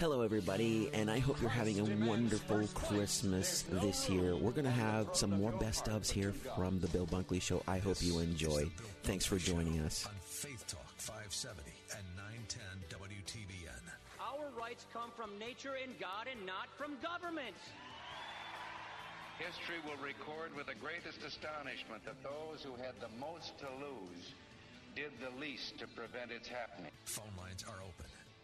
Hello, everybody, and I hope you're having a wonderful Christmas this year. We're going to have some more best ofs here from the Bill Bunkley Show. I hope you enjoy. Thanks for joining us. On Faith Talk 570 and 910 WTBN. Our rights come from nature and God and not from government. History will record with the greatest astonishment that those who had the most to lose did the least to prevent its happening. Phone lines are open.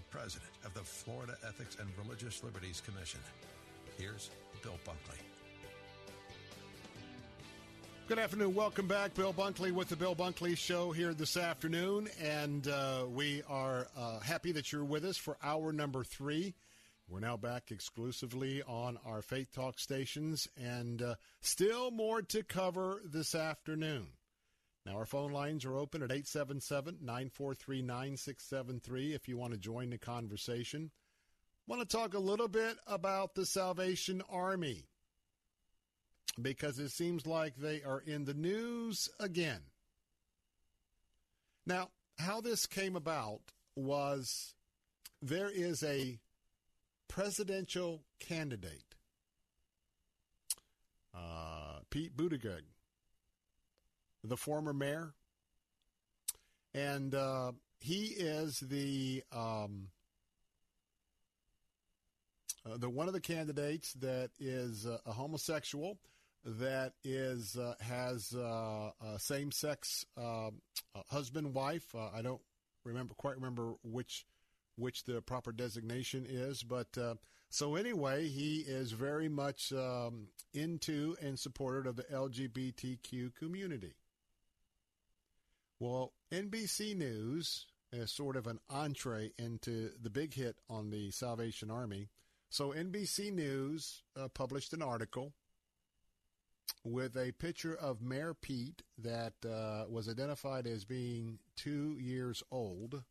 the president of the Florida Ethics and Religious Liberties Commission. Here's Bill Bunkley. Good afternoon. Welcome back. Bill Bunkley with the Bill Bunkley Show here this afternoon. And uh, we are uh, happy that you're with us for hour number three. We're now back exclusively on our Faith Talk stations and uh, still more to cover this afternoon. Now, our phone lines are open at 877 943 9673 if you want to join the conversation. want to talk a little bit about the Salvation Army because it seems like they are in the news again. Now, how this came about was there is a presidential candidate, uh, Pete Buttigieg, the former mayor, and uh, he is the um, uh, the one of the candidates that is uh, a homosexual that is uh, has uh, same sex um, husband wife. Uh, I don't remember quite remember which which the proper designation is, but uh, so anyway, he is very much um, into and supportive of the LGBTQ community. Well, NBC News is sort of an entree into the big hit on the Salvation Army. So NBC News uh, published an article with a picture of Mayor Pete that uh, was identified as being two years old,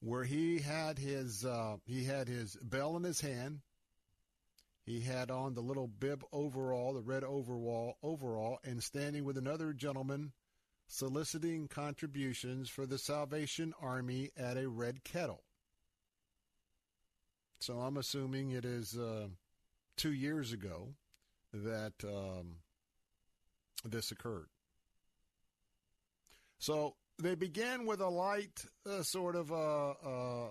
where he had his uh, he had his bell in his hand. He had on the little bib overall, the red overall overall, and standing with another gentleman soliciting contributions for the Salvation Army at a red kettle. So I'm assuming it is uh, two years ago that um, this occurred. So they began with a light, uh, sort of a, a,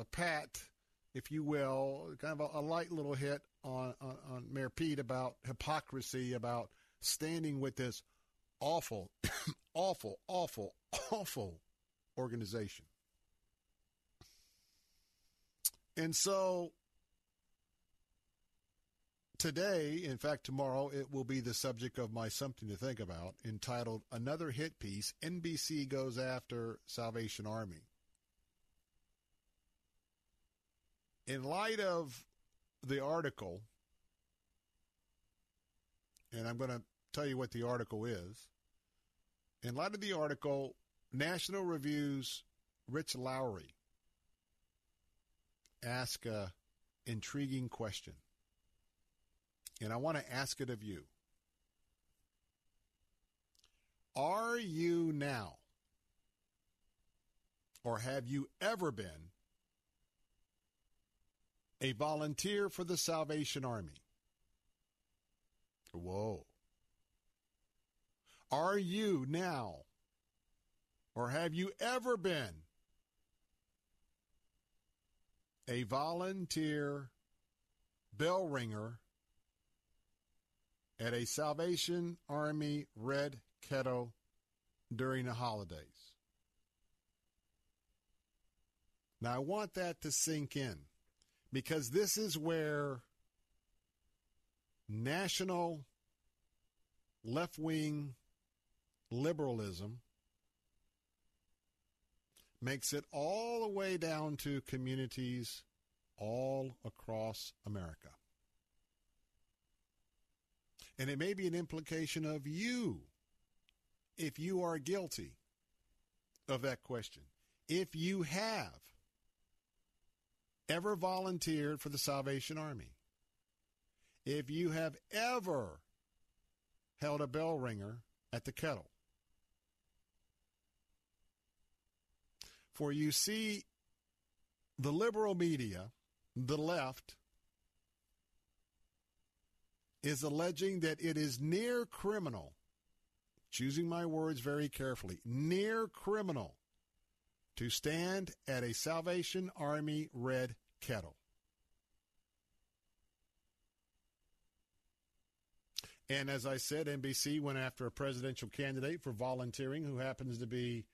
a, pat, if you will, kind of a, a light little hit on, on, on Mayor Pete about hypocrisy, about standing with this awful, awful, awful, awful organization. And so today, in fact, tomorrow, it will be the subject of my Something to Think About, entitled Another Hit Piece NBC Goes After Salvation Army. In light of the article, and I'm going to tell you what the article is. In light of the article, National Review's Rich Lowry ask a intriguing question. And I want to ask it of you. Are you now, or have you ever been, a volunteer for the Salvation Army? Whoa. Are you now, or have you ever been, a volunteer bell ringer at a Salvation Army Red Kettle during the holidays. Now, I want that to sink in because this is where national left wing liberalism makes it all the way down to communities all across America. And it may be an implication of you if you are guilty of that question. If you have ever volunteered for the Salvation Army, if you have ever held a bell ringer at the kettle, for you see, the liberal media, the left, is alleging that it is near criminal, choosing my words very carefully, near criminal to stand at a Salvation Army red kettle. And as I said, NBC went after a presidential candidate for volunteering who happens to be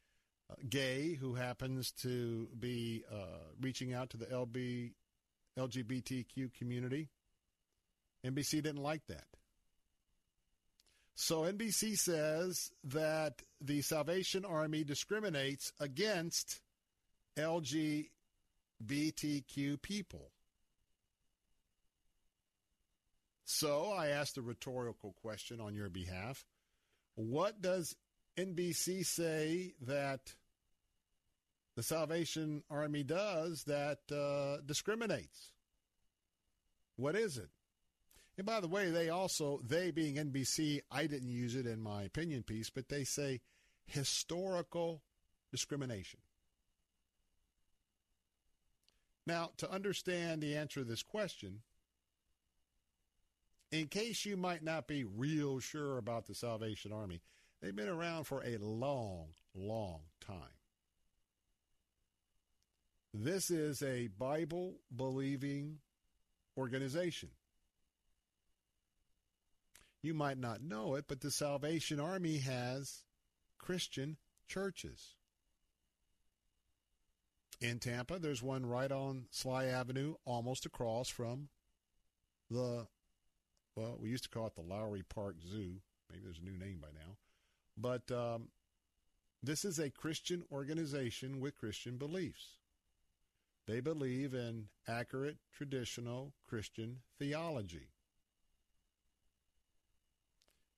gay, who happens to be uh, reaching out to the LB, LGBTQ community. NBC didn't like that. So NBC says that the Salvation Army discriminates against LGBTQ people. So I asked a rhetorical question on your behalf. What does NBC say that the Salvation Army does that uh, discriminates? What is it? And by the way, they also, they being NBC, I didn't use it in my opinion piece, but they say historical discrimination. Now, to understand the answer to this question, in case you might not be real sure about the Salvation Army, they've been around for a long, long time. This is a Bible believing organization. You might not know it, but the Salvation Army has Christian churches. In Tampa, there's one right on Sligh Avenue, almost across from the, well, we used to call it the Lowry Park Zoo. Maybe there's a new name by now. But um, this is a Christian organization with Christian beliefs. They believe in accurate, traditional Christian theology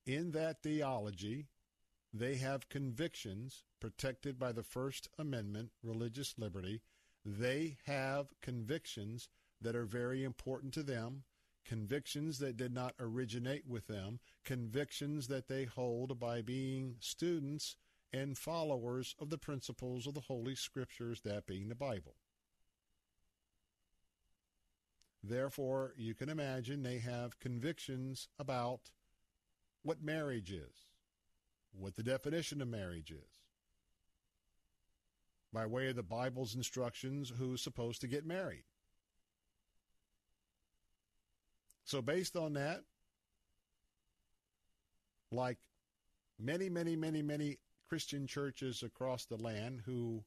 in that theology, they have convictions protected by the First Amendment, religious liberty. They have convictions that are very important to them, convictions that did not originate with them, convictions that they hold by being students and followers of the principles of the Holy Scriptures, that being the Bible. Therefore, you can imagine they have convictions about what marriage is, what the definition of marriage is. By way of the Bible's instructions, who's supposed to get married. So, based on that, like many, many, many, many Christian churches across the land who,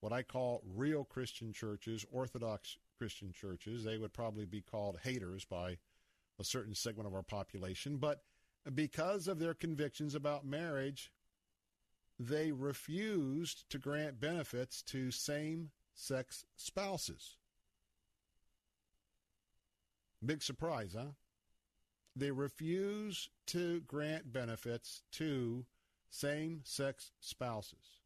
what I call real Christian churches, Orthodox Christian churches, they would probably be called haters by a certain segment of our population, but because of their convictions about marriage, they refused to grant benefits to same sex spouses. Big surprise, huh? They refuse to grant benefits to same sex spouses.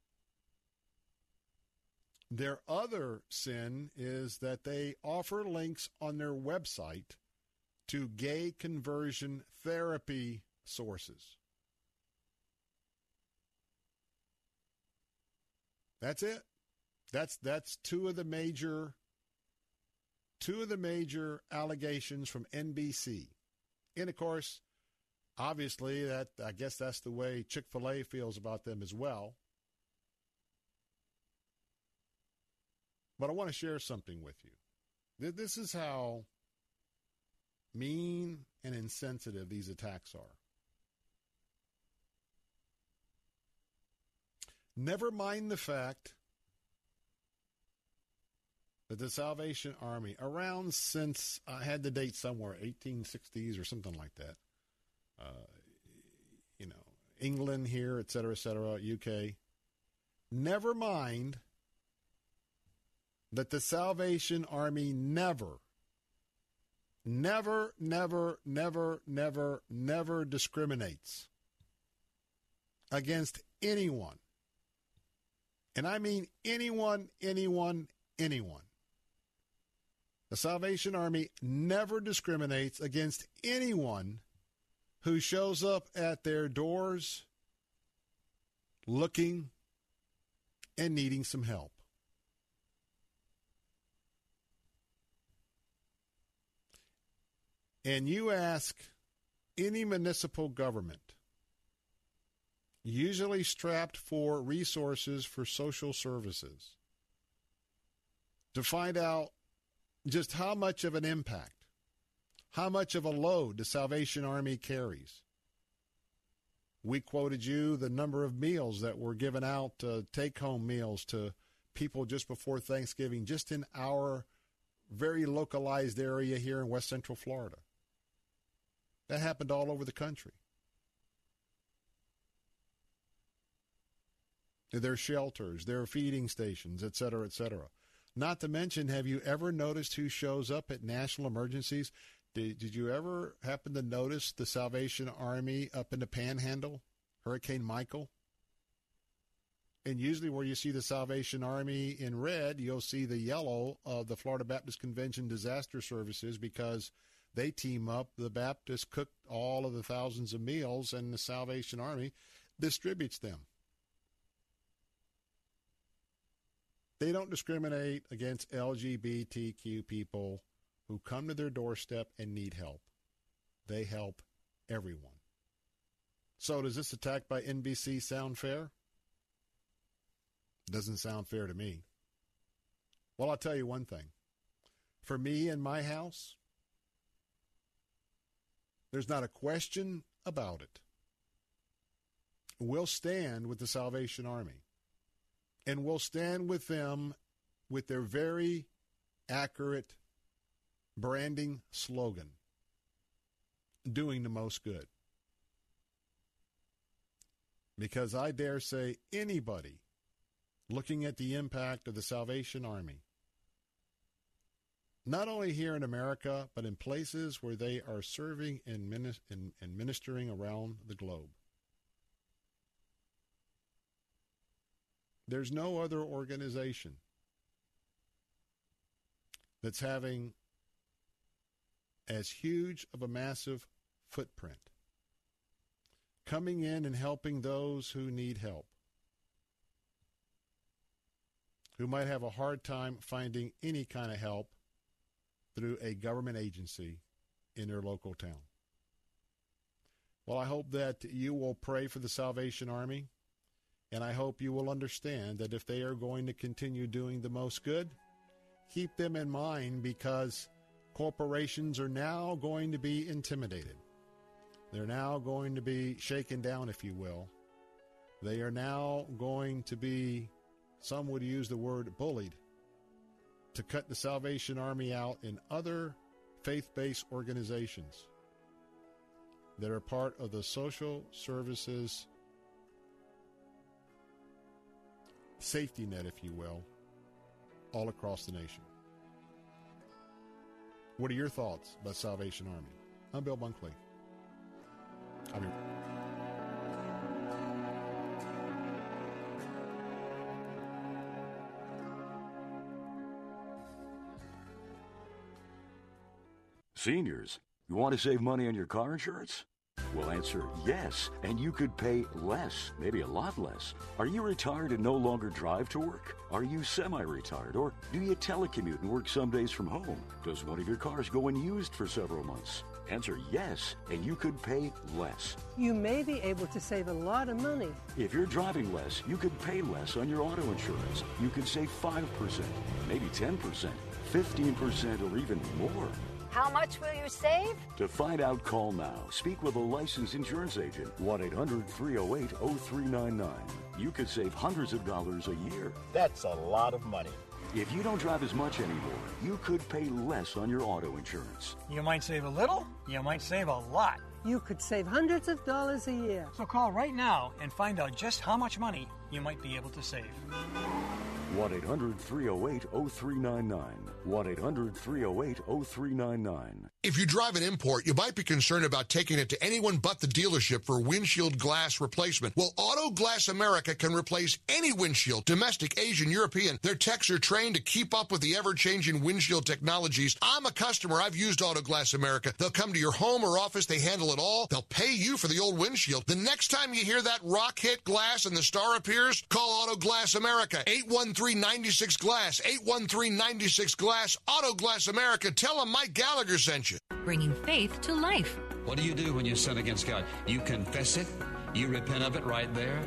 Their other sin is that they offer links on their website to gay conversion therapy sources. That's it. That's that's two of the major two of the major allegations from NBC. And of course, obviously that I guess that's the way Chick-fil-A feels about them as well. But I want to share something with you. This is how mean and insensitive these attacks are. Never mind the fact that the Salvation Army, around since I had the date somewhere, 1860s or something like that, uh, you know, England here, et cetera, et cetera, UK. Never mind that the Salvation Army never, never, never, never, never, never discriminates against anyone. And I mean anyone, anyone, anyone. The Salvation Army never discriminates against anyone who shows up at their doors looking and needing some help. And you ask any municipal government, usually strapped for resources for social services, to find out just how much of an impact, how much of a load the Salvation Army carries. We quoted you the number of meals that were given out, uh, take home meals to people just before Thanksgiving, just in our very localized area here in West Central Florida. That happened all over the country. Their shelters, their feeding stations, et cetera, et cetera. Not to mention, have you ever noticed who shows up at national emergencies? Did, did you ever happen to notice the Salvation Army up in the Panhandle, Hurricane Michael? And usually, where you see the Salvation Army in red, you'll see the yellow of the Florida Baptist Convention Disaster Services because they team up. The Baptists cook all of the thousands of meals, and the Salvation Army distributes them. They don't discriminate against LGBTQ people who come to their doorstep and need help. They help everyone. So, does this attack by NBC sound fair? Doesn't sound fair to me. Well, I'll tell you one thing. For me and my house, there's not a question about it. We'll stand with the Salvation Army and we'll stand with them with their very accurate branding slogan doing the most good. Because I dare say anybody looking at the impact of the Salvation Army, not only here in America, but in places where they are serving and, ministering around the globe, There's no other organization that's having as huge of a massive footprint coming in and helping those who need help, who might have a hard time finding any kind of help through a government agency in their local town. Well, I hope that you will pray for the Salvation Army. And I hope you will understand that if they are going to continue doing the most good, keep them in mind because corporations are now going to be intimidated. They're now going to be shaken down, if you will. They are now going to be, some would use the word bullied, to cut the Salvation Army out in other faith based organizations that are part of the social services safety net, if you will, all across the nation. What are your thoughts about Salvation Army? I'm Bill Bunkley. I'll be Seniors, you want to save money on your car insurance? We'll answer yes, and you could pay less, maybe a lot less. Are you retired and no longer drive to work? Are you semi retired? Or do you telecommute and work some days from home? Does one of your cars go unused for several months? Answer yes, and you could pay less. You may be able to save a lot of money. If you're driving less, you could pay less on your auto insurance. You could save 5%, maybe 10%. 15% or even more. How much will you save? To find out, call now. Speak with a licensed insurance agent. 1 800 308 0399. You could save hundreds of dollars a year. That's a lot of money. If you don't drive as much anymore, you could pay less on your auto insurance. You might save a little, you might save a lot. You could save hundreds of dollars a year. So call right now and find out just how much money you might be able to save. 1 800 308 0399. 1 800 308 0399. If you drive an import, you might be concerned about taking it to anyone but the dealership for windshield glass replacement. Well, Auto Glass America can replace any windshield, domestic, Asian, European. Their techs are trained to keep up with the ever-changing windshield technologies. I'm a customer. I've used Auto Glass America. They'll come to your home or office. They handle it all. They'll pay you for the old windshield. The next time you hear that rock hit glass and the star appears, call Auto Glass America. 813-96 Glass. 813-96 Glass. Auto Glass America. Tell them Mike Gallagher sent you. Bringing faith to life. What do you do when you sin against God? You confess it. You repent of it right there.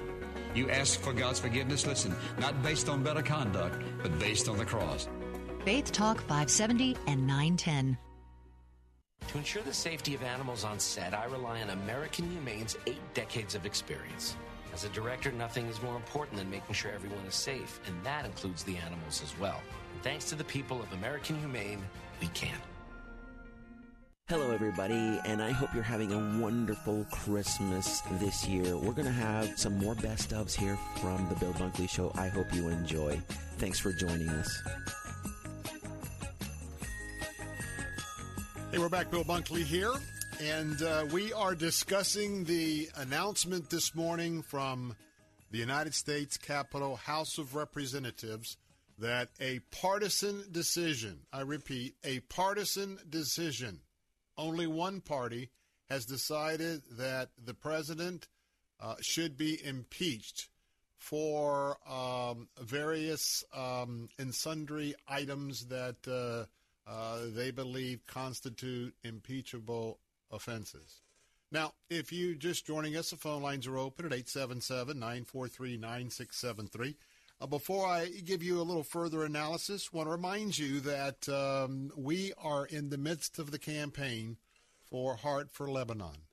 You ask for God's forgiveness. Listen, not based on better conduct, but based on the cross. Faith Talk 570 and 910. To ensure the safety of animals on set, I rely on American Humane's eight decades of experience. As a director, nothing is more important than making sure everyone is safe, and that includes the animals as well. And thanks to the people of American Humane, we can. Hello, everybody, and I hope you're having a wonderful Christmas this year. We're going to have some more best ofs here from the Bill Bunkley Show. I hope you enjoy. Thanks for joining us. Hey, we're back. Bill Bunkley here, and uh, we are discussing the announcement this morning from the United States Capitol House of Representatives that a partisan decision, I repeat, a partisan decision, only one party has decided that the president uh, should be impeached for um, various um, and sundry items that uh, uh, they believe constitute impeachable offenses. Now, if you're just joining us, the phone lines are open at 877 943 9673. Uh, before I give you a little further analysis, want to remind you that um, we are in the midst of the campaign for Heart for Lebanon.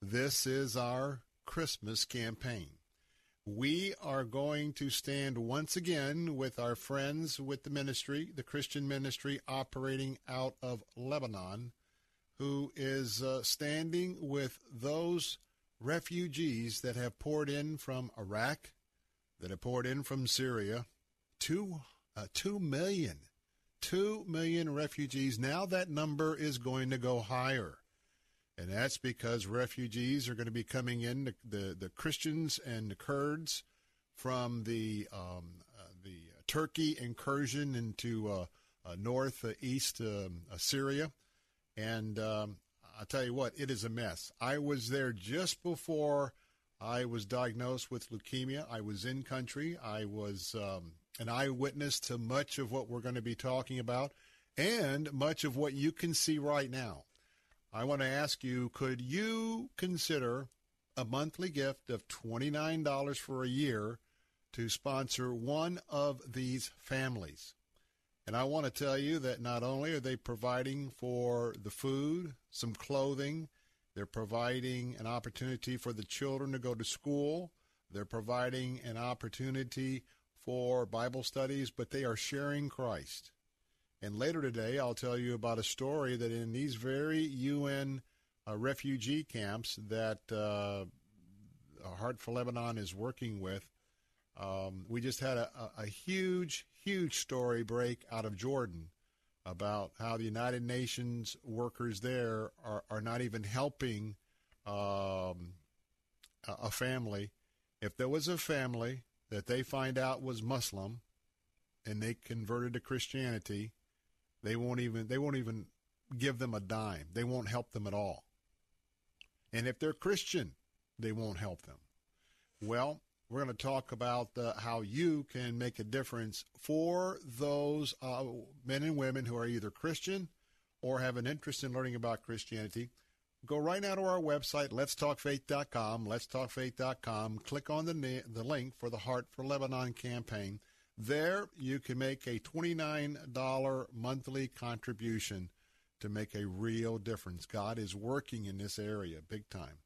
This is our Christmas campaign. We are going to stand once again with our friends with the ministry, the Christian ministry operating out of Lebanon, who is uh, standing with those refugees that have poured in from Iraq, that have poured in from Syria, two, uh, two million, two million refugees. Now that number is going to go higher. And that's because refugees are going to be coming in, the, the, the Christians and the Kurds from the, um, uh, the Turkey incursion into uh, uh, northeast um, Syria. And um, I'll tell you what, it is a mess. I was there just before I was diagnosed with leukemia. I was in country. I was um, an eyewitness to much of what we're going to be talking about and much of what you can see right now. I want to ask you could you consider a monthly gift of $29 for a year to sponsor one of these families? And I want to tell you that not only are they providing for the food, some clothing, they're providing an opportunity for the children to go to school, they're providing an opportunity for Bible studies, but they are sharing Christ. And later today, I'll tell you about a story that in these very UN uh, refugee camps that uh, Heart for Lebanon is working with, um, we just had a, a, a, huge, huge story break out of Jordan about how the United Nations workers there are, are not even helping um, a family. If there was a family that they find out was Muslim and they converted to Christianity, they won't even they won't even give them a dime. They won't help them at all. And if they're Christian, they won't help them. Well, we're going to talk about how you can make a difference for those uh, men and women who are either Christian or have an interest in learning about Christianity. Go right now to our website, letstalkfaith.com, letstalkfaith.com. Click on the, the link for the Heart for Lebanon campaign. There, you can make a $29 monthly contribution to make a real difference. God is working in this area big time.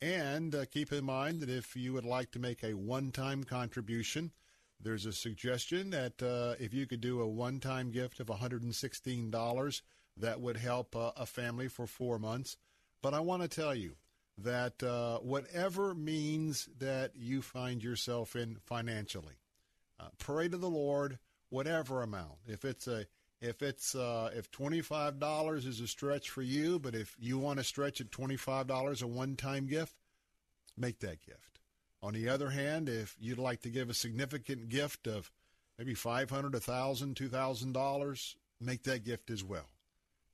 And uh, keep in mind that if you would like to make a one time contribution, there's a suggestion that uh, if you could do a one time gift of $116, that would help uh, a family for four months. But I want to tell you that uh, whatever means that you find yourself in financially, uh, pray to the Lord, whatever amount. If it's a if it's uh, if twenty five dollars is a stretch for you, but if you want to stretch at twenty five dollars a one time gift, make that gift. On the other hand, if you'd like to give a significant gift of maybe five hundred, a thousand, two thousand dollars, make that gift as well.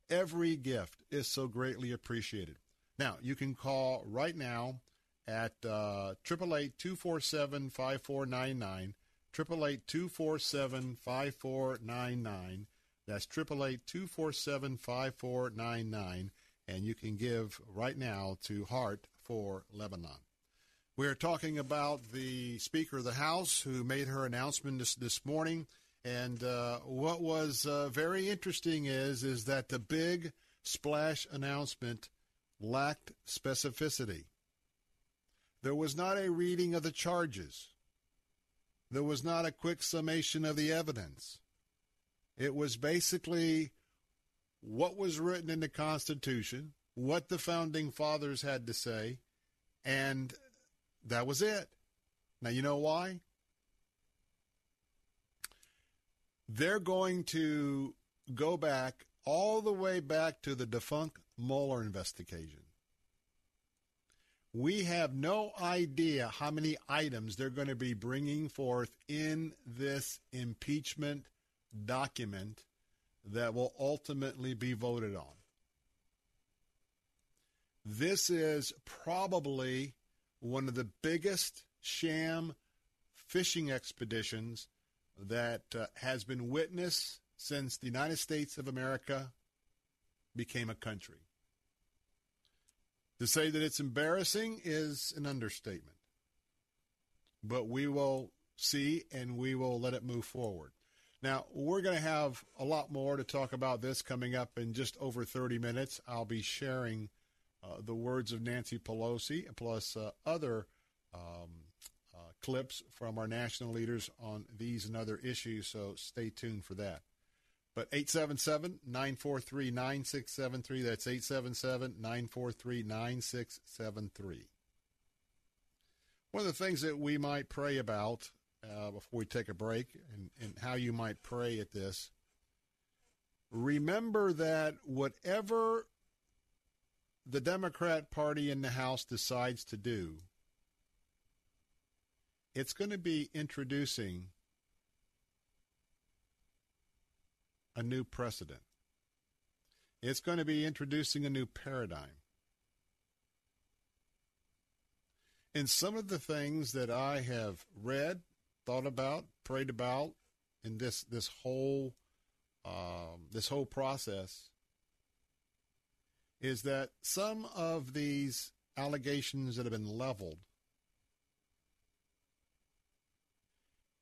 Every gift is so greatly appreciated. Now you can call right now at uh, triple eight two four seven five four nine nine, triple eight two four seven five four nine nine. 5499 that's 888-247-5499, and you can give right now to Heart for Lebanon. We're talking about the Speaker of the House who made her announcement this, this morning. And uh, what was uh, very interesting is is that the big splash announcement lacked specificity. There was not a reading of the charges. There was not a quick summation of the evidence. It was basically what was written in the Constitution, what the founding fathers had to say, and that was it. Now, you know why? They're going to go back all the way back to the defunct Mueller investigation. We have no idea how many items they're going to be bringing forth in this impeachment document that will ultimately be voted on. This is probably one of the biggest sham fishing expeditions that uh, has been witnessed since the United States of America became a country. To say that it's embarrassing is an understatement. But we will see and we will let it move forward. Now, we're going to have a lot more to talk about this coming up in just over 30 minutes. I'll be sharing uh, the words of Nancy Pelosi plus uh, other um, uh, clips from our national leaders on these and other issues, so stay tuned for that. But 877 943 9673. That's 877 943 9673. One of the things that we might pray about uh, before we take a break and, and how you might pray at this. Remember that whatever the Democrat Party in the House decides to do, it's going to be introducing a new precedent. It's going to be introducing a new paradigm. And some of the things that I have read thought about, prayed about in this this whole um, this whole process is that some of these allegations that have been leveled,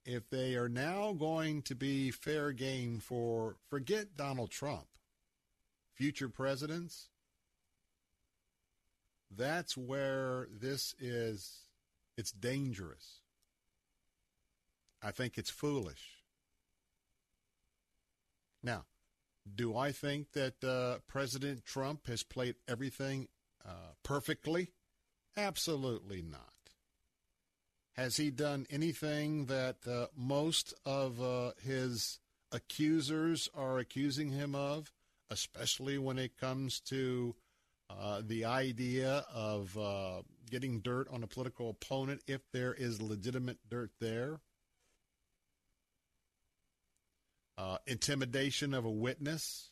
if they are now going to be fair game for forget Donald Trump, future presidents, that's where this is it's dangerous I think it's foolish. Now, do I think that uh, President Trump has played everything uh, perfectly? Absolutely not. Has he done anything that uh, most of uh, his accusers are accusing him of, especially when it comes to uh, the idea of uh, getting dirt on a political opponent if there is legitimate dirt there? Uh, intimidation of a witness.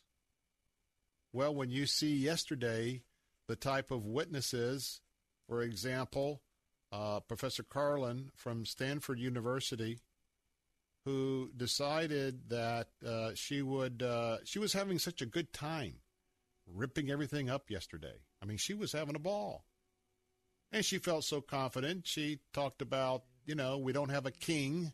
Well, when you see yesterday the type of witnesses, for example, uh, Professor Karlan from Stanford University, who decided that uh, she would uh, she was having such a good time ripping everything up yesterday. I mean, she was having a ball. And she felt so confident. She talked about, you know, we don't have a king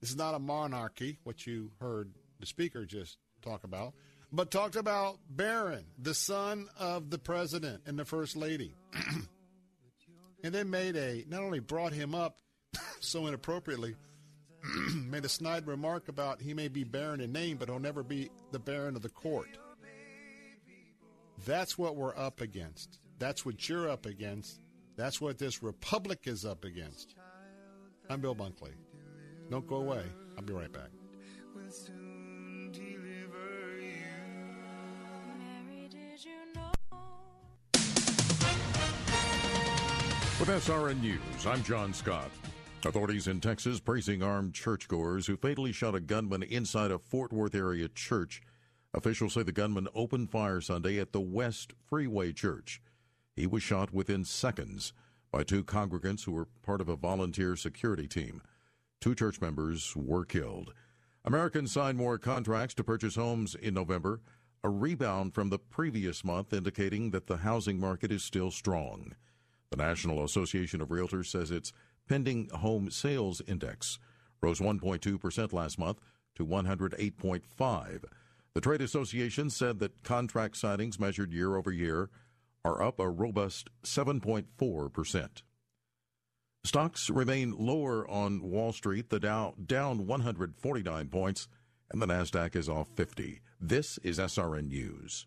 This is not a monarchy, what you heard the speaker just talked about, but talked about Barron, the son of the president and the first lady. and then made a, not only brought him up so inappropriately, made a snide remark about he may be Barron in name, but he'll never be the Baron of the court. That's what we're up against. That's what you're up against. That's what this republic is up against. I'm Bill Bunkley. Don't go away. I'll be right back. With SRN News, I'm John Scott. Authorities in Texas praising armed churchgoers who fatally shot a gunman inside a Fort Worth area church. Officials say the gunman opened fire Sunday at the West Freeway Church. He was shot within seconds by two congregants who were part of a volunteer security team. Two church members were killed. Americans signed more contracts to purchase homes in November, a rebound from the previous month indicating that the housing market is still strong. The National Association of Realtors says its pending home sales index rose 1.2% last month to 108.5. The trade association said that contract signings measured year over year are up a robust 7.4%. Stocks remain lower on Wall Street, the Dow down 149 points, and the Nasdaq is off 50. This is SRN News.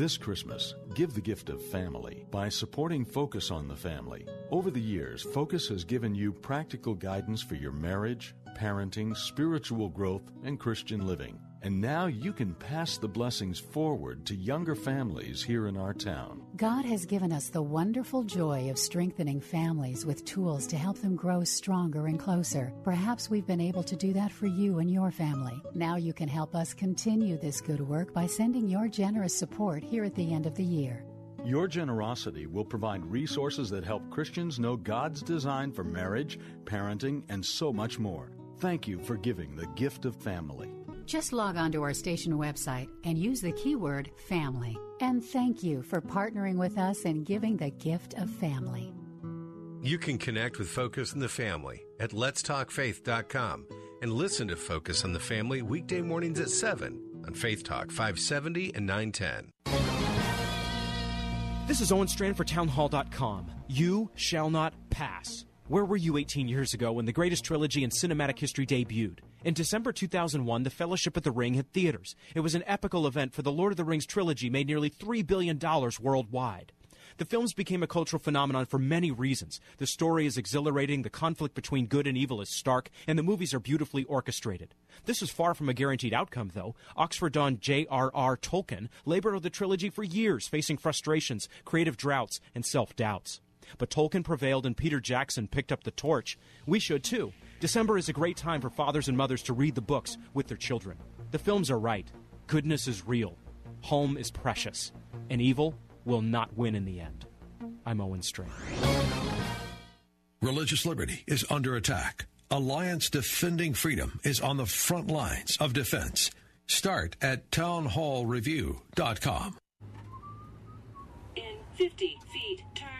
This Christmas, give the gift of family by supporting Focus on the Family. Over the years, Focus has given you practical guidance for your marriage, parenting, spiritual growth, and Christian living. And now you can pass the blessings forward to younger families here in our town. God has given us the wonderful joy of strengthening families with tools to help them grow stronger and closer. Perhaps we've been able to do that for you and your family. Now you can help us continue this good work by sending your generous support here at the end of the year. Your generosity will provide resources that help Christians know God's design for marriage, parenting, and so much more. Thank you for giving the gift of family. Just log on to our station website and use the keyword family. And thank you for partnering with us and giving the gift of family. You can connect with Focus on the Family at letstalkfaith.com and listen to Focus on the Family weekday mornings at 7 on Faith Talk 570 and 910. This is Owen Strachan for townhall.com. You shall not pass. Where were you 18 years ago when the greatest trilogy in cinematic history debuted? In December 2001, The Fellowship of the Ring hit theaters. It was an epical event for the Lord of the Rings trilogy, made nearly $3 billion worldwide. The films became a cultural phenomenon for many reasons. The story is exhilarating, the conflict between good and evil is stark, and the movies are beautifully orchestrated. This was far from a guaranteed outcome, though. Oxford Don J.R.R. Tolkien labored on the trilogy for years, facing frustrations, creative droughts, and self doubts. But Tolkien prevailed and Peter Jackson picked up the torch. We should too. December is a great time for fathers and mothers to read the books with their children. The films are right. Goodness is real. Home is precious. And evil will not win in the end. I'm Owen Strachan. Religious liberty is under attack. Alliance Defending Freedom is on the front lines of defense. Start at townhallreview.com. In 50 feet, turn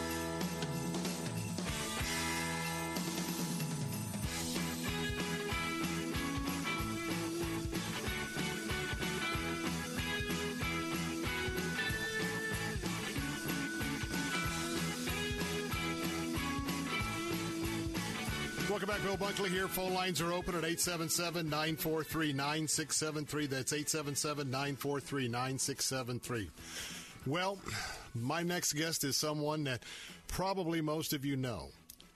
Bunkley here. Phone lines are open at 877 943 9673. That's 877 943 9673. Well, my next guest is someone that probably most of you know.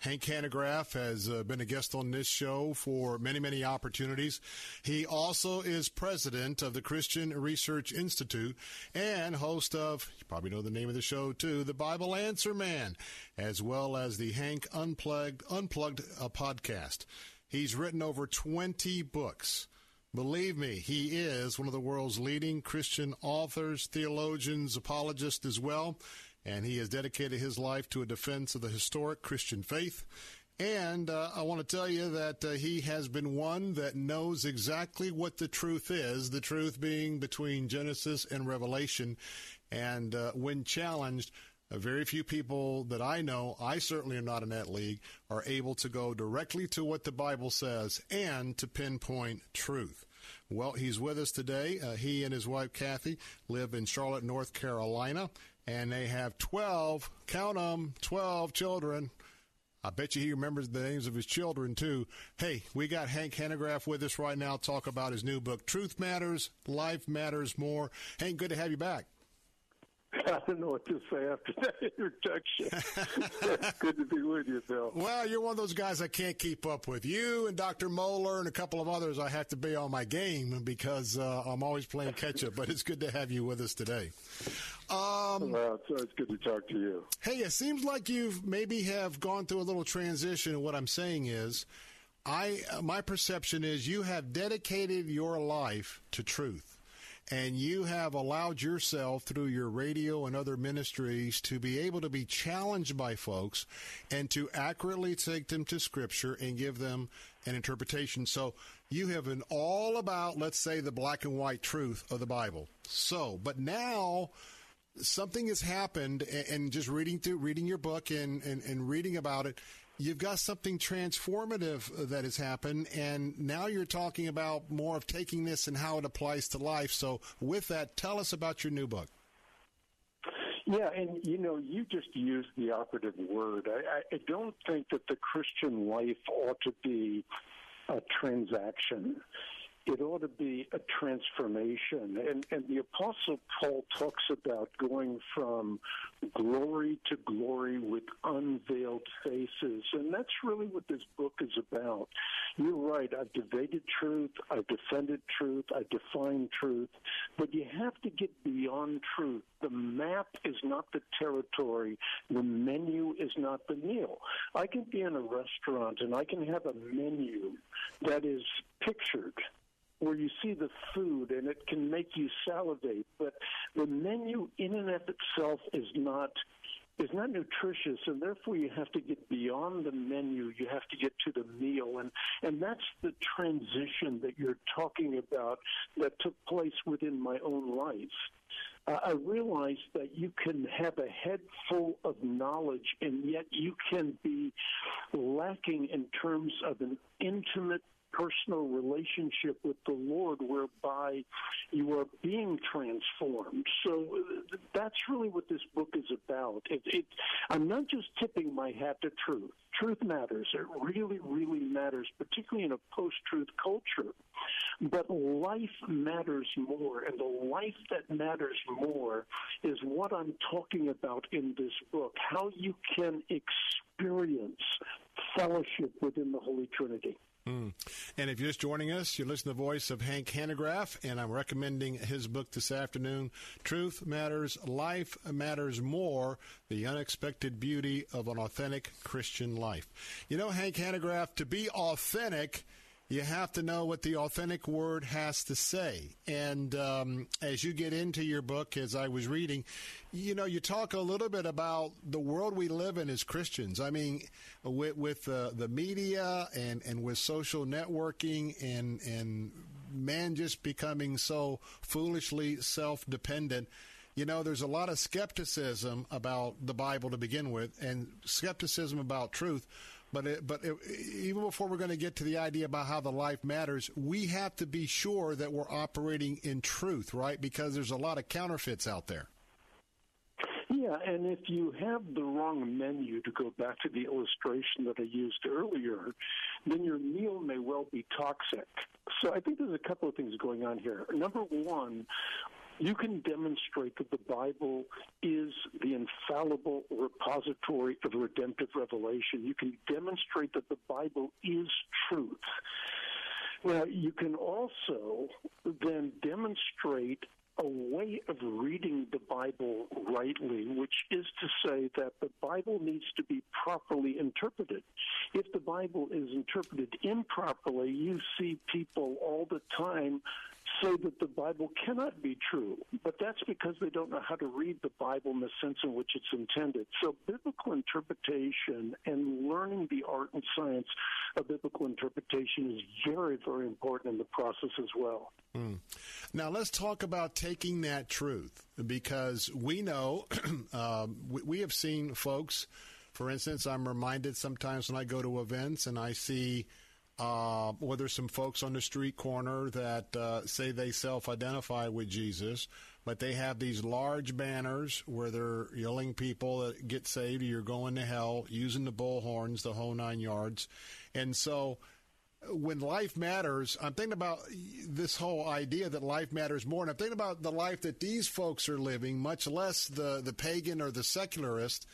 Hank Hanegraaff has uh, been a guest on this show for many, many opportunities. He also is president of the Christian Research Institute and host of, you probably know the name of the show too, the Bible Answer Man, as well as the Hank Unplugged, Unplugged uh, podcast. He's written over 20 books. Believe me, he is one of the world's leading Christian authors, theologians, apologists as well and he has dedicated his life to a defense of the historic Christian faith. And uh, I want to tell you that uh, he has been one that knows exactly what the truth is, the truth being between Genesis and Revelation. And uh, when challenged, uh, very few people that I know, I certainly am not in that league, are able to go directly to what the Bible says and to pinpoint truth. Well, he's with us today. Uh, he and his wife, Kathy, live in Charlotte, North Carolina and they have 12, count them, 12 children. I bet you he remembers the names of his children too. Hey, we got Hank Hanegraaff with us right now. Talk about his new book, Truth Matters, Life Matters More. Hank, good to have you back. I don't know what to say after that introduction. It's good to be with you, Bill. Well, you're one of those guys I can't keep up with. You and Dr. Mohler and a couple of others, I have to be on my game because uh, I'm always playing catch up. But it's good to have you with us today. Um, well, it's good to talk to you. Hey, it seems like you've maybe have gone through a little transition. And what I'm saying is, I my perception is you have dedicated your life to truth and you have allowed yourself through your radio and other ministries to be able to be challenged by folks and to accurately take them to scripture and give them an interpretation. So you have been all about, let's say, the black and white truth of the Bible. So, but now something has happened and just reading through reading your book and, and, and reading about it you've got something transformative uh, that has happened, and now you're talking about more of taking this and how it applies to life. So, with that, tell us about your new book. Yeah, and you know, you just used the operative word. I, I don't think that the Christian life ought to be a transaction it ought to be a transformation. And, and the Apostle Paul talks about going from glory to glory with unveiled faces. And that's really what this book is about. You're right. I've debated truth. I've defended truth. I define truth. But you have to get beyond truth. The map is not the territory. The menu is not the meal. I can be in a restaurant and I can have a menu that is pictured where you see the food and it can make you salivate, but the menu in and of itself is not is not nutritious and therefore you have to get beyond the menu. You have to get to the meal and and that's the transition that you're talking about that took place within my own life. Uh, I realized that you can have a head full of knowledge and yet you can be lacking in terms of an intimate personal relationship with the Lord whereby you are being transformed. So that's really what this book is about. It, it, I'm not just tipping my hat to truth. Truth matters. It really, really matters, particularly in a post truth culture. But life matters more, and the life that matters more is what I'm talking about in this book how you can experience fellowship within the Holy Trinity. Mm. And if you're just joining us, you're listening to the voice of Hank Hanegraaff, and I'm recommending his book this afternoon, Truth Matters, Life Matters More, The Unexpected Beauty of an Authentic Christian Life. You know, Hank Hanegraaff, to be authentic, you have to know what the authentic word has to say. And um, as you get into your book, as I was reading, you know, you talk a little bit about the world we live in as Christians. I mean, with, with uh, the media and, and with social networking and, and man just becoming so foolishly self dependent. You know, there's a lot of skepticism about the Bible to begin with, and skepticism about truth. But it, but it, even before we're going to get to the idea about how the life matters, we have to be sure that we're operating in truth, right? Because there's a lot of counterfeits out there. Yeah, Yeah, and if you have the wrong menu, to go back to the illustration that I used earlier, then your meal may well be toxic. So I think there's a couple of things going on here. Number one, you can demonstrate that the Bible is the infallible repository of redemptive revelation. You can demonstrate that the Bible is truth. Now, you can also then demonstrate a way of reading the Bible rightly, which is to say that the Bible needs to be properly interpreted. If the Bible is interpreted improperly, you see people all the time say that the Bible cannot be true, but that's because they don't know how to read the Bible in the sense in which it's intended. So, biblical interpretation and learning the art and science of biblical interpretation is very, very important in the process as well. Hmm. Now, let's talk about taking that truth because we know um, we, we have seen folks. For instance, I'm reminded sometimes when I go to events and I see uh, or there's some folks on the street corner that uh, say they self-identify with Jesus, but they have these large banners where they're yelling people that get saved, you're going to hell, using the bullhorns, the whole nine yards, and so when life matters, I'm thinking about this whole idea that life matters more, and I'm thinking about the life that these folks are living, much less the the pagan or the secularist.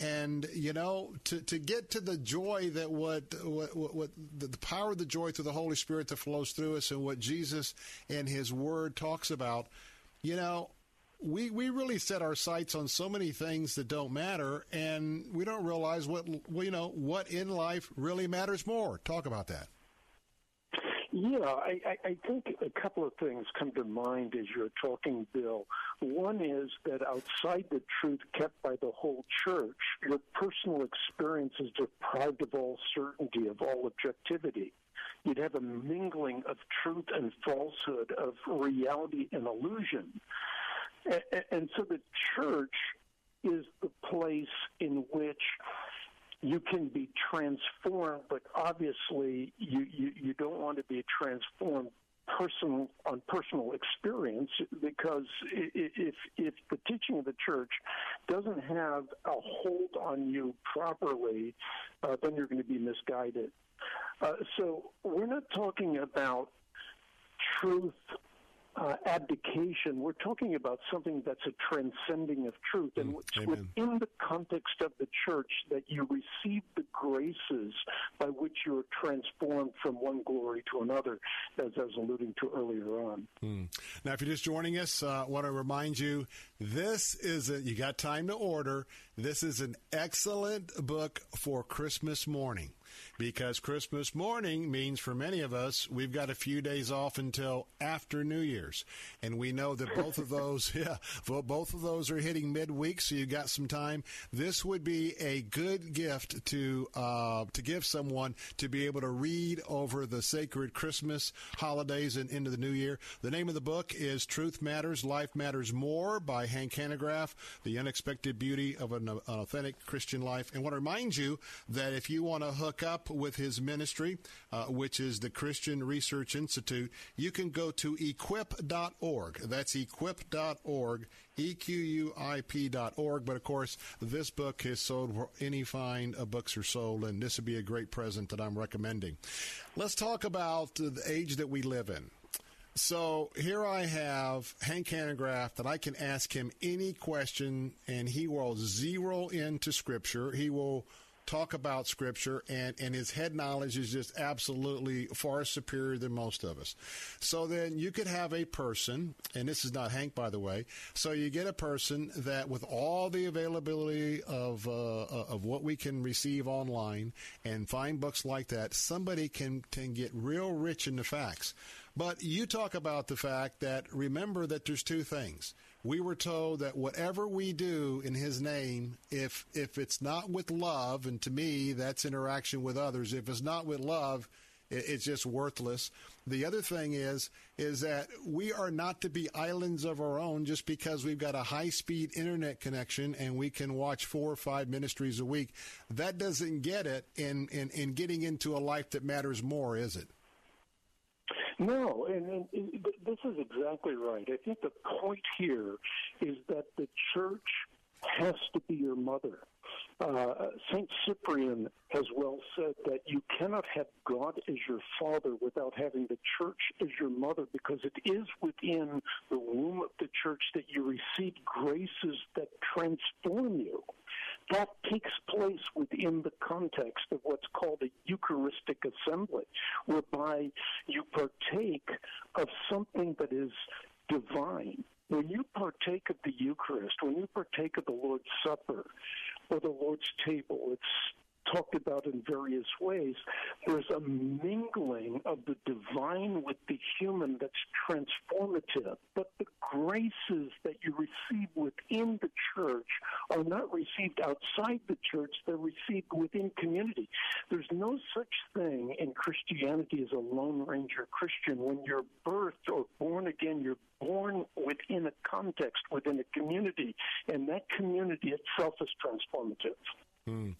And you know, to to get to the joy that what what, what, the power of the joy through the Holy Spirit that flows through us, and what Jesus and His Word talks about, you know, we we really set our sights on so many things that don't matter, and we don't realize what you know what in life really matters more. Talk about that. Yeah, I, I, think a couple of things come to mind as you're talking, Bill. One is that outside the truth kept by the whole church, your personal experience is deprived of all certainty, of all objectivity. You'd have a mingling of truth and falsehood, of reality and illusion. And so the church is the place in which you can be transformed, but obviously you, you, you don't want to be transformed personal on personal experience because if if the teaching of the church doesn't have a hold on you properly, uh, then you're going to be misguided. Uh, so we're not talking about truth uh, abdication, we're talking about something that's a transcending of truth, and mm, it's within the context of the church that you receive the graces by which you're transformed from one glory to another, as I was alluding to earlier on. Mm. Now, if you're just joining us, uh, I want to remind you this is a, you got time to order. This is an excellent book for Christmas morning because Christmas morning means for many of us, we've got a few days off until after New Year's. And we know that both of those, yeah, both of those are hitting midweek, so you've got some time. This would be a good gift to, uh, to give someone to be able to read over the sacred Christmas holidays and into the new year. The name of the book is Truth Matters, Life Matters More by Hank Hanegraaff, The Unexpected Beauty of an, Authentic Christian Life. And want to remind you that if you want to hook up with his ministry, uh, which is the Christian Research Institute, you can go to equip.org. That's equip.org, E-Q-U-I-P.org. But of course, this book is sold where any fine books are sold, and this would be a great present that I'm recommending. Let's talk about the age that we live in. So here I have Hank Hanegraaff that I can ask him any question, and he will zero into Scripture. He will talk about Scripture, and, and his head knowledge is just absolutely far superior than most of us. So then you could have a person, and this is not Hank, by the way. So you get a person that, with all the availability of uh, of what we can receive online and find books like that, somebody can can get real rich in the facts. But you talk about the fact that remember that there's two things we were told that whatever we do in his name, if if it's not with love, and to me that's interaction with others, if it's not with love, it's just worthless. The other thing is is that we are not to be islands of our own just because we've got a high speed internet connection and we can watch four or five ministries a week. That doesn't get it in, in, in getting into a life that matters more, is it? No, and, and, this is exactly right. I think the point here is that the church has to be your mother. Uh, Saint Cyprian has well said that you cannot have God as your father without having the church as your mother, because it is within the womb of the church that you receive graces that transform you. That takes place within the context of what's called a Eucharistic assembly, whereby you partake of something that is divine. When you partake of the Eucharist, when you partake of the Lord's Supper or the Lord's table, it's talked about in various ways, there's a mingling of the divine with the human that's transformative. But the graces that you receive within the church are not received outside the church, they're received within community. There's no such thing in Christianity as a Lone Ranger Christian. When you're birthed or born again, you're born within a context, within a community, and that community itself is transformative. Hmm.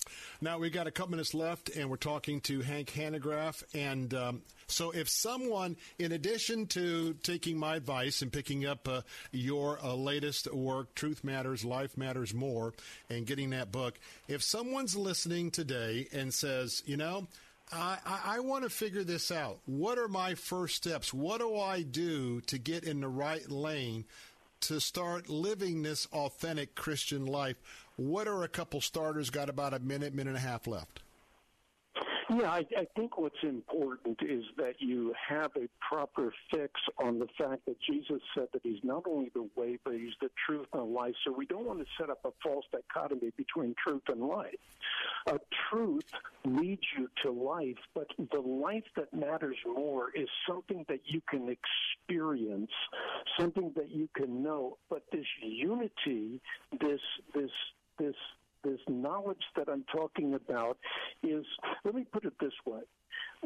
Now we've got a couple minutes left, and we're talking to Hank Hanegraaff. And um, so, if someone, in addition to taking my advice and picking up uh, your uh, latest work, Truth Matters, Life Matters More, and getting that book, if someone's listening today and says, you know, I, I, I want to figure this out. What are my first steps? What do I do to get in the right lane to start living this authentic Christian life? What are a couple starters? Got about a minute, minute and a half left. Yeah, I, I think what's important is that you have a proper fix on the fact that Jesus said that He's not only the way, but He's the truth and life. So we don't want to set up a false dichotomy between truth and life. A truth leads you to life, but the life that matters more is something that you can experience, something that you can know. But this unity, this this this this knowledge that I'm talking about is, let me put it this way.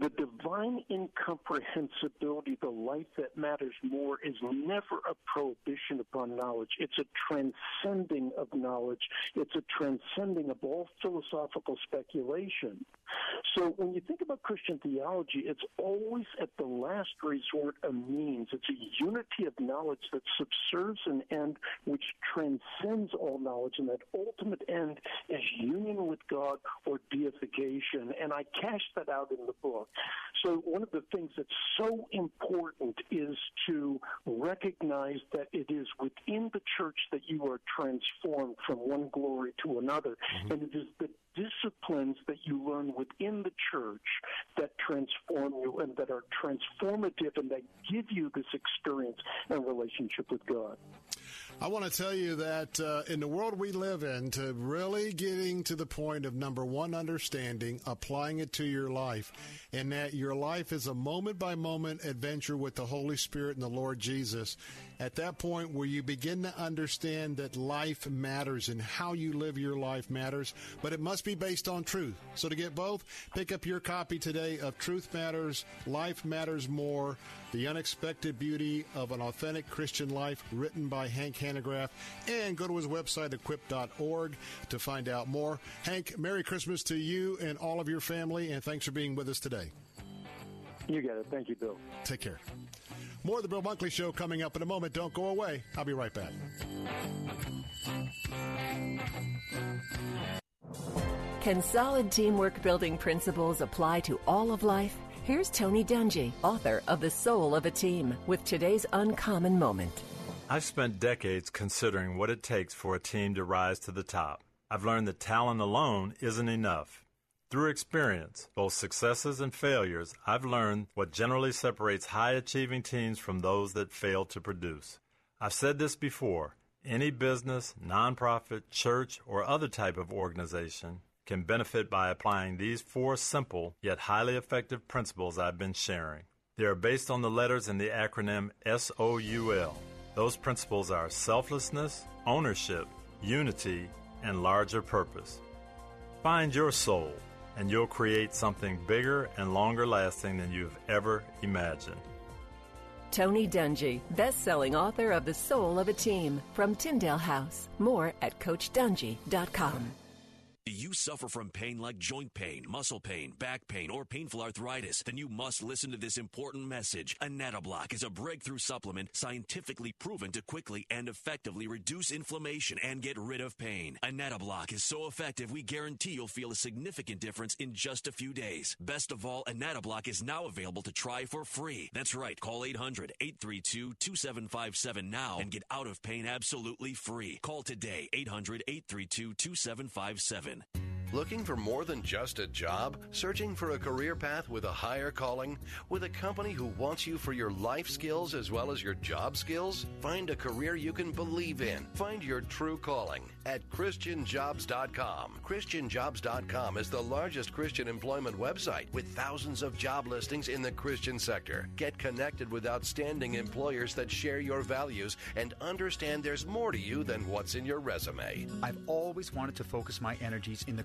The divine incomprehensibility, the life that matters more, is never a prohibition upon knowledge. It's a transcending of knowledge. It's a transcending of all philosophical speculation. So when you think about Christian theology, it's always at the last resort a means. It's a unity of knowledge that subserves an end which transcends all knowledge, and that ultimate end is union with God or deification. And I cash that out in the book. So one of the things that's so important is to recognize that it is within the church that you are transformed from one glory to another, mm-hmm. and it is the disciplines that you learn within the church that transform you and that are transformative and that give you this experience and relationship with God. I want to tell you that uh, in the world we live in, to really getting to the point of number one, understanding, applying it to your life, and that your life is a moment by moment adventure with the Holy Spirit and the Lord Jesus. At that point where you begin to understand that life matters and how you live your life matters, but it must be based on truth. So to get both, pick up your copy today of Truth Matters, Life Matters More, The Unexpected Beauty of an Authentic Christian Life, written by Hank Hanegraaff, and go to his website, equip.org, to find out more. Hank, Merry Christmas to you and all of your family, and thanks for being with us today. You got it. Thank you, Bill. Take care. More of the Bill Bunkley Show coming up in a moment. Don't go away. I'll be right back. Can solid teamwork building principles apply to all of life? Here's Tony Dungy, author of The Soul of a Team, with today's uncommon moment. I've spent decades considering what it takes for a team to rise to the top. I've learned that talent alone isn't enough. Through experience, both successes and failures, I've learned what generally separates high achieving teams from those that fail to produce. I've said this before any business, nonprofit, church, or other type of organization can benefit by applying these four simple yet highly effective principles I've been sharing. They are based on the letters in the acronym SOUL. Those principles are selflessness, ownership, unity, and larger purpose. Find your soul and you'll create something bigger and longer lasting than you've ever imagined. Tony Dungy, best-selling author of The Soul of a Team from Tyndale House. More at CoachDungy.com. Do you suffer from pain like joint pain, muscle pain, back pain, or painful arthritis, then you must listen to this important message. Anatoblock is a breakthrough supplement scientifically proven to quickly and effectively reduce inflammation and get rid of pain. Anatoblock is so effective, we guarantee you'll feel a significant difference in just a few days. Best of all, Anatoblock is now available to try for free. That's right. Call 800 832 2757 now and get out of pain absolutely free. Call today 800 832 2757. Golden. Looking for more than just a job? Searching for a career path with a higher calling? With a company who wants you for your life skills as well as your job skills? Find a career you can believe in. Find your true calling at ChristianJobs.com. ChristianJobs.com is the largest Christian employment website with thousands of job listings in the Christian sector. Get connected with outstanding employers that share your values and understand there's more to you than what's in your resume. I've always wanted to focus my energies in the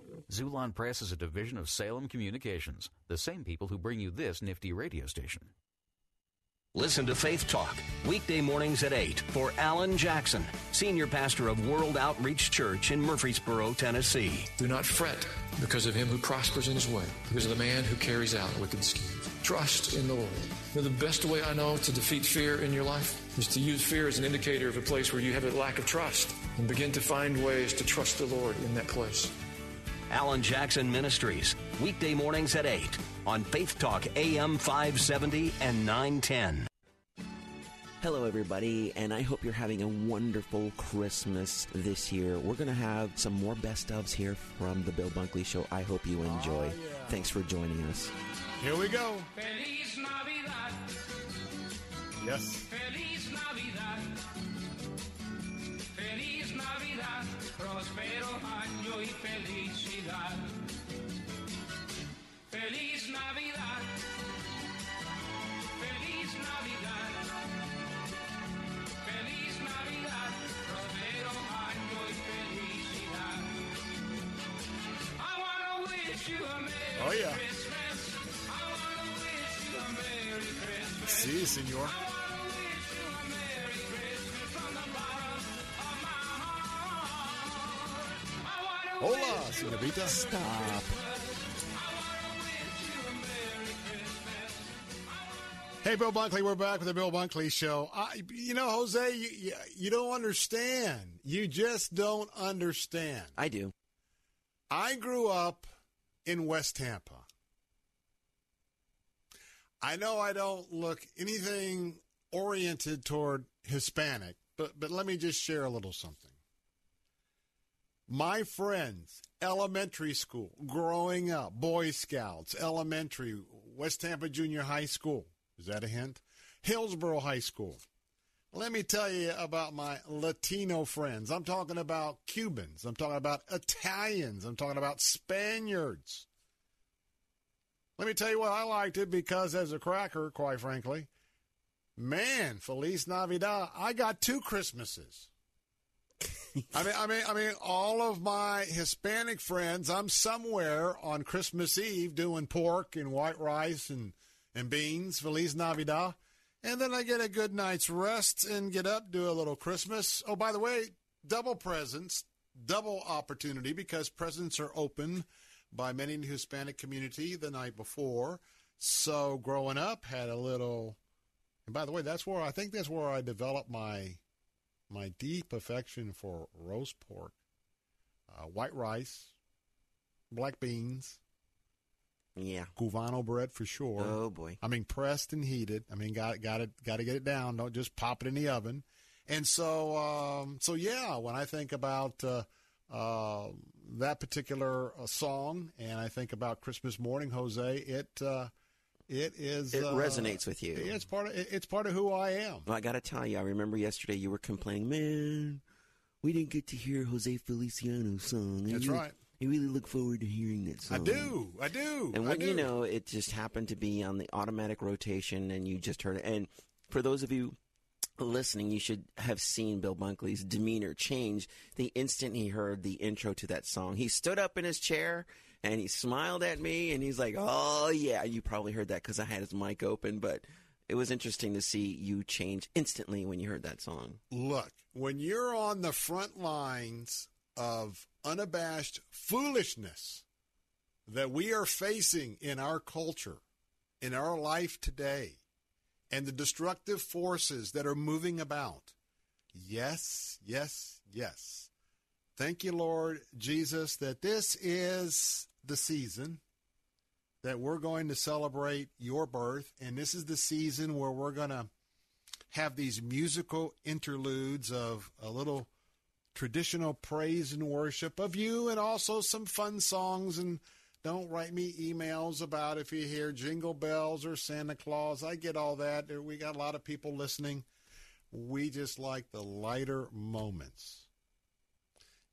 Xulon Press is a division of Salem Communications, the same people who bring you this nifty radio station. Listen to Faith Talk, weekday mornings at 8 for Alan Jackson, Senior Pastor of World Outreach Church in Murfreesboro, Tennessee. Do not fret because of him who prospers in his way, because of the man who carries out wicked schemes. Trust in the Lord. You know, the best way I know to defeat fear in your life is to use fear as an indicator of a place where you have a lack of trust and begin to find ways to trust the Lord in that place. Alan Jackson Ministries, weekday mornings at 8 on Faith Talk AM 570 and 910. Hello, everybody, and I hope you're having a wonderful Christmas this year. We're going to have some more best ofs here from the Bill Bunkley Show. I hope you enjoy. Oh, yeah. Thanks for joining us. Here we go. Feliz Navidad. Yes. Feliz Navidad. Feliz Navidad. Prospero Sí, señor. Hola, señorita. Stop. Hey, Bill Bunkley, we're back with the Bill Bunkley Show. I, you know, Jose, you, you, you don't understand. You just don't understand. I do. I grew up in West Tampa. I know I don't look anything oriented toward Hispanic, but, but let me just share a little something. My friends, elementary school, growing up, Boy Scouts, elementary, West Tampa Junior High School. Is that a hint? Hillsborough High School. Let me tell you about my Latino friends. I'm talking about Cubans. I'm talking about Italians. I'm talking about Spaniards. Let me tell you what I liked it because as a cracker, quite frankly, man, Feliz Navidad, I got two Christmases. I mean, I mean, I mean, all of my Hispanic friends. I'm somewhere on Christmas Eve doing pork and white rice and and beans. Feliz Navidad, And then I get a good night's rest and get up, do a little Christmas. Oh, by the way, double presents, double opportunity because presents are open by many in the Hispanic community the night before. So growing up, had a little. And by the way, that's where I think that's where I developed my my deep affection for roast pork, uh, white rice, black beans. Yeah, Cubano bread for sure. Oh boy! I mean, pressed and heated. I mean, got got it, got to get it down. Don't just pop it in the oven. And so, um, so yeah, when I think about uh, uh, that particular uh, song, and I think about Christmas morning, Jose, it uh, it is It uh, resonates with you. It's part of it's part of who I am. Well, I got to tell you, I remember yesterday you were complaining, man, we didn't get to hear Jose Feliciano's song. That's really- right. I really look forward to hearing that I do, I do. And I when you know, it just happened to be on the automatic rotation, and you just heard it. And for those of you listening, you should have seen Bill Bunkley's demeanor change the instant he heard the intro to that song. He stood up in his chair and he smiled at me, and he's like, "Oh yeah." You probably heard that because I had his mic open, but it was interesting to see you change instantly when you heard that song. Look, when you're on the front lines of unabashed foolishness that we are facing in our culture, in our life today, and the destructive forces that are moving about, yes, yes, yes. Thank you, Lord Jesus, that this is the season that we're going to celebrate your birth, and this is the season where we're going to have these musical interludes of a little traditional praise and worship of you and also some fun songs and don't write me emails about if you hear jingle bells or Santa Claus. I get all that. We got a lot of people listening. We just like the lighter moments.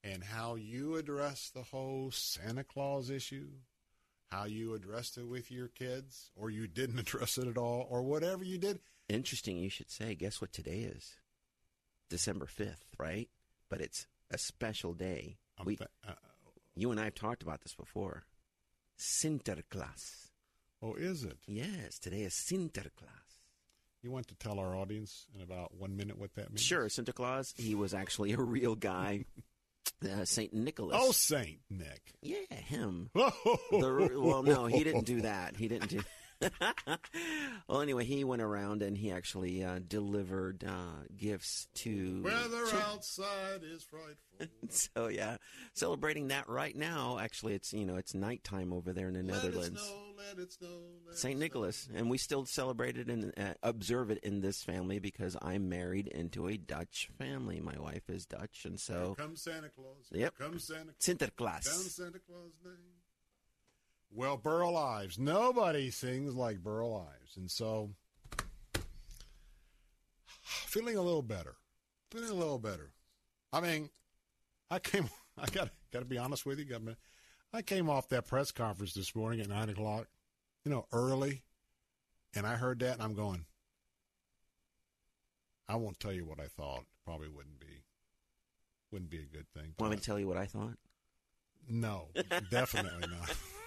And how you address the whole Santa Claus issue, how you addressed it with your kids, or you didn't address it at all, or whatever you did. Interesting, you should say. Guess what today is? December 5th, right? But it's a special day. We, uh, you and I have talked about this before. Sinterklaas. Oh, is it? Yes, today is Sinterklaas. You want to tell our audience in about one minute what that means? Sure, Santa Claus, he was actually a real guy. Uh, Saint Nicholas. Oh, Saint Nick. Yeah, him. Oh, The- well, no, he didn't do that. He didn't do. well, anyway, he went around and he actually uh, delivered uh, gifts to. Weather to- outside is frightful. so yeah, celebrating that right now. Actually, it's you know it's nighttime over there in the Let it Netherlands. snow, let it snow, let it Saint Nicholas, and we still celebrate it and uh, observe it in this family because I'm married into a Dutch family. My wife is Dutch, and so Here comes Santa Claus. Yep. Here comes Santa Sinterklaas. Down Santa Claus' name. Well, Burl Ives. Nobody sings like Burl Ives. And so, feeling a little better. Feeling a little better. I mean, I came, I got, got to be honest with you, Governor. I came off that press conference this morning at 9 o'clock, you know, early, and I heard that, and I'm going, I won't tell you what I thought. Probably wouldn't be, wouldn't be a good thing. Want me to tell you what I thought? No, definitely not.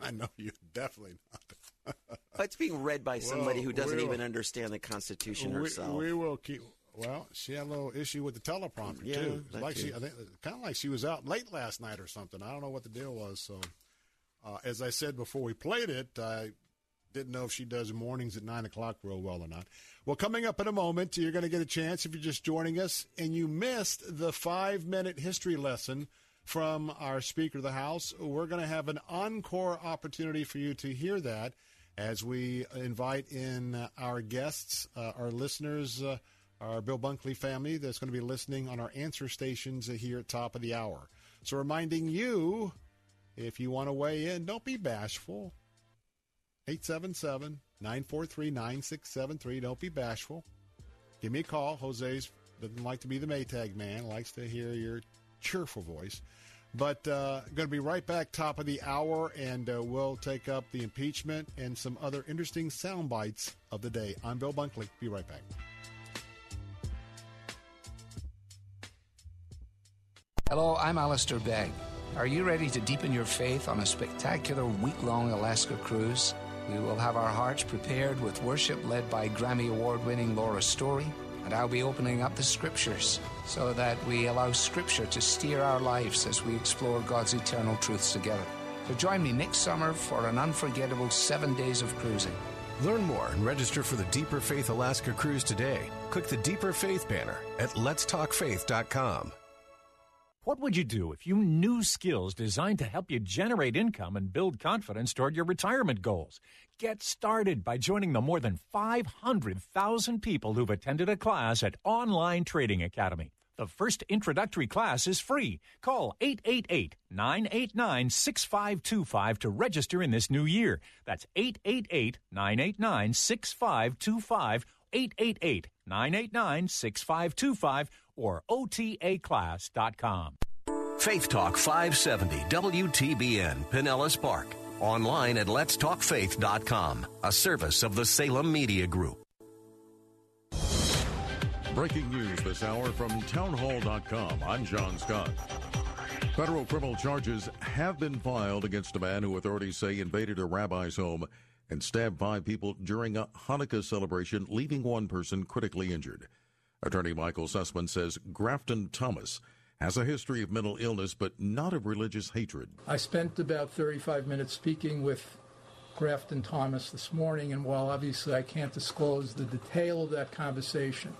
I know you definitely not. Oh, It's being read by somebody Well, who doesn't we'll- even understand the Constitution we, herself. we will keep. Well, she had a little issue with the teleprompter Yeah, too. Like she, too. I think, kind of like she was out late last night or something. I don't know what the deal was. So, uh, as I said before we played it, I didn't know if she does mornings at nine o'clock real well or not. Well, coming up in a moment, you're going to get a chance if you're just joining us and you missed the five minute history lesson from our Speaker of the House. We're going to have an encore opportunity for you to hear that as we invite in our guests, uh, our listeners, uh, our Bill Bunkley family that's going to be listening on our answer stations here at top of the hour. So, reminding you, if you want to weigh in, don't be bashful. 877 943 9673. Don't be bashful. Give me a call. Jose's doesn't like to be the Maytag man, likes to hear your cheerful voice. But uh, going to be right back, top of the hour, and uh, we'll take up the impeachment and some other interesting sound bites of the day. I'm Bill Bunkley. Be right back. Hello, I'm Alistair Begg. Are you ready to deepen your faith on a spectacular week long Alaska cruise? We will have our hearts prepared with worship led by Grammy Award winning Laura Story, and I'll be opening up the scriptures so that we allow scripture to steer our lives as we explore God's eternal truths together. So join me next summer for an unforgettable seven days of cruising. Learn more and register for the Deeper Faith Alaska cruise today. Click the Deeper Faith banner at letstalkfaith.com. What would you do if you knew skills designed to help you generate income and build confidence toward your retirement goals? Get started by joining the more than 500,000 people who've attended a class at Online Trading Academy. The first introductory class is free. Call 888 989 6525 to register in this new year. That's 888 989 6525, 888 989 6525, or OTAClass.com. Faith Talk 570 WTBN Pinellas Park. Online at letstalkfaith.com, a service of the Salem Media Group. Breaking news this hour from townhall.com. I'm John Scott. Federal criminal charges have been filed against a man who authorities say invaded a rabbi's home and stabbed five people during a Hanukkah celebration, leaving one person critically injured. Attorney Michael Sussman says Grafton Thomas has a history of mental illness, but not of religious hatred. I spent about 35 minutes speaking with Grafton Thomas this morning, and while obviously I can't disclose the detail of that conversation,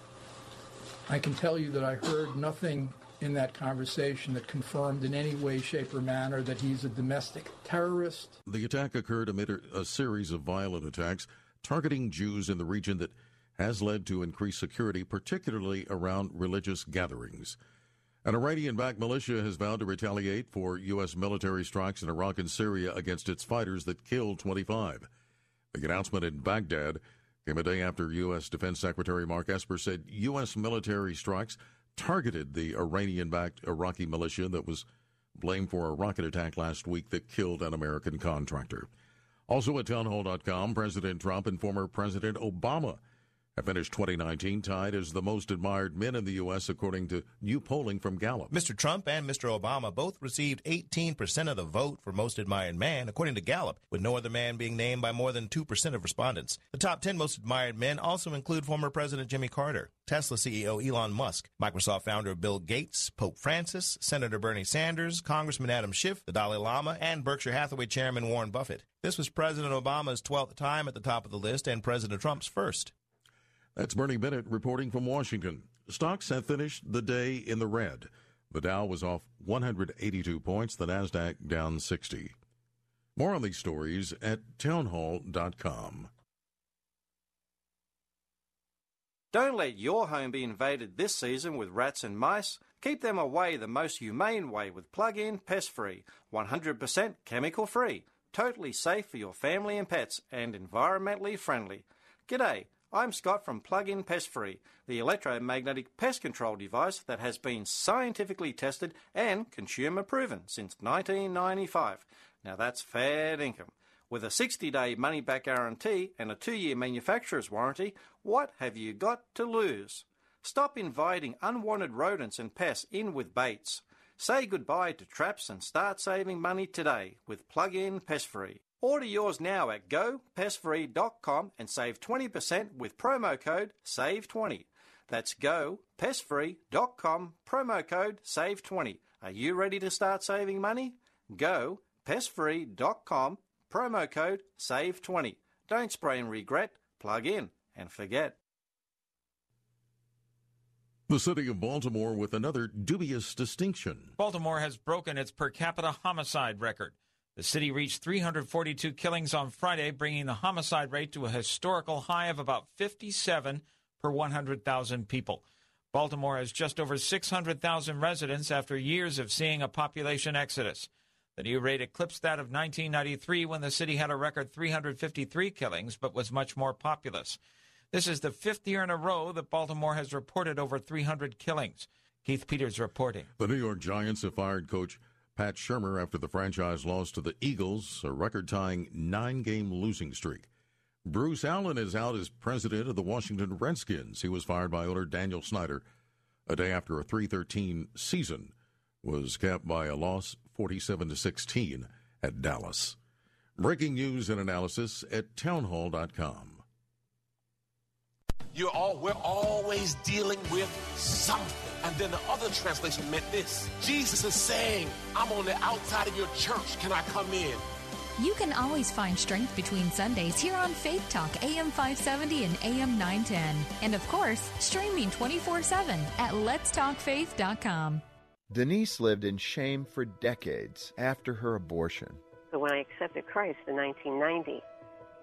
I can tell you that I heard nothing in that conversation that confirmed in any way, shape, or manner that he's a domestic terrorist. The attack occurred amid a series of violent attacks targeting Jews in the region that has led to increased security, particularly around religious gatherings. An Iranian backed militia has vowed to retaliate for U.S. military strikes in Iraq and Syria against its fighters that killed 25. The announcement in Baghdad came a day after U.S. Defense Secretary Mark Esper said U.S. military strikes targeted the Iranian backed Iraqi militia that was blamed for a rocket attack last week that killed an American contractor. Also at townhall.com, President Trump and former President Obama finished 2019 tied as the most admired men in the U.S., according to new polling from Gallup. Mr. Trump and Mr. Obama both received 18% of the vote for most admired man, according to Gallup, with no other man being named by more than 2% of respondents. The top 10 most admired men also include former President Jimmy Carter, Tesla CEO Elon Musk, Microsoft founder Bill Gates, Pope Francis, Senator Bernie Sanders, Congressman Adam Schiff, the Dalai Lama, and Berkshire Hathaway chairman Warren Buffett. This was President Obama's 12th time at the top of the list and President Trump's first. That's Bernie Bennett reporting from Washington. Stocks have finished the day in the red. The Dow was off 182 points, the Nasdaq down 60. More on these stories at townhall.com. Don't let your home be invaded this season with rats and mice. Keep them away the most humane way with plug-in pest free, 100% chemical free, totally safe for your family and pets, and environmentally friendly. G'day. I'm Scott from Plug-in Pest Free, the electromagnetic pest control device that has been scientifically tested and consumer proven since 1995. Now that's fair income. With a 60-day money-back guarantee and a 2-year manufacturer's warranty, what have you got to lose? Stop inviting unwanted rodents and pests in with baits. Say goodbye to traps and start saving money today with Plug-in Pest Free. Order yours now at gopestfree.com and save 20% with promo code SAVE20. That's gopestfree.com, promo code SAVE20. Are you ready to start saving money? Go pestfree.com, promo code SAVE20. Don't spray and regret, plug in and forget. The city of Baltimore with another dubious distinction. Baltimore has broken its per capita homicide record. The city reached 342 killings on Friday, bringing the homicide rate to a historical high of about 57 per 100,000 people. Baltimore has just over 600,000 residents after years of seeing a population exodus. The new rate eclipsed that of 1993 when the city had a record 353 killings but was much more populous. This is the fifth year in a row that Baltimore has reported over 300 killings. Keith Peters reporting. The New York Giants have fired coach Pat Shurmur after the franchise lost to the Eagles, a record tying nine game losing streak. Bruce Allen is out as president of the Washington Redskins. He was fired by owner Daniel Snyder a day after a 313 season was capped by a loss 47 to 16 at Dallas. Breaking news and analysis at townhall.com. You're all, we're always dealing with something. And then the other translation meant this Jesus is saying, I'm on the outside of your church. Can I come in? You can always find strength between Sundays here on Faith Talk, AM 570 and AM 910. And of course, streaming 24 7 at letstalkfaith.com. Denise lived in shame for decades after her abortion. So when I accepted Christ in 1990,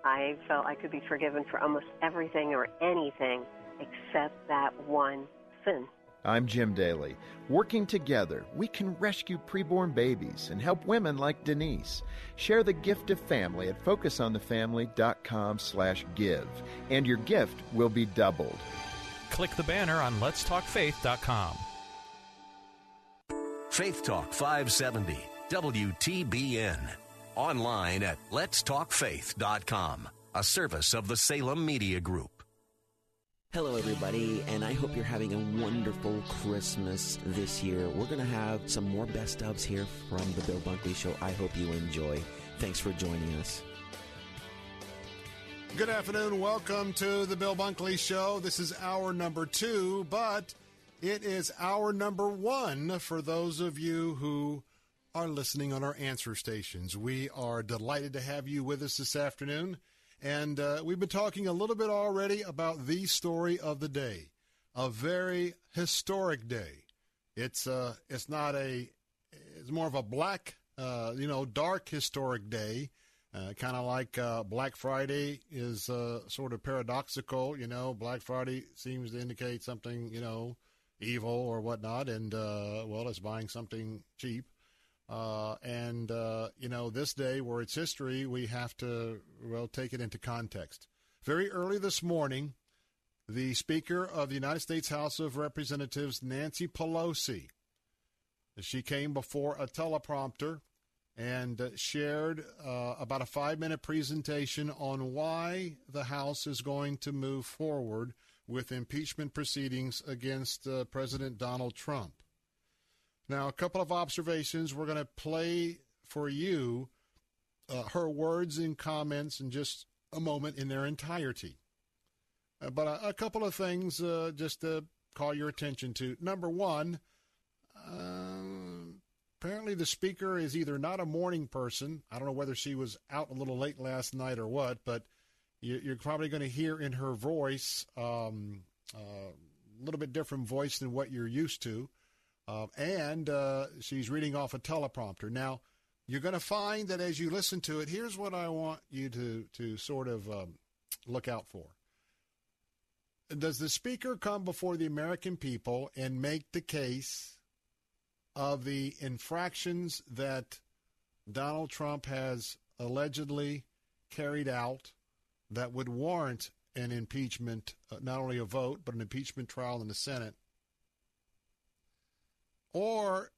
I felt I could be forgiven for almost everything or anything except that one sin. I'm Jim Daly. Working together, we can rescue preborn babies and help women like Denise. Share the gift of family at focusonthefamily.com/give, and your gift will be doubled. Click the banner on letstalkfaith.com. Faith Talk 570, WTBN. Online at letstalkfaith.com, a service of the Salem Media Group. Hello, everybody, and I hope you're having a wonderful Christmas this year. We're going to have some more best ofs here from the Bill Bunkley Show. I hope you enjoy. Thanks for joining us. Good afternoon. Welcome to the Bill Bunkley Show. This is hour number two, but it is hour number one for those of you who are listening on our answer stations. We are delighted to have you with us this afternoon. And uh, we've been talking a little bit already about the story of the day, a very historic day. It's uh, it's not a, it's more of a black, uh, you know, dark historic day, uh, kind of like uh, Black Friday is uh, sort of paradoxical. You know, Black Friday seems to indicate something, you know, evil or whatnot, and well, it's buying something cheap. Uh, and, uh, you know, this day where it's history, we have to, well, take it into context. Very early this morning, the Speaker of the United States House of Representatives, Nancy Pelosi, she came before a teleprompter and uh, shared uh, about a five minute presentation on why the House is going to move forward with impeachment proceedings against uh, President Donald Trump. Now, a couple of observations. We're going to play for you uh, her words and comments in just a moment in their entirety. Uh, but a, a, couple of things uh, just to call your attention to. Number one, uh, apparently the speaker is either not a morning person. I don't know whether she was out a little late last night or what, but you, are probably going to hear in her voice um, a little bit different voice than what you're used to. Uh, and uh, she's reading off a teleprompter. Now, you're going to find that as you listen to it, here's what I want you to, to sort of um, look out for. Does the speaker come before the American people and make the case of the infractions that Donald Trump has allegedly carried out that would warrant an impeachment, uh, not only a vote, but an impeachment trial in the Senate? Or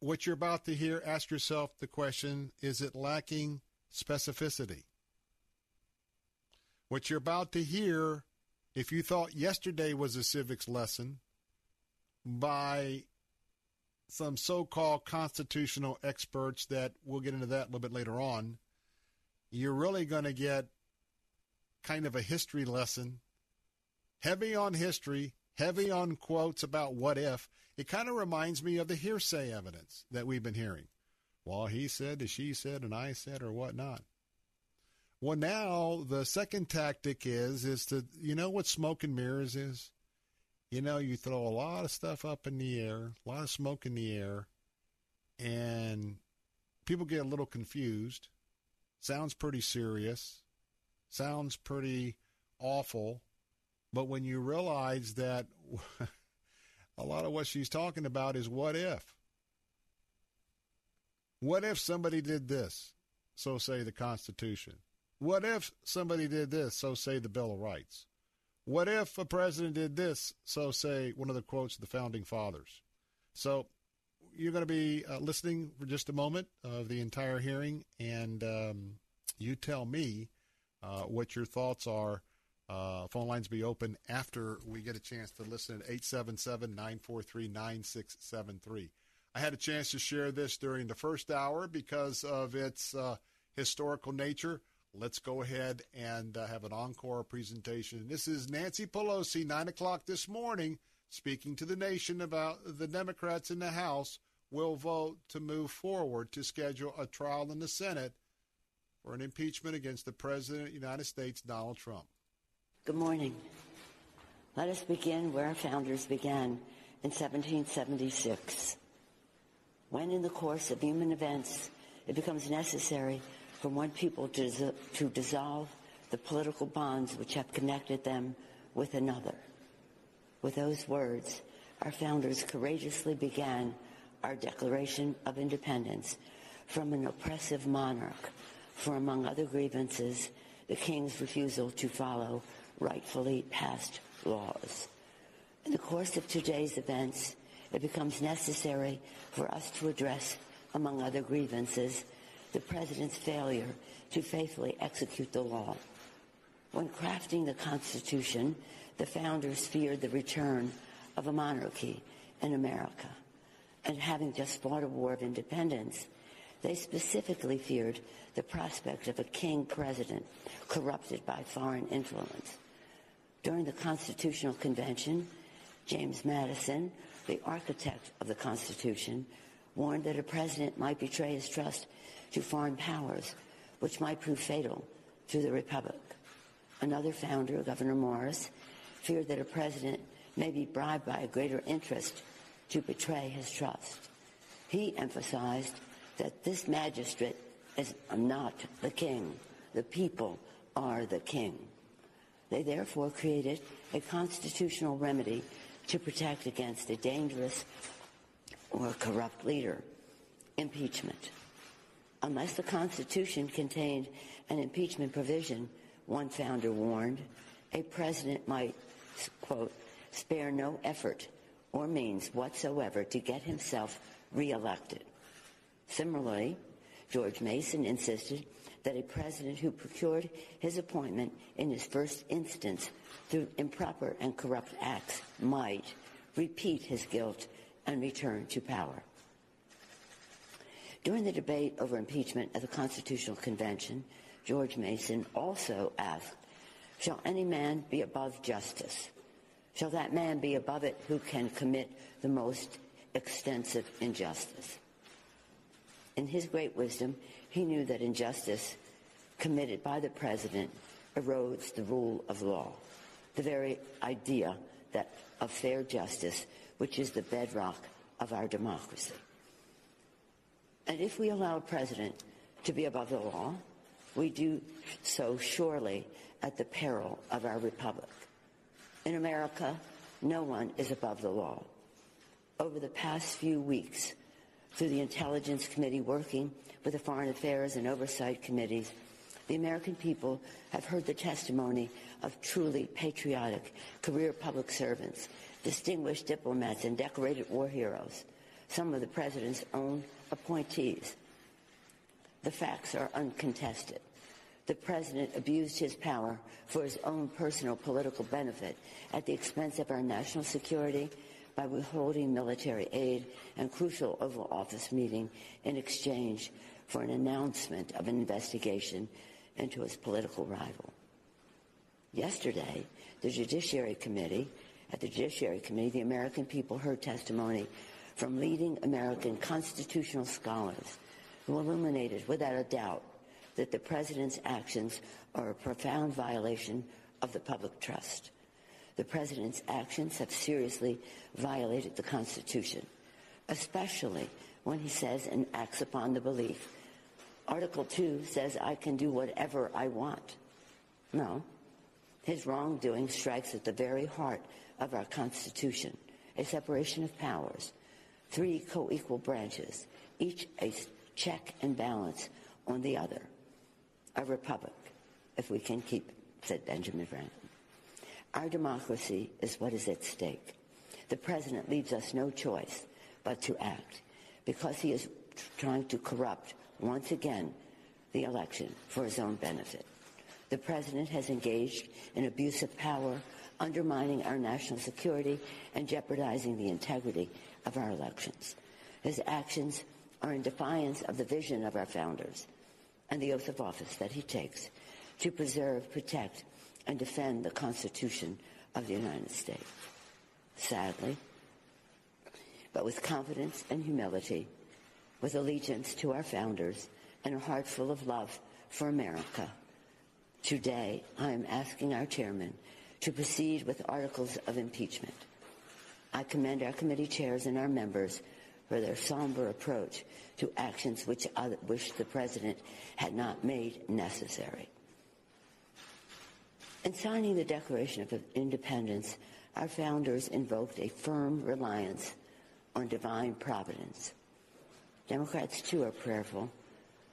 what you're about to hear, ask yourself the question is it lacking specificity? What you're about to hear, if you thought yesterday was a civics lesson by some so called constitutional experts that we'll get into that a little bit later on, you're really going to get kind of a history lesson, heavy on history, heavy on quotes about what if. It kind of reminds me of the hearsay evidence that we've been hearing. Well, he said, and she said, and I said, or whatnot. Well, now the second tactic is is to you know what smoke and mirrors is. You know, you throw a lot of stuff up in the air, a lot of smoke in the air, and people get a little confused. Sounds pretty serious. Sounds pretty awful. But when you realize that a lot of what she's talking about is what if? What if somebody did this? So say the Constitution. What if somebody did this? So say the Bill of Rights. What if a president did this? So say one of the quotes of the founding fathers. So you're going to be uh, listening for just a moment of the entire hearing, and um, you tell me uh, what your thoughts are uh, phone lines be open after we get a chance to listen at 877 943 9673. I had a chance to share this during the first hour because of its uh, historical nature. Let's go ahead and uh, have an encore presentation. This is Nancy Pelosi, 9 o'clock this morning, speaking to the nation about the Democrats in the House will vote to move forward to schedule a trial in the Senate for an impeachment against the President of the United States, Donald Trump. Good morning. Let us begin where our founders began in 1776, when in the course of human events it becomes necessary for one people to, to dissolve the political bonds which have connected them with another. With those words, our founders courageously began our Declaration of Independence from an oppressive monarch for, among other grievances, the king's refusal to follow rightfully passed laws. In the course of today's events, it becomes necessary for us to address, among other grievances, the President's failure to faithfully execute the law. When crafting the Constitution, the founders feared the return of a monarchy in America. And having just fought a war of independence, they specifically feared the prospect of a king president corrupted by foreign influence. During the Constitutional Convention, James Madison, the architect of the Constitution, warned that a president might betray his trust to foreign powers, which might prove fatal to the Republic. Another founder, Gouverneur Morris, feared that a president may be bribed by a greater interest to betray his trust. He emphasized that this magistrate is not the king. The people are the king. They therefore created a constitutional remedy to protect against a dangerous or corrupt leader, impeachment. Unless the Constitution contained an impeachment provision, one founder warned, a president might, quote, spare no effort or means whatsoever to get himself reelected. Similarly, George Mason insisted that a president who procured his appointment in his first instance through improper and corrupt acts might repeat his guilt and return to power. During the debate over impeachment at the Constitutional Convention, George Mason also asked, Shall any man be above justice? Shall that man be above it who can commit the most extensive injustice? In his great wisdom, he knew that injustice committed by the president erodes the rule of law, the very idea that of fair justice, which is the bedrock of our democracy. And if we allow a president to be above the law, we do so surely at the peril of our republic. In America, no one is above the law. Over the past few weeks, through the Intelligence Committee working with the Foreign Affairs and Oversight Committees, the American people have heard the testimony of truly patriotic career public servants, distinguished diplomats, and decorated war heroes, some of the president's own appointees. The facts are uncontested. The president abused his power for his own personal political benefit at the expense of our national security by withholding military aid and crucial Oval Office meeting in exchange for an announcement of an investigation into his political rival. Yesterday, the Judiciary Committee, at the Judiciary Committee, the American people heard testimony from leading American constitutional scholars who illuminated without a doubt that the president's actions are a profound violation of the public trust. The president's actions have seriously violated the Constitution, especially when he says and acts upon the belief. Article 2 says I can do whatever I want. No. His wrongdoing strikes at the very heart of our Constitution, a separation of powers, three co-equal branches, each a check and balance on the other. A republic, if we can keep, said Benjamin Franklin. Our democracy is what is at stake. The president leaves us no choice but to act because he is trying to corrupt once again the election for his own benefit. The president has engaged in abuse of power, undermining our national security and jeopardizing the integrity of our elections. His actions are in defiance of the vision of our founders, and the oath of office that he takes to preserve, protect, and defend the Constitution of the United States. Sadly, but with confidence and humility, with allegiance to our founders, and a heart full of love for America. Today, I am asking our chairman to proceed with articles of impeachment. I commend our committee chairs and our members for their somber approach to actions which, other, which the president had not made necessary. In signing the Declaration of Independence, our founders invoked a firm reliance on divine providence. Democrats, too, are prayerful,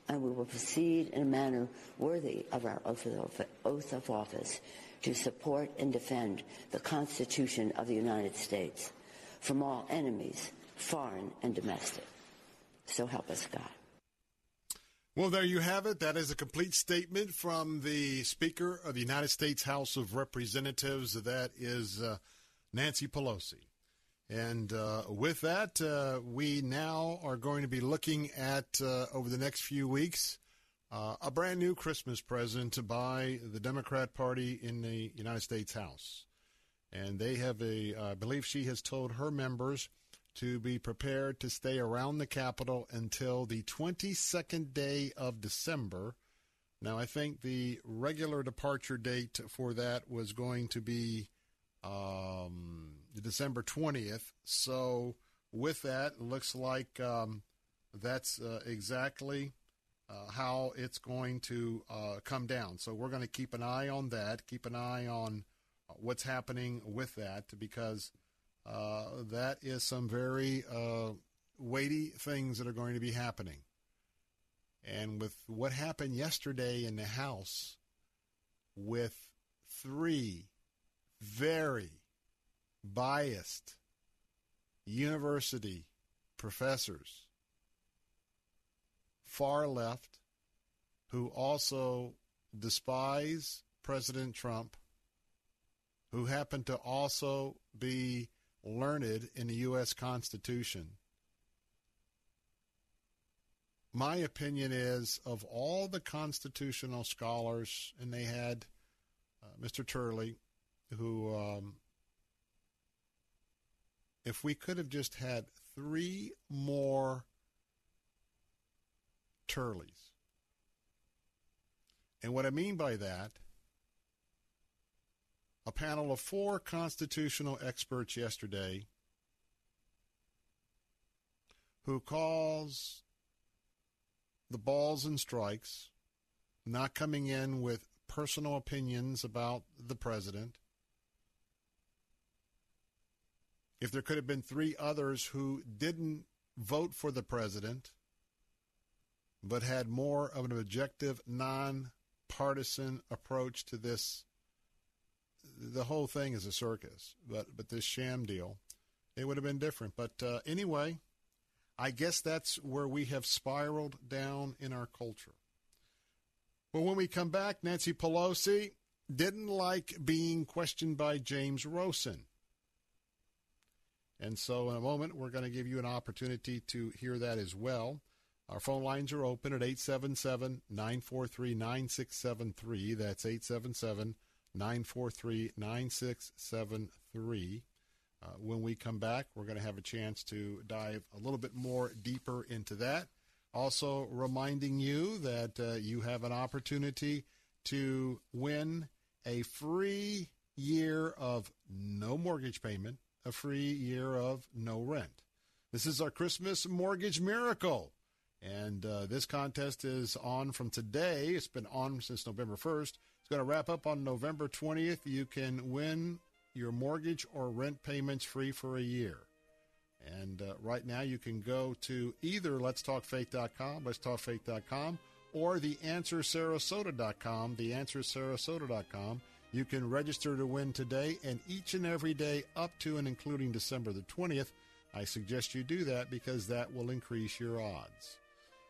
and we will proceed in a manner worthy of our oath of office to support and defend the Constitution of the United States from all enemies, foreign and domestic. So help us God. Well, there you have it. That is a complete statement from the Speaker of the United States House of Representatives. That is uh, Nancy Pelosi. And uh, with that, uh, we now are going to be looking at, uh, over the next few weeks, uh, a brand new Christmas present by the Democrat Party in the United States House. And they have a, I believe she has told her members to be prepared to stay around the Capitol until the 22nd day of December. Now, I think the regular departure date for that was going to be um, December 20th. So, with that, it looks like um, that's uh, exactly uh, how it's going to uh, come down. So, we're going to keep an eye on that, keep an eye on what's happening with that, because uh, that is some very uh, weighty things that are going to be happening. And with what happened yesterday in the House, with three very biased university professors, far left, who also despise President Trump, who happen to also be learned in the U.S. Constitution. My opinion is of all the constitutional scholars, and they had uh, Mr. Turley, who um, if we could have just had three more Turleys. And what I mean by that, a panel of four constitutional experts yesterday who calls the balls and strikes, not coming in with personal opinions about the president, if there could have been three others who didn't vote for the president but had more of an objective, non-partisan approach to this, the whole thing is a circus. But but this sham deal, it would have been different. But uh, anyway, I guess that's where we have spiraled down in our culture. But when we come back, Nancy Pelosi didn't like being questioned by James Rosen. And so, in a moment, we're going to give you an opportunity to hear that as well. Our phone lines are open at 877 943 9673. That's 877 943 9673. Uh, when we come back, we're going to have a chance to dive a little bit more deeper into that. Also, reminding you that uh, you have an opportunity to win a free year of no mortgage payment a free year of no rent. This is our Christmas mortgage miracle. And uh, this contest is on from today. It's been on since November 1st. It's going to wrap up on November 20th. You can win your mortgage or rent payments free for a year. And uh, right now, you can go to either letstalkfaith.com, letstalkfaith.com, or theanswersarasota.com, theanswersarasota.com. You can register to win today and each and every day up to and including December the 20th. I suggest you do that because that will increase your odds.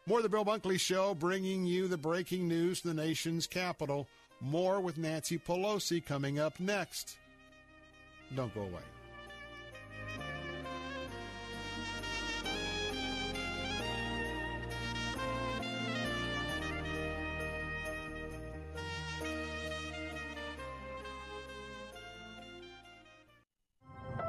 More of the Bill Bunkley Show, bringing you the breaking news to the nation's capital. More with Nancy Pelosi coming up next. Don't go away.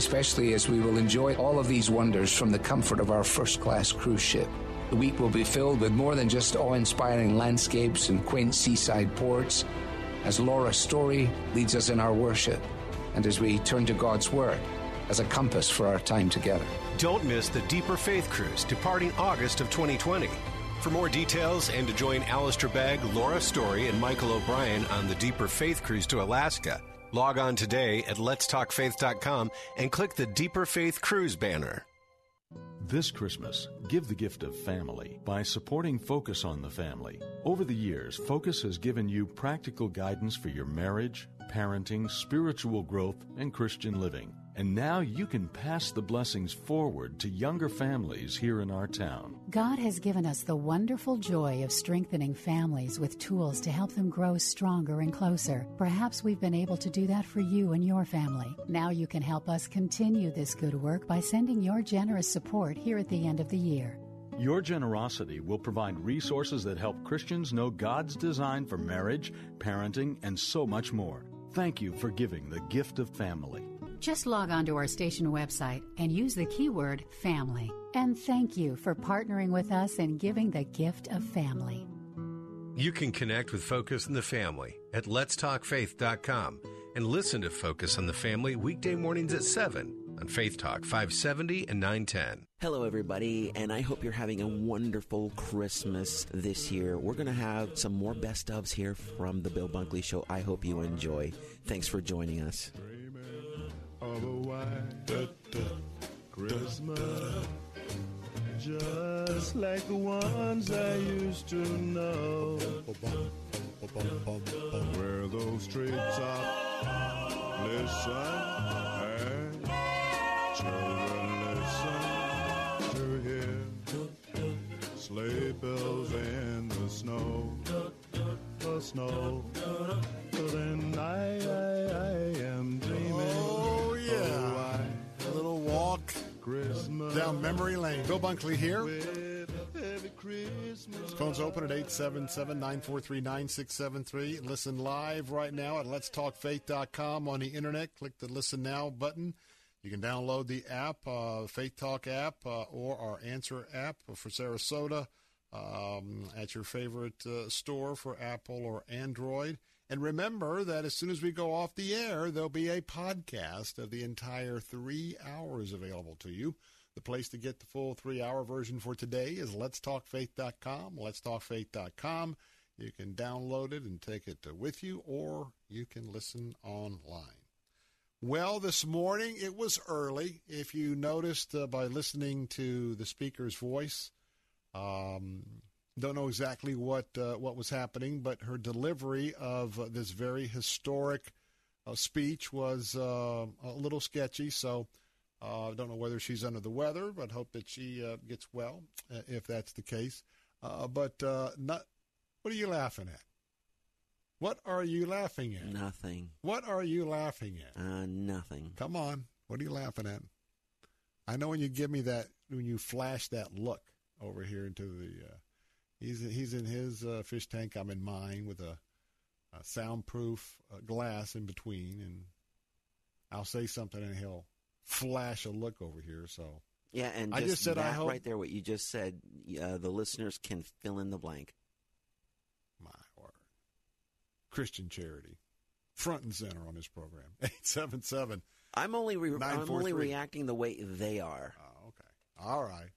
especially as we will enjoy all of these wonders from the comfort of our first class cruise ship. The week will be filled with more than just awe inspiring landscapes and quaint seaside ports, as Laura Story leads us in our worship, and as we turn to God's Word as a compass for our time together. Don't miss the Deeper Faith Cruise departing August of 2020. For more details and to join Alistair Begg, Laura Story, and Michael O'Brien on the Deeper Faith Cruise to Alaska, log on today at letstalkfaith.com and click the Deeper Faith Cruise banner. This Christmas, give the gift of family by supporting Focus on the Family. Over the years, Focus has given you practical guidance for your marriage, parenting, spiritual growth, and Christian living. And now you can pass the blessings forward to younger families here in our town. God has given us the wonderful joy of strengthening families with tools to help them grow stronger and closer. Perhaps we've been able to do that for you and your family. Now you can help us continue this good work by sending your generous support here at the end of the year. Your generosity will provide resources that help Christians know God's design for marriage, parenting, and so much more. Thank you for giving the gift of family. Just log on to our station website and use the keyword family. And thank you for partnering with us in giving the gift of family. You can connect with Focus on the Family at letstalkfaith.com and listen to Focus on the Family weekday mornings at 7 on Faith Talk 570 and 910. Hello, everybody, and I hope you're having a wonderful Christmas this year. We're going to have some more best ofs here from the Bill Bunkley Show. I hope you enjoy. Thanks for joining us of a white Christmas, just like the ones I used to know, where those treetops listen and children listen to hear. Sleigh bells in the snow, the snow. Then I, I, I walk down memory lane. Bill Bunkley here. Phones open at 877-943-9673. Listen live right now at letstalkfaith.com on the internet. Click the Listen Now button. You can download the app, uh, Faith Talk app, uh, or our Answer app for Sarasota um, at your favorite uh, store for Apple or Android. And remember that as soon as we go off the air, there'll be a podcast of the entire three hours available to you. The place to get the full three hour version for today is letstalkfaith.com. Letstalkfaith.com. You can download it and take it with you, or you can listen online. Well, this morning it was early. If you noticed uh, by listening to the speaker's voice, um, don't know exactly what uh, what was happening, but her delivery of uh, this very historic uh, speech was uh, a little sketchy. So uh, I don't know whether she's under the weather, but hope that she uh, gets well if that's the case. but not. What are you laughing at? What are you laughing at? Nothing. What are you laughing at? Uh, nothing. Come on. What are you laughing at? I know when you give me that, when you flash that look over here into the He's he's in his uh, fish tank. I'm in mine with a, a soundproof uh, glass in between, and I'll say something and he'll flash a look over here. So yeah, and I just, just said I hope right there what you just said. Uh, the listeners can fill in the blank. My word, Christian charity, front and center on this program. Eight seven seven. I'm only re- I'm only reacting the way they are. Oh, okay, all right.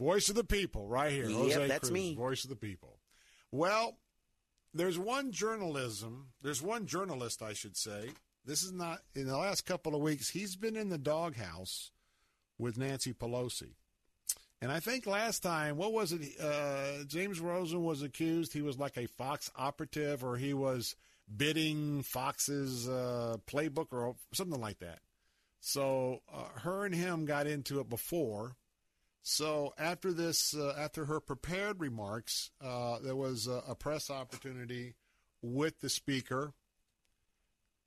Voice of the people, right here. Yep, Jose that's Cruz, me. Voice of the people. Well, there's one journalism. There's one journalist, I should say. This is not in the last couple of weeks. He's been in the doghouse with Nancy Pelosi, and I think last time, what was it? Uh, James Rosen was accused he was like a Fox operative, or he was bidding Fox's uh, playbook, or something like that. So uh, her and him got into it before So after this, uh, after her prepared remarks, uh, there was a, a, press opportunity with the speaker.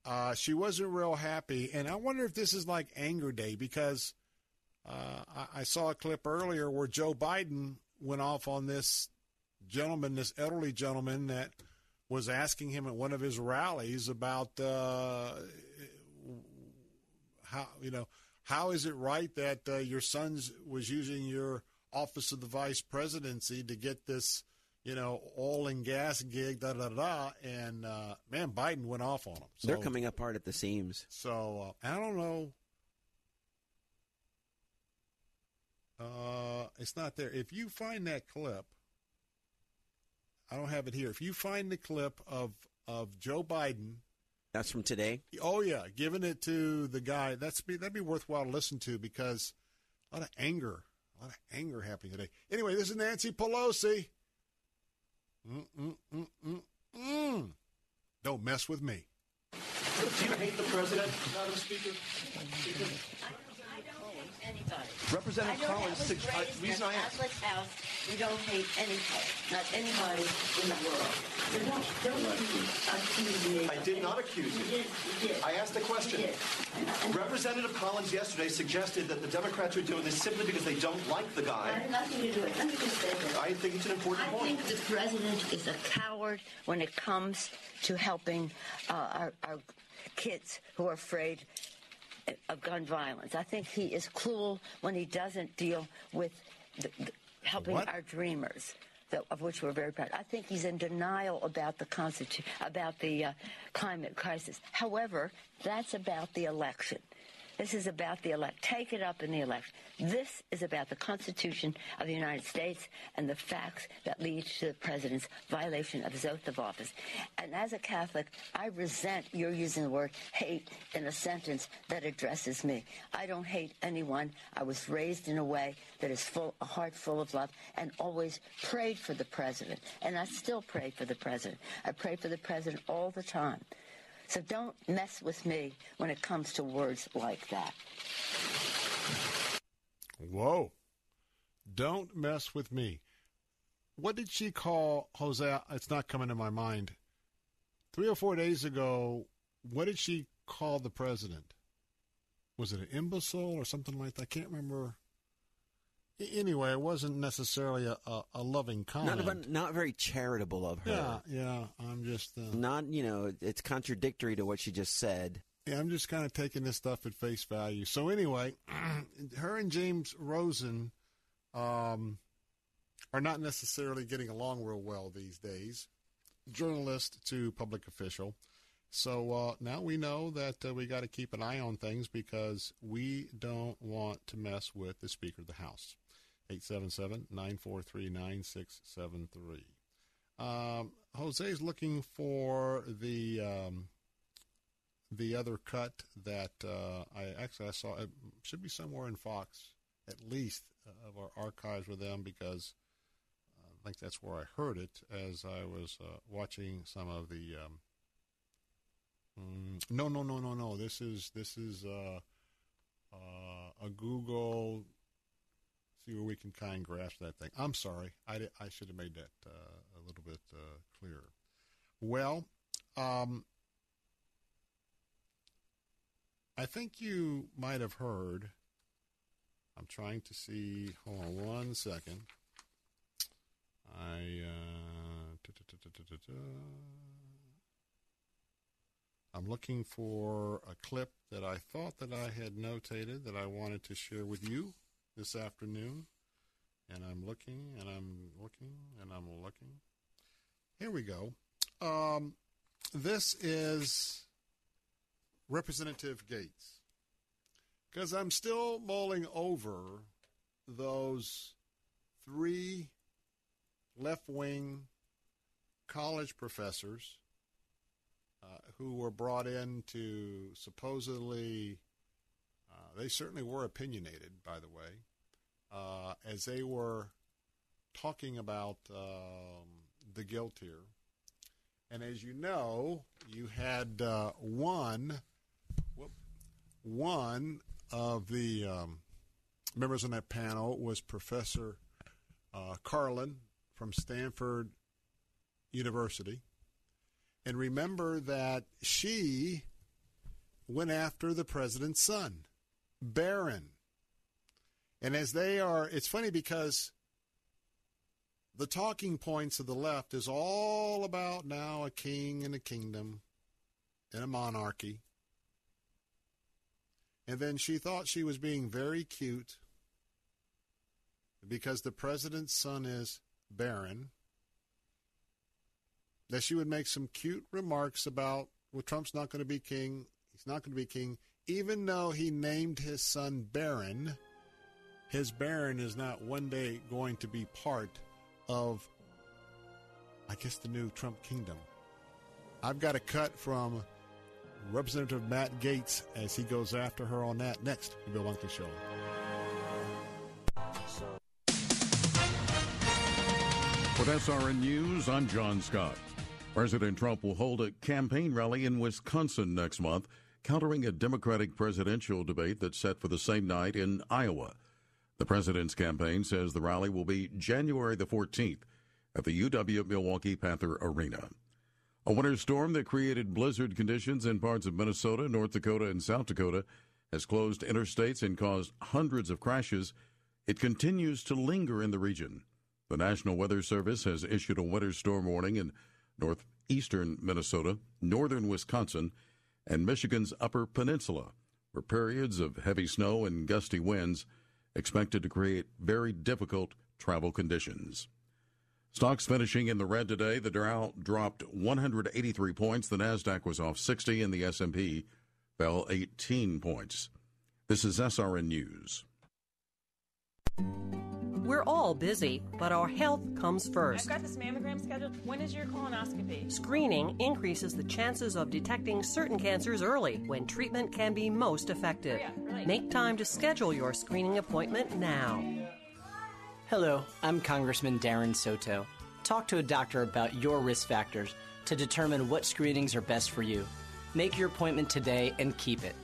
Uh, she wasn't real happy, and I wonder if this is like anger day because uh, I, I, saw a clip earlier where Joe Biden went off on this gentleman, this elderly gentleman that was asking him at one of his rallies about uh, how you know how is it right that uh, your son was using your office of the vice presidency to get this, you know, oil and gas gig, da da da, and uh, man, Biden went off on him. So, They're coming apart at the seams. So uh, I don't know. Uh, it's not there. If you find that clip, I don't have it here. If you find the clip of of Joe Biden that's from today. Oh yeah, giving it to the guy. That's be that'd be worthwhile to listen to because a lot of anger, a lot of anger happening today. Anyway, this is Nancy Pelosi. Mm-mm-mm-mm-mm. Don't mess with me. Do you hate the president, Madam Speaker? anybody. Representative Collins, the uh, reason I asked. House, we don't hate anybody, not anybody in the world. So don't, don't accuse me. I did not accuse you. You did. You did. I asked a question. Representative Collins yesterday suggested that the Democrats are doing this simply because they don't like the guy. I have nothing to do with it. Let me just say this. I think it's an important I point. I think the president is a coward when it comes to helping uh, our, our kids who are afraid of gun violence. I think he is cruel when he doesn't deal with the, the, helping what? our dreamers. of which we're very proud. I think he's in denial about the constitu- about the uh, climate crisis. However, that's about the election. This is about the elect. Take it up in the election. This is about the Constitution of the United States and the facts that lead to the president's violation of his oath of office. And as a Catholic, I resent your using the word hate in a sentence that addresses me. I don't hate anyone. I was raised in a way that is full, a heart full of love, and always prayed for the president. And I still pray for the president. I pray for the president all the time. So don't mess with me when it comes to words like that. Whoa. Don't mess with me. What did she call Jose? It's not coming to my mind. Three or four days ago, what did she call the president? Was it an imbecile or something like that? I can't remember anyway, it wasn't necessarily a, a, a loving comment. Not, not very charitable of her. Yeah, yeah. I'm just uh, not. You know, it's contradictory to what she just said. Yeah, I'm just kind of taking this stuff at face value. So anyway, her and James Rosen um, are not necessarily getting along real well these days. Journalist to public official. So uh, now we know that uh, we got to keep an eye on things because we don't want to mess with the Speaker of the House. 877 943 9673. Um, Jose is looking for the um, the other cut that uh, I actually I saw. It should be somewhere in Fox, at least uh, of our archives with them because uh, I think that's where I heard it as I was uh, watching some of the. Um, mm, no, no, no, no, no. This is this is uh, uh, a Google see where we can kind of grasp that thing. I'm sorry, I, I should have made that uh, a little bit uh, clearer. Well, um, I think you might have heard. I'm trying to see. Hold on one second. I. Uh, I'm looking for a clip that I thought that I had notated that I wanted to share with you this afternoon, and I'm looking and I'm looking and I'm looking. Here we go. Um, this is Representative Gaetz. Because I'm still mulling over those three left wing college professors uh, who were brought in to supposedly, they certainly were opinionated, by the way, uh, as they were talking about um, the guilt here. And as you know, you had uh, one, one of the um, members on that panel was Professor uh, Karlan from Stanford University. And remember that she went after the president's son, Barron. And as they are, it's funny because the talking points of the left is all about now a king and a kingdom and a monarchy. And then she thought she was being very cute because the president's son is Barron. That she would make some cute remarks about, well, Trump's not going to be king. He's not going to be king. Even though he named his son Barron, his Barron is not one day going to be part of, I guess, the new Trump kingdom. I've got a cut from Representative Matt Gaetz as he goes after her on that next, the Bill Bunkley Show. With SRN News, I'm John Scott. President Trump will hold a campaign rally in Wisconsin next month, countering a Democratic presidential debate that's set for the same night in Iowa. The president's campaign says the rally will be January the 14th at the UW Milwaukee Panther Arena. A winter storm that created blizzard conditions in parts of Minnesota, North Dakota, and South Dakota has closed interstates and caused hundreds of crashes. It continues to linger in the region. The National Weather Service has issued a winter storm warning in northeastern Minnesota, northern Wisconsin, and Michigan's Upper Peninsula, where periods of heavy snow and gusty winds expected to create very difficult travel conditions. Stocks finishing in the red today. The Dow dropped 183 points. The Nasdaq was off 60, and the S&P fell 18 points. This is SRN News. We're all busy, but our health comes first. I've got this mammogram scheduled. When is your colonoscopy? Screening increases the chances of detecting certain cancers early when treatment can be most effective. Oh, Make time to schedule your screening appointment now. Hello, I'm Congressman Darren Soto. Talk to a doctor about your risk factors to determine what screenings are best for you. Make your appointment today and keep it.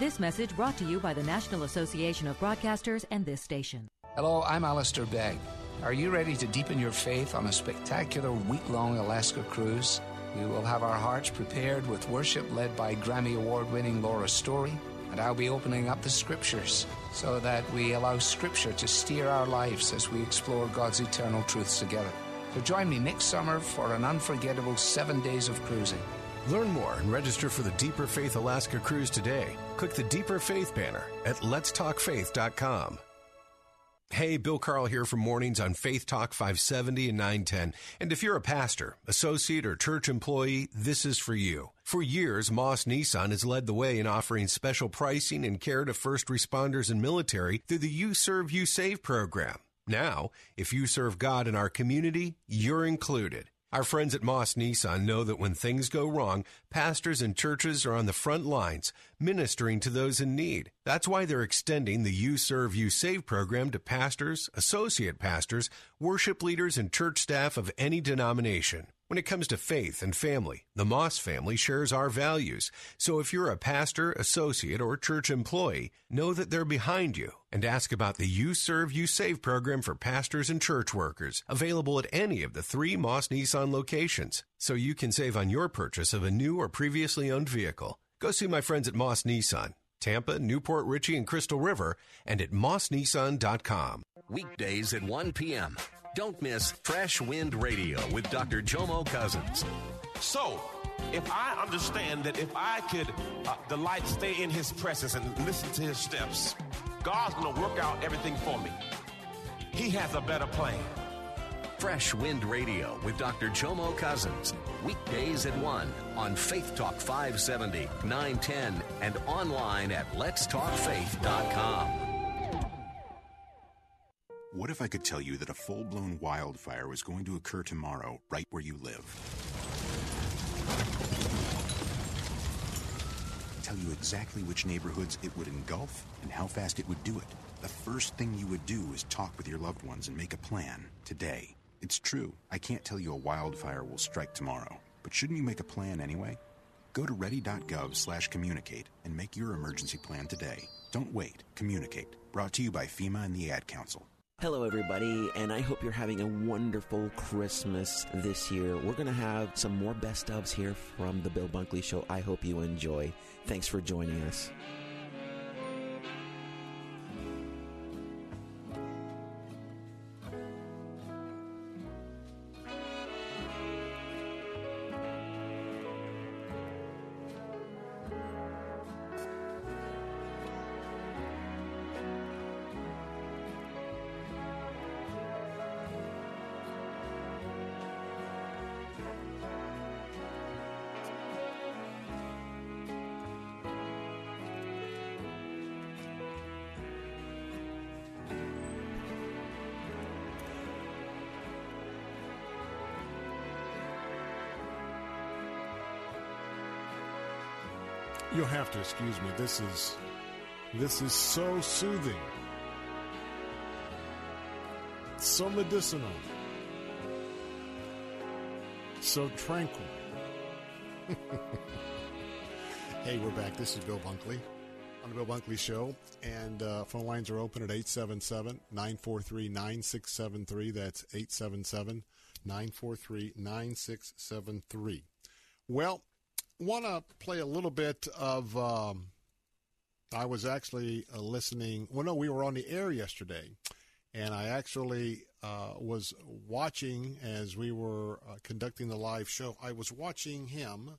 This message brought to you by the National Association of Broadcasters and this station. Hello, I'm Alistair Begg. Are you ready to deepen your faith on a spectacular week long Alaska cruise? We will have our hearts prepared with worship led by Grammy Award winning Laura Story, and I'll be opening up the scriptures so that we allow scripture to steer our lives as we explore God's eternal truths together. So join me next summer for an unforgettable seven days of cruising. Learn more and register for the Deeper Faith Alaska cruise today. Click the Deeper Faith banner at letstalkfaith.com. Hey, Bill Carl here from Mornings on Faith Talk 570 and 910. And if you're a pastor, associate, or church employee, this is for you. For years, Moss Nissan has led the way in offering special pricing and care to first responders and military through the You Serve, You Save program. Now, if you serve God in our community, you're included. Our friends at Moss Nissan know that when things go wrong, pastors and churches are on the front lines, ministering to those in need. That's why they're extending the You Serve, You Save program to pastors, associate pastors, worship leaders, and church staff of any denomination. When it comes to faith and family, the Moss family shares our values. So if you're a pastor, associate, or church employee, know that they're behind you and ask about the You Serve, You Save program for pastors and church workers, available at any of the three Moss Nissan locations, so you can save on your purchase of a new or previously owned vehicle. Go see my friends at Moss Nissan, Tampa, New Port Richey, and Crystal River, and at mossnissan.com. Weekdays at 1 p.m. Don't miss Fresh Wind Radio with Dr. Jomo Cousins. So, if I understand that if I could uh, delight, stay in His presence and listen to His steps, God's going to work out everything for me. He has a better plan. Fresh Wind Radio with Dr. Jomo Cousins. Weekdays at 1 on Faith Talk 570, 910, and online at letstalkfaith.com. What if I could tell you that a full blown wildfire was going to occur tomorrow, right where you live? Tell you exactly which neighborhoods it would engulf and how fast it would do it. The first thing you would do is talk with your loved ones and make a plan today. It's true, I can't tell you a wildfire will strike tomorrow, but shouldn't you make a plan anyway? Go to ready.gov slash communicate and make your emergency plan today. Don't wait. Communicate. Brought to you by FEMA and the Ad Council. Hello, everybody, and I hope you're having a wonderful Christmas this year. We're going to have some more best ofs here from The Bill Bunkley Show. I hope you enjoy. Thanks for joining us. You'll have to excuse me. This is this is so soothing. So medicinal. So tranquil. hey, we're back. This is Bill Bunkley on the Bill Bunkley Show. And uh, phone lines are open at 877 943 9673. That's 877 943 9673. Well, want to play a little bit of. Um, I was actually uh, listening. Well, no, we were on the air yesterday, and I actually uh, was watching as we were uh, conducting the live show. I was watching him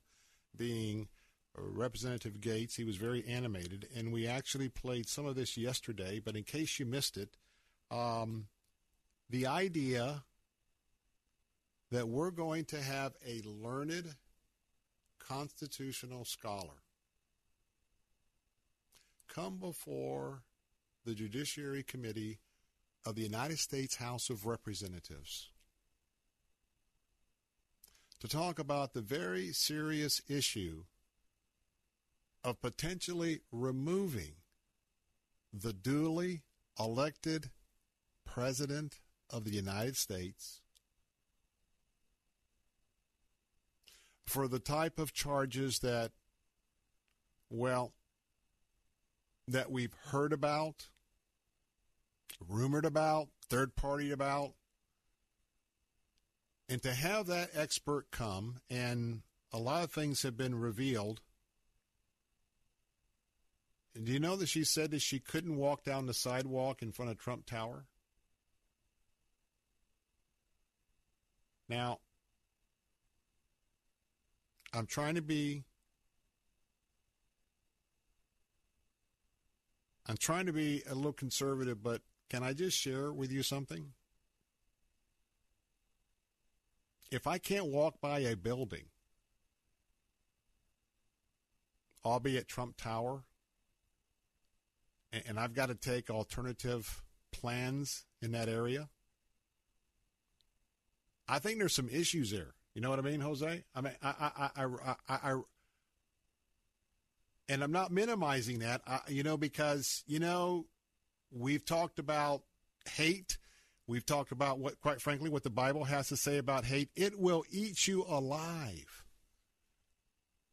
being Representative Gaetz. He was very animated, and we actually played some of this yesterday. But in case you missed it, um, the idea that we're going to have a learned constitutional scholar come before the Judiciary Committee of the United States House of Representatives to talk about the very serious issue of potentially removing the duly elected President of the United States for the type of charges that, well, that we've heard about, rumored about, third party about. And to have that expert come, and a lot of things have been revealed. do you know that she said that she couldn't walk down the sidewalk in front of Trump Tower? Now, I'm trying to be I'm trying to be a little conservative, but can I just share with you something? If I can't walk by a building, albeit Trump Tower, and I've got to take alternative plans in that area, I think there's some issues there. You know what I mean, Jose? I mean, I, I, I, I, I and I'm not minimizing that, you know, because you know we've talked about hate. We've talked about what, quite frankly, what the Bible has to say about hate. It will eat you alive.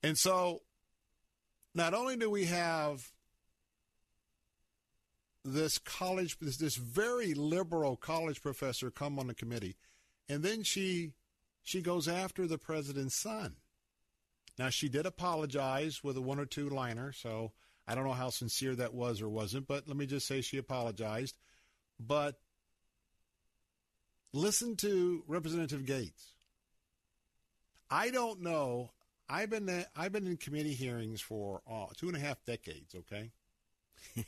And so, not only do we have this college, this, this very liberal college professor come on the committee, and then she she goes after the president's son. Now, she did apologize with a one or two liner, so I don't know how sincere that was or wasn't, but let me just say she apologized. But listen to Representative Gaetz. I don't know. I've been I've been in committee hearings for uh, two and a half decades. Okay.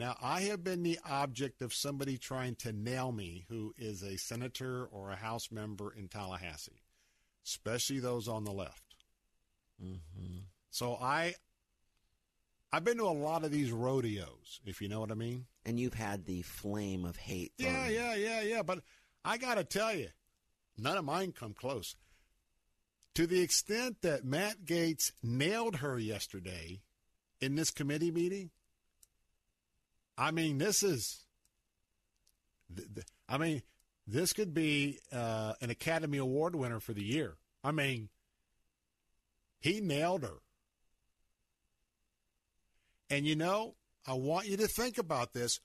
Now, I have been the object of somebody trying to nail me who is a senator or a House member in Tallahassee, especially those on the left. Mm-hmm. So I, I've been to a lot of these rodeos, if you know what I mean. And you've had the flame of hate. Yeah, yeah, yeah, yeah. But I got to tell you, none of mine come close. To the extent that Matt Gaetz nailed her yesterday in this committee meeting, I mean, this is. I mean, this could be uh, an Academy Award winner for the year. I mean, he nailed her. And you know, I want you to think about this.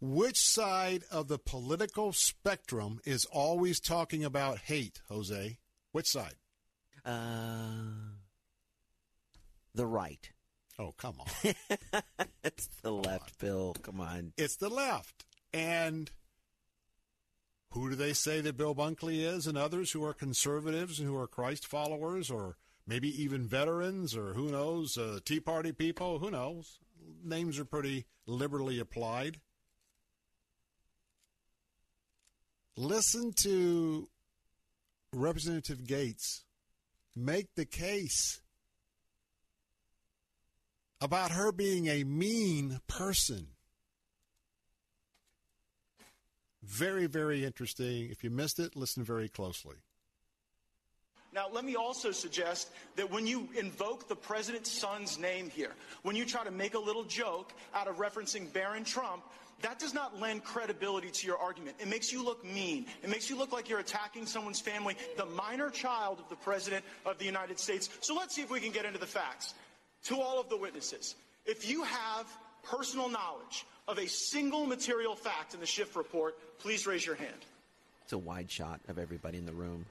Which side of the political spectrum is always talking about hate, Jose? Which side? Uh, the right. Oh, come on. it's the left, Bill. Come on. It's the left. And who do they say that Bill Bunkley is and others who are conservatives and who are Christ followers or maybe even veterans or who knows, uh, Tea Party people? Who knows? Names are pretty liberally applied. Listen to Representative Gaetz make the case about her being a mean person. Very, very interesting. If you missed it, listen very closely. Now, let me also suggest that when you invoke the president's son's name here, when you try to make a little joke out of referencing Barron Trump, that does not lend credibility to your argument. It makes you look mean. It makes you look like you're attacking someone's family, the minor child of the President of the United States. So let's see if we can get into the facts. To all of the witnesses, if you have personal knowledge of a single material fact in the Schiff report, please raise your hand. It's a wide shot of everybody in the room.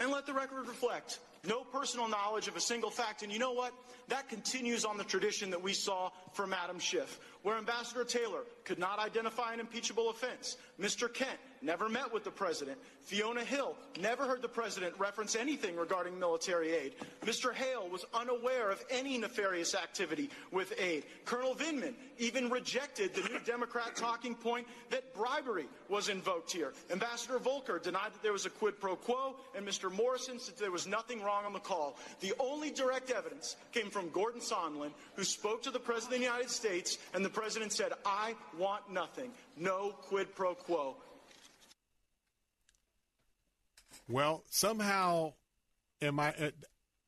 And let the record reflect no personal knowledge of a single fact. And you know what? That continues on the tradition that we saw from Adam Schiff, where Ambassador Taylor could not identify an impeachable offense. Mr. Kent never met with the president. Fiona Hill never heard the president reference anything regarding military aid. Mr. Hale was unaware of any nefarious activity with aid. Colonel Vindman even rejected the new Democrat talking point that bribery was invoked here. Ambassador Volker denied that there was a quid pro quo, and Mr. Morrison said there was nothing wrong on the call. The only direct evidence came from Gordon Sondland, who spoke to the President of the United States, and the President said, I want nothing. No quid pro quo. Well, somehow, am I? Uh,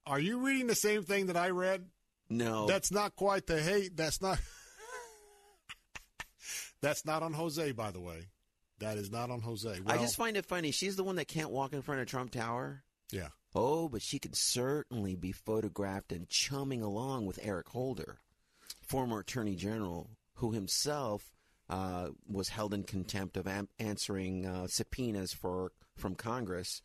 are you reading the same thing that I read? No, that's not quite the hate. That's not. that's not on Jose, by the way. That is not on Jose. Well, I just find it funny. She's the one that can't walk in front of Trump Tower. Yeah. Oh, but she could certainly be photographed and chumming along with Eric Holder, former Attorney General, who himself uh, was held in contempt of am- answering uh, subpoenas for from Congress,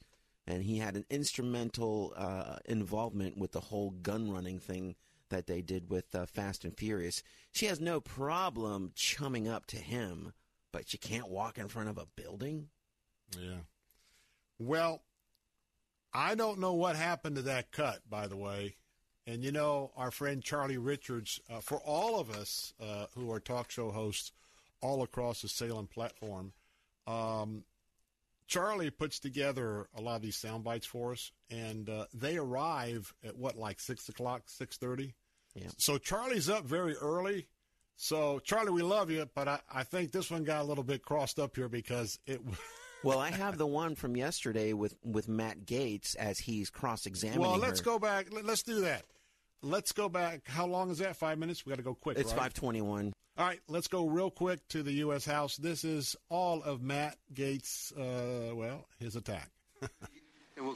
and he had an instrumental uh, involvement with the whole gun running thing that they did with uh, Fast and Furious. She has no problem chumming up to him, but she can't walk in front of a building. Yeah. Well, I don't know what happened to that cut, by the way. And you know, our friend Charlie Richards, uh, for all of us uh, who are talk show hosts all across the Salem platform, um, Charlie puts together a lot of these sound bites for us, and uh, they arrive at what, like six o'clock, six thirty. Yeah. So Charlie's up very early. So Charlie, we love you, but I, I think this one got a little bit crossed up here because it. well, I have the one from yesterday with with Matt Gaetz as he's cross examining. Well, let's her. go back. Let's do that. Let's go back. How long is that? Five minutes. We got to go quick. It's right? five twenty one. All right, let's go real quick to the U.S. House. This is all of Matt Gaetz. Uh, well, his attack.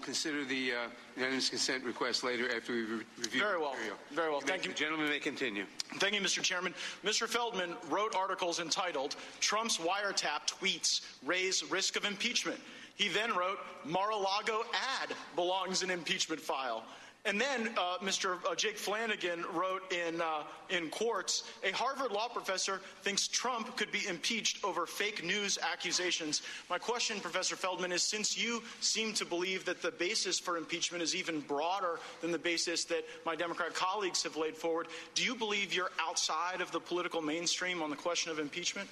consider the uh, unanimous consent request later after we re- review. Very the well. material. Very well. Thank you. The gentleman may continue. Thank you, Mr. Chairman. Mr. Feldman wrote articles entitled "Trump's wiretap tweets raise risk of impeachment." He then wrote, "Mar-a-Lago ad belongs in impeachment file." And then uh, Mr. Uh, Jake Flanagan wrote in, uh, in Quartz, a Harvard law professor thinks Trump could be impeached over fake news accusations. My question, Professor Feldman, is since you seem to believe that the basis for impeachment is even broader than the basis that my Democrat colleagues have laid forward, do you believe you're outside of the political mainstream on the question of impeachment?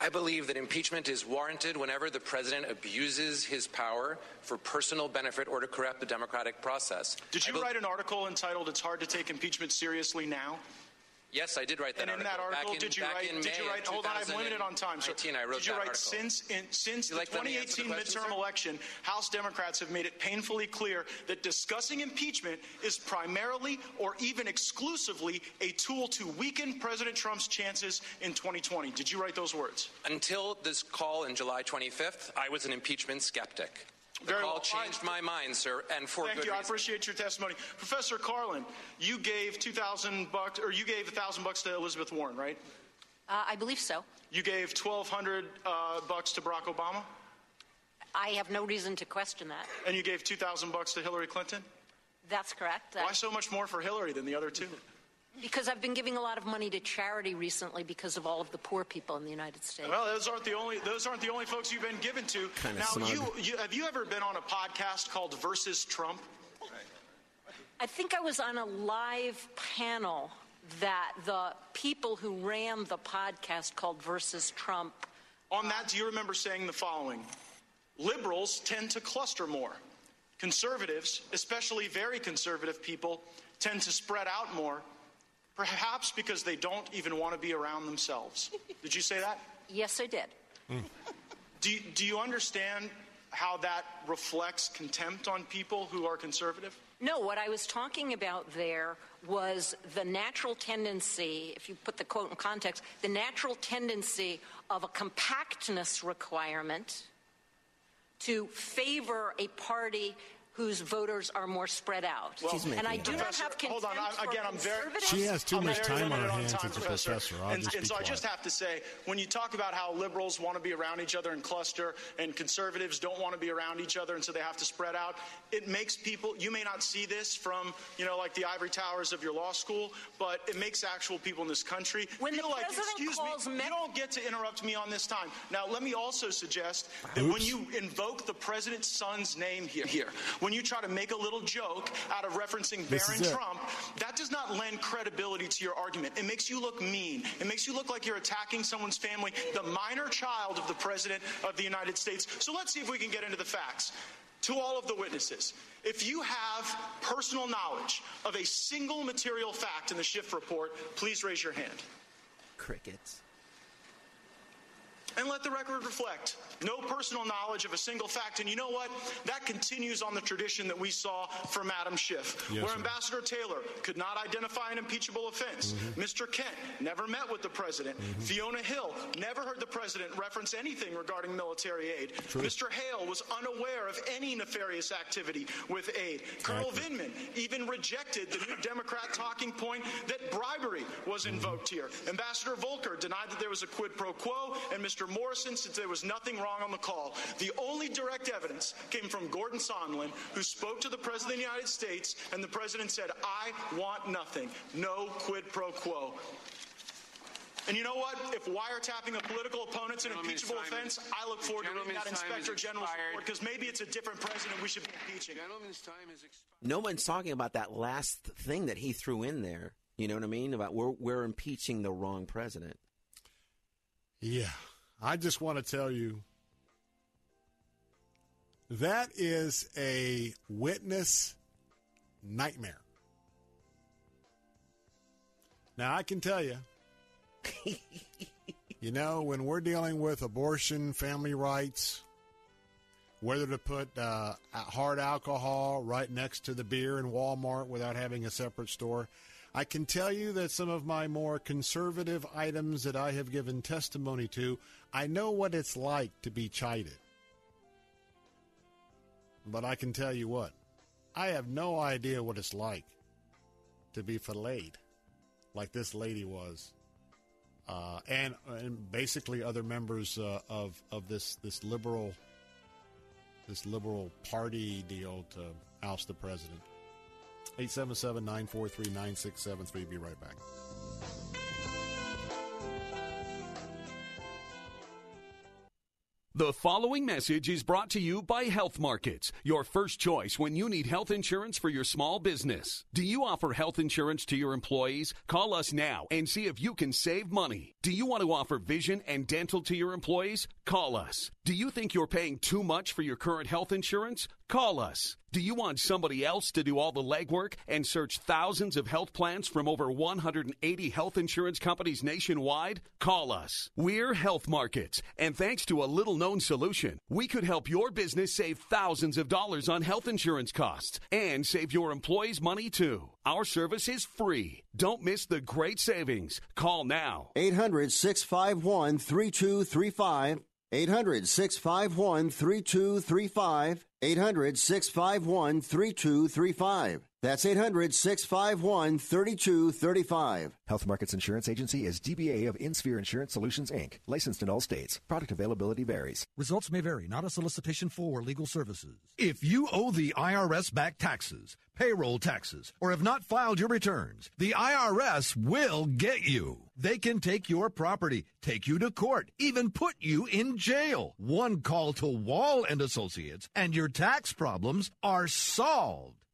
I believe that impeachment is warranted whenever the president abuses his power for personal benefit or to corrupt the democratic process. Did you be- write an article entitled "It's Hard to Take Impeachment Seriously Now"? Yes, I did write that and in article. that article, in, did you write? Did you write? Hold on, I'm limited on time. So did you write article. since in, since the like let me answer 2018 the question, midterm sir? election, House Democrats have made it painfully clear that discussing impeachment is primarily or even exclusively a tool to weaken President Trump's chances in 2020. Did you write those words? Until this call in July 25th, I was an impeachment skeptic. The Very call well. changed my mind, sir, and for Thank good you. I appreciate your testimony, Professor Karlan. You gave two thousand bucks, or you gave a thousand bucks to Elizabeth Warren, right? Uh, I believe so. You gave twelve hundred uh, bucks to Barack Obama, I have no reason to question that. and you gave two thousand bucks to Hillary Clinton. That's correct. Why so much more for Hillary than the other two? Because I've been giving a lot of money to charity recently because of all of the poor people in the United States. Well, those aren't the only those aren't the only folks you've been given to. Kinda now, you, you have you ever been on a podcast called Versus Trump? I think I was on a live panel that the people who ran the podcast called Versus Trump. On that, do you remember saying the following? Liberals tend to cluster more. Conservatives, especially very conservative people, tend to spread out more, perhaps because they don't even want to be around themselves. Did you say that? Yes, I did. Do you, do you understand how that reflects contempt on people who are conservative? No, what I was talking about there was the natural tendency, if you put the quote in context, the natural tendency of a compactness requirement to favor a party whose voters are more spread out. She's and I do not have contempt Hold on, I- for again, I'm very. She has too I'm much time on her limited hands time, as a professor. I'll and just and be so I just have to say, when you talk about how liberals want to be around each other and cluster, and conservatives don't want to be around each other, and so they have to spread out, it makes people. You may not see this from, you know, like the ivory towers of your law school, but it makes actual people in this country When feel like, excuse me, me- you don't get to interrupt me on this time. Now, let me also suggest that when you invoke the president's son's name here, here, when you try to make a little joke out of referencing This Barron. Trump, that does not lend credibility to your argument. It makes you look mean. It makes you look like you're attacking someone's family, the minor child of the President of the United States. So let's see if we can get into the facts. To all of the witnesses, if you have personal knowledge of a single material fact in the Schiff report, please raise your hand. Crickets. And let the record reflect no personal knowledge of a single fact. And you know what? That continues on the tradition that we saw from Adam Schiff, Yes, where sir. Ambassador Taylor could not identify an impeachable offense. Mm-hmm. Mr. Kent never met with the president. Fiona Hill never heard the president reference anything regarding military aid. True. Mr. Hale was unaware of any nefarious activity with aid. Colonel. Vindman even rejected the new Democrat talking point that bribery was invoked here. Ambassador Volker denied that there was a quid pro quo, and Mr. Morrison said there was nothing wrong on the call. The only direct evidence came from Gordon Sondland, who spoke to the President of the United States, and the President said, I want nothing. No quid pro quo. And you know what? If wiretapping a political opponent's an impeachable offense, is- I look forward to reading that Gentleman's time is Inspector General's expired. report because maybe it's a different president we should be impeaching. Gentleman's time has expired. No one's talking about that last thing that he threw in there. You know what I mean? About we're we're impeaching the wrong president. Yeah. I just want to tell you that is a witness nightmare. Now, I can tell you, you know, when we're dealing with abortion, family rights, whether to put uh, hard alcohol right next to the beer in Walmart without having a separate store, I can tell you that some of my more conservative items that I have given testimony to, I know what it's like to be chided. But I can tell you what, I have no idea what it's like to be filleted like this lady was. Uh, and, and basically other members uh, of, of this, this liberal this liberal party deal to oust the president. 877 943 9673. Be right back. The following message is brought to you by Health Markets, your first choice when you need health insurance for your small business. Do you offer health insurance to your employees? Call us now and see if you can save money. Do you want to offer vision and dental to your employees? Call us. Do you think you're paying too much for your current health insurance? Call us. Do you want somebody else to do all the legwork and search thousands of health plans from over 180 health insurance companies nationwide? Call us. We're Health Markets, and thanks to a little known solution, we could help your business save thousands of dollars on health insurance costs and save your employees money too. Our service is free. Don't miss the great savings. Call now. 800 651 3235. 800 651 3235. 800 651 3235. That's 800 651 3235. Health Markets Insurance Agency is DBA of InSphere Insurance Solutions, Inc., licensed in all states. Product availability varies. Results may vary, not a solicitation for legal services. If you owe the IRS back taxes, payroll taxes, or have not filed your returns, the IRS will get you. They can take your property, take you to court, even put you in jail. One call to Wall and Associates, and your tax problems are solved.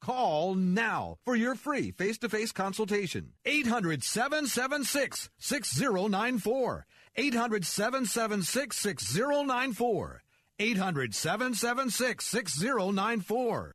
Call now for your free face to face consultation. 800 776 6094. 800 776 6094. 800 776 6094.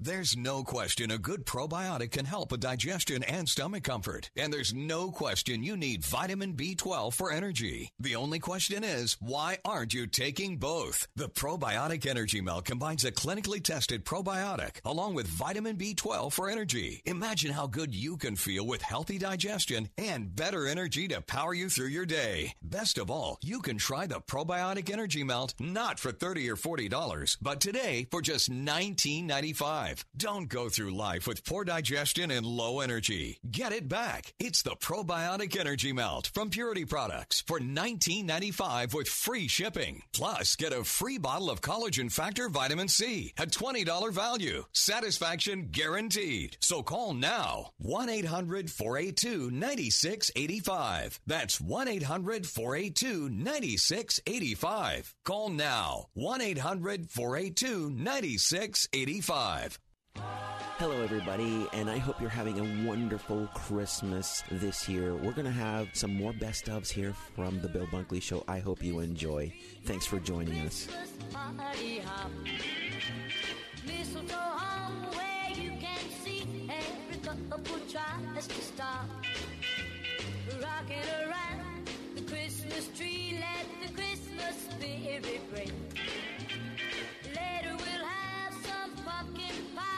There's no question a good probiotic can help with digestion and stomach comfort. And there's no question you need vitamin B12 for energy. The only question is, why aren't you taking both? The Probiotic Energy Melt combines a clinically tested probiotic along with vitamin B12 for energy. Imagine how good you can feel with healthy digestion and better energy to power you through your day. Best of all, you can try the Probiotic Energy Melt not for 30 or $40, but today for just $19.95. Don't go through life with poor digestion and low energy. Get it back. It's the Probiotic Energy Melt from Purity Products for $19.95 with free shipping. Plus, get a free bottle of Collagen Factor Vitamin C at $20 value. Satisfaction guaranteed. So call now 1 800 482 9685. That's 1 800 482 9685. Call now 1 800 482 9685. Hello, everybody, and I hope you're having a wonderful Christmas this year. We're going to have some more best ofs here from the Bill Bunkley Show. I hope you enjoy. Thanks for joining us. Rocking around the Christmas tree, let the Christmas spirit. Later we'll have some pumpkin pie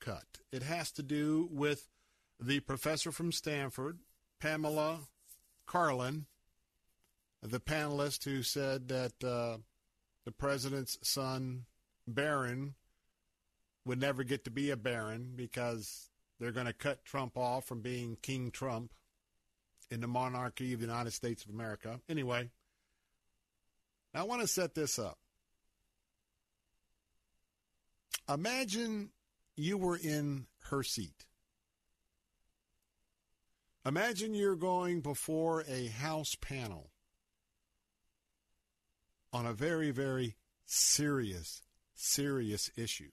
cut. It has to do with the professor from Stanford, Pamela Karlan, the panelist who said that uh, the president's son, Barron, would never get to be a baron because they're going to cut Trump off from being King Trump in the monarchy of the United States of America. Anyway, I want to set this up. Imagine you were in her seat. Imagine you're going before a House panel on a very, very serious, serious issue.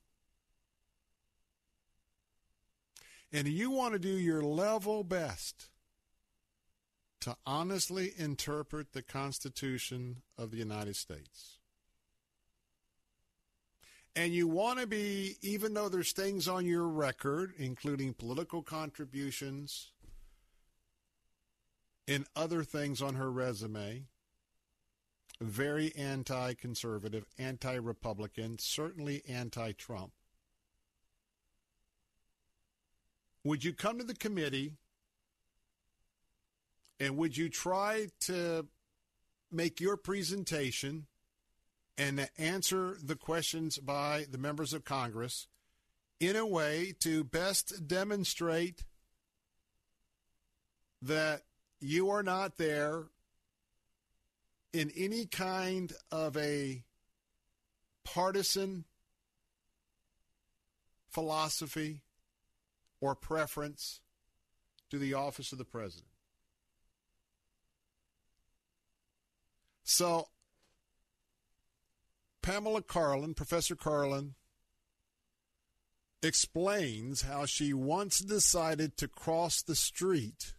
and you want to do your level best to honestly interpret the Constitution of the United States. And you want to be, even though there's things on your record, including political contributions and other things on her resume, very anti conservative, anti Republican, certainly anti Trump. Would you come to the committee and would you try to make your presentation and answer the questions by the members of Congress in a way to best demonstrate that you are not there in any kind of a partisan philosophy or preference to the office of the president. So, Pamela Karlan, Professor Karlan, explains how she once decided to cross the street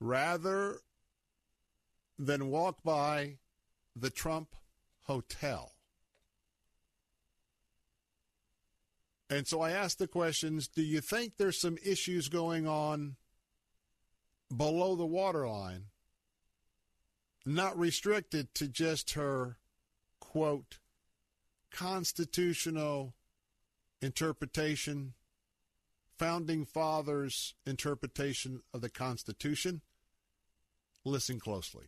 rather than walk by the Trump Hotel. And so I asked the questions Do you think there's some issues going on below the waterline, not restricted to just her, quote, constitutional interpretation, founding fathers' interpretation of the Constitution? Listen closely.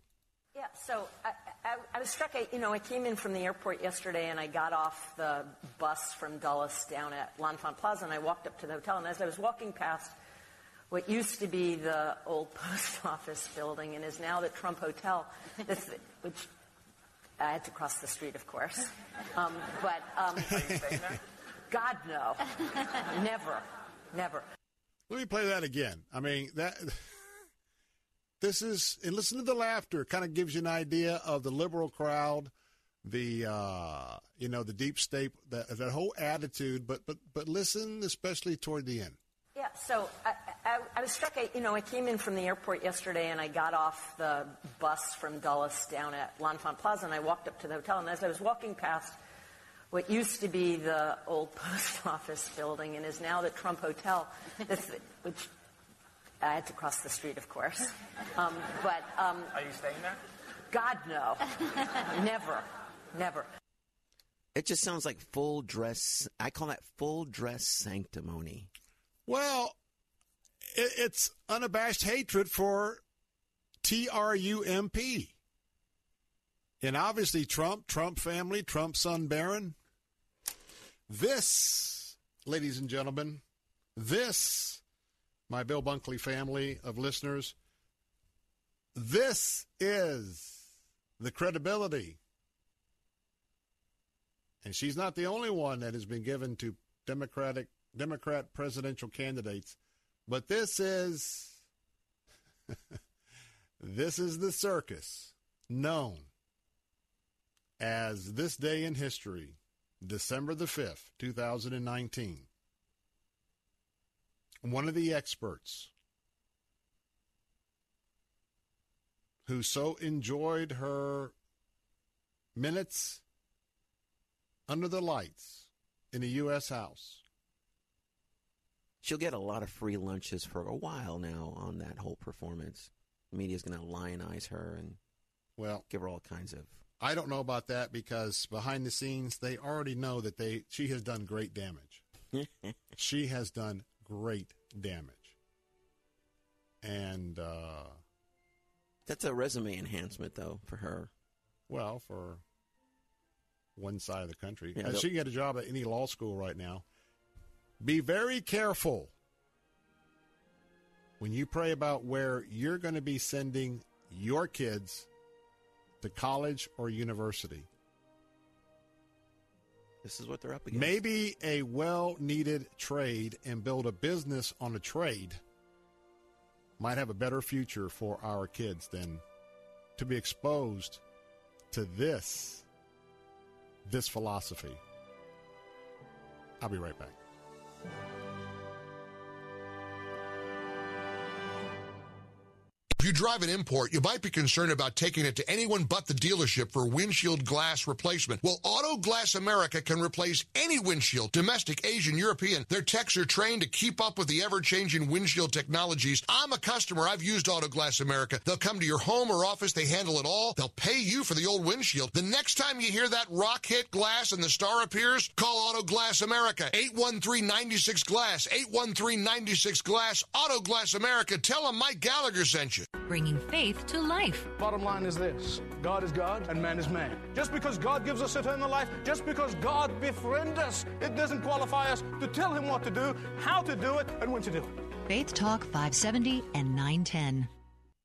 Yeah, so I, I, I, was struck. I, you know, I came in from the airport yesterday and I got off the bus from Dulles down at L'Enfant Plaza and I walked up to the hotel. And as I was walking past what used to be the old post office building and is now the Trump Hotel, this, which I had to cross the street, of course. Um, but um, God, no, never, never. Let me play that again. I mean that. This is, and listen to the laughter. Kind of gives you an idea of the liberal crowd, the uh, you know the deep state, that that whole attitude. But but but listen, especially toward the end. Yeah. So I, I, I was struck. I, you know, I came in from the airport yesterday, and I got off the bus from Dulles down at L'Enfant Plaza, and I walked up to the hotel. And as I was walking past what used to be the old post office building and is now the Trump Hotel, this, which I had to cross the street, of course. Um, but um, are you staying there? God, no, never, never. It just sounds like full dress. I call that full dress sanctimony. Well, it, it's unabashed hatred for T R U M P. And obviously, Trump, Trump family, Trump son Barron. This, ladies and gentlemen, this my Bill Bunkley family of listeners. This is the credibility. And she's not the only one that has been given to Democratic Democrat presidential candidates, but this is this is the circus known as this day in history, December the 5th, 2019 one of the experts who so enjoyed her minutes under the lights in the U.S. House. She'll get a lot of free lunches for a while now on that whole performance. The media's going to lionize her and well give her all kinds of. I don't know about that because behind the scenes they already know that they she has done great damage. she has done great damage. And uh, that's a resume enhancement, though, for her. Well, for one side of the country, Yeah, Uh, she can get a job at any law school right now. Be very careful when you pray about where you're going to be sending your kids to college or university. This is what they're up against. Maybe a well needed trade and build a business on a trade might have a better future for our kids than to be exposed to this this philosophy. I'll be right back. うん。You drive an import, you might be concerned about taking it to anyone but the dealership for windshield glass replacement. Well, Auto Glass America can replace any windshield, domestic, Asian, European. Their techs are trained to keep up with the ever-changing windshield technologies. I'm a customer. I've used Auto Glass America. They'll come to your home or office. They handle it all. They'll pay you for the old windshield. The next time you hear that rock hit glass and the star appears, call Auto Glass America. 813-96-GLASS. 813-96-GLASS. Auto Glass America. Tell them Mike Gallagher sent you. Bringing faith to life. Bottom line is this God is God and man is man. Just because God gives us eternal life, just because God befriends us, it doesn't qualify us to tell him what to do, how to do it, and when to do it. Faith Talk 570 and 910.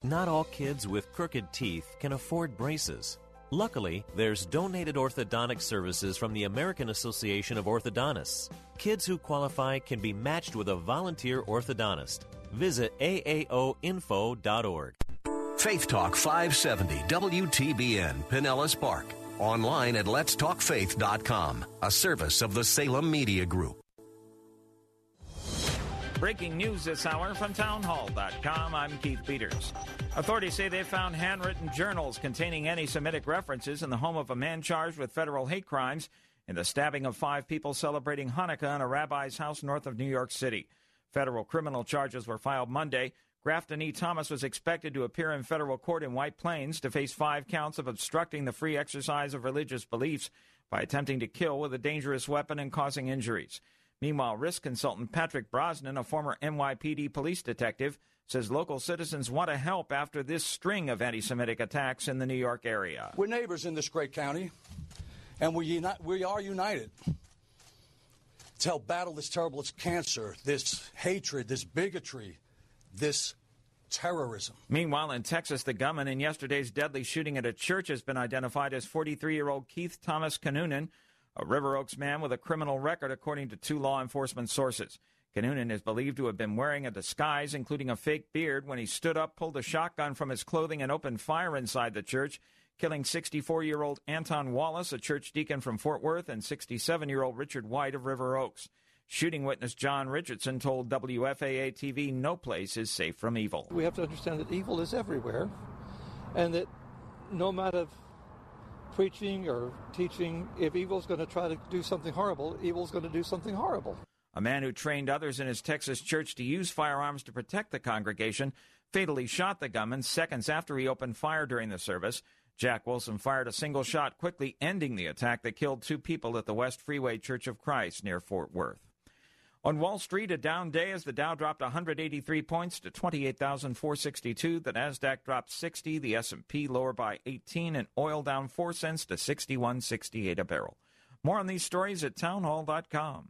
Not all kids with crooked teeth can afford braces. Luckily, there's donated orthodontic services from the American Association of Orthodontists. Kids who qualify can be matched with a volunteer orthodontist. Visit aaoinfo.org. Faith Talk 570 WTBN Pinellas Park. Online at letstalkfaith.com, a service of the Salem Media Group. Breaking news this hour from townhall.com. I'm Keith Peters. Authorities say they found handwritten journals containing anti Semitic references in the home of a man charged with federal hate crimes in the stabbing of five people celebrating Hanukkah in a rabbi's house north of New York City. Federal criminal charges were filed Monday. Grafton E. Thomas was expected to appear in federal court in White Plains to face five counts of obstructing the free exercise of religious beliefs by attempting to kill with a dangerous weapon and causing injuries. Meanwhile, risk consultant Patrick Brosnan, a former NYPD police detective, says local citizens want to help after this string of anti Semitic attacks in the New York area. We're neighbors in this great county, and we, uni- we are united to help battle this terrible this cancer, this hatred, this bigotry, this terrorism. Meanwhile, in Texas, the gunman in yesterday's deadly shooting at a church has been identified as 43 year old Keith Thomas Kinnunen, a River Oaks man with a criminal record, according to two law enforcement sources. Kinnunen is believed to have been wearing a disguise, including a fake beard, when he stood up, pulled a shotgun from his clothing, and opened fire inside the church, killing 64 year old Anton Wallace, a church deacon from Fort Worth, and 67 year old Richard White of River Oaks. Shooting witness John Richardson told WFAA TV no place is safe from evil. We have to understand that evil is everywhere, and that no matter preaching or teaching, if evil's going to try to do something horrible, evil's going to do something horrible. A man who trained others in his Texas church to use firearms to protect the congregation fatally shot the gunman seconds after he opened fire during the service. Jack Wilson fired a single shot, quickly ending the attack that killed two people at the West Freeway Church of Christ near Fort Worth. On Wall Street, a down day as the Dow dropped 183 points to 28,462. The Nasdaq dropped 60, the S&P lower by 18, and oil down 4 cents to 61.68 a barrel. More on these stories at townhall.com.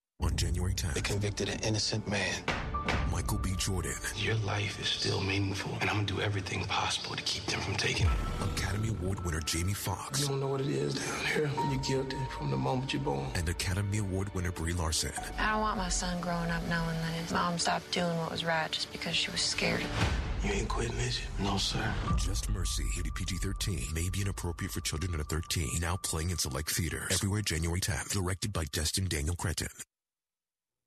On January 10th, they convicted an innocent man. Michael B. Jordan. Your life is still meaningful, and I'm gonna do everything possible to keep them from taking it. Academy Award winner Jamie Foxx. You don't know what it is down here when you're guilty from the moment you're born. And Academy Award winner Brie Larson. I don't want my son growing up knowing that his mom stopped doing what was right just because she was scared. You ain't quitting, is you? No, sir. Just Mercy, rated PG-13, may be inappropriate for children under 13. Now playing in select theaters. Everywhere January 10th. Directed by Destin Daniel Cretton.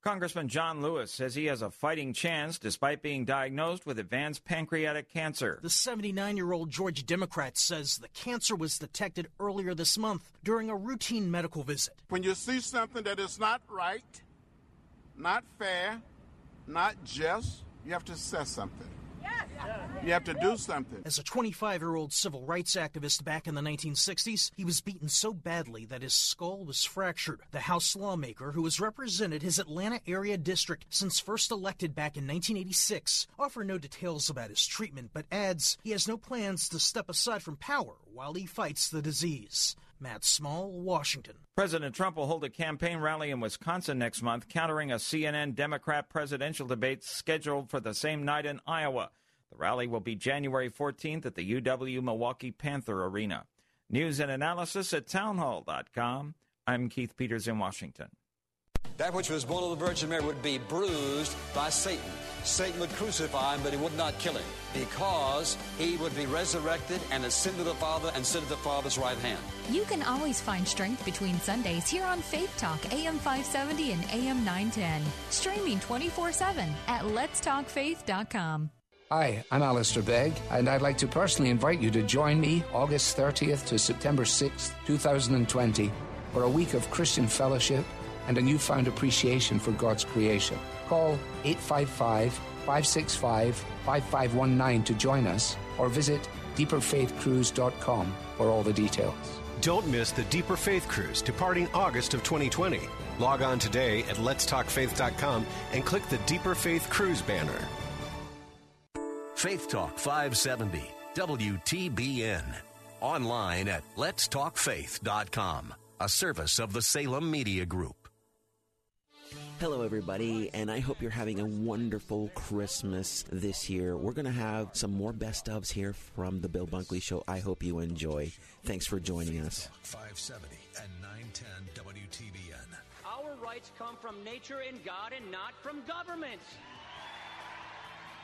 Congressman John Lewis says he has a fighting chance despite being diagnosed with advanced pancreatic cancer. The 79 year old Georgia Democrat says the cancer was detected earlier this month during a routine medical visit. When you see something that is not right, not fair, not just, you have to say something. You have to do something. As a 25 year old civil rights activist back in the 1960s, he was beaten so badly that his skull was fractured. The House lawmaker, who has represented his Atlanta area district since first elected back in 1986, offered no details about his treatment, but adds he has no plans to step aside from power while he fights the disease. Matt Small, Washington. President Trump will hold a campaign rally in Wisconsin next month, countering a CNN Democrat presidential debate scheduled for the same night in Iowa. The rally will be January 14th at the UW Milwaukee Panther Arena. News and analysis at townhall.com. I'm Keith Peters in Washington. That which was born of the Virgin Mary would be bruised by Satan. Satan would crucify him, but he would not kill him because he would be resurrected and ascend to the Father and sit at the Father's right hand. You can always find strength between Sundays here on Faith Talk, AM 570 and AM 910. Streaming 24 7 at letstalkfaith.com. Hi, I'm Alistair Begg, and I'd like to personally invite you to join me August 30th to September 6th, 2020, for a week of Christian fellowship and a newfound appreciation for God's creation. Call 855 565 5519 to join us or visit deeperfaithcruise.com for all the details. Don't miss the Deeper Faith Cruise departing August of 2020. Log on today at letstalkfaith.com and click the Deeper Faith Cruise banner. Faith Talk 570, WTBN. Online at letstalkfaith.com, a service of the Salem Media Group. Hello, everybody, and I hope you're having a wonderful Christmas this year. We're going to have some more best ofs here from the Bill Bunkley Show. I hope you enjoy. Thanks for joining us. 570 and 910 WTBN. Our rights come from nature and God and not from governments.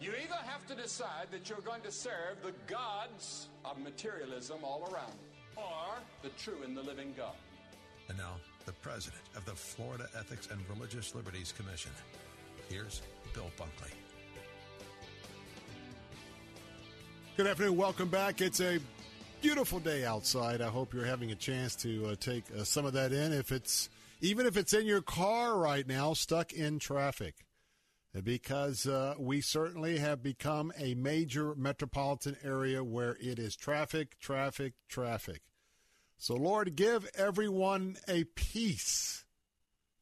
You either have to decide that you're going to serve the gods of materialism all around you, or the true and the living God. And now, the president of the Florida Ethics and Religious Liberties Commission. Here's Bill Bunkley. Good afternoon. Welcome back. It's a beautiful day outside. I hope you're having a chance to uh, take uh, some of that in. If it's even if it's in your car right now, stuck in traffic, because uh, we certainly have become a major metropolitan area where it is traffic, traffic, traffic. So, Lord, give everyone a peace.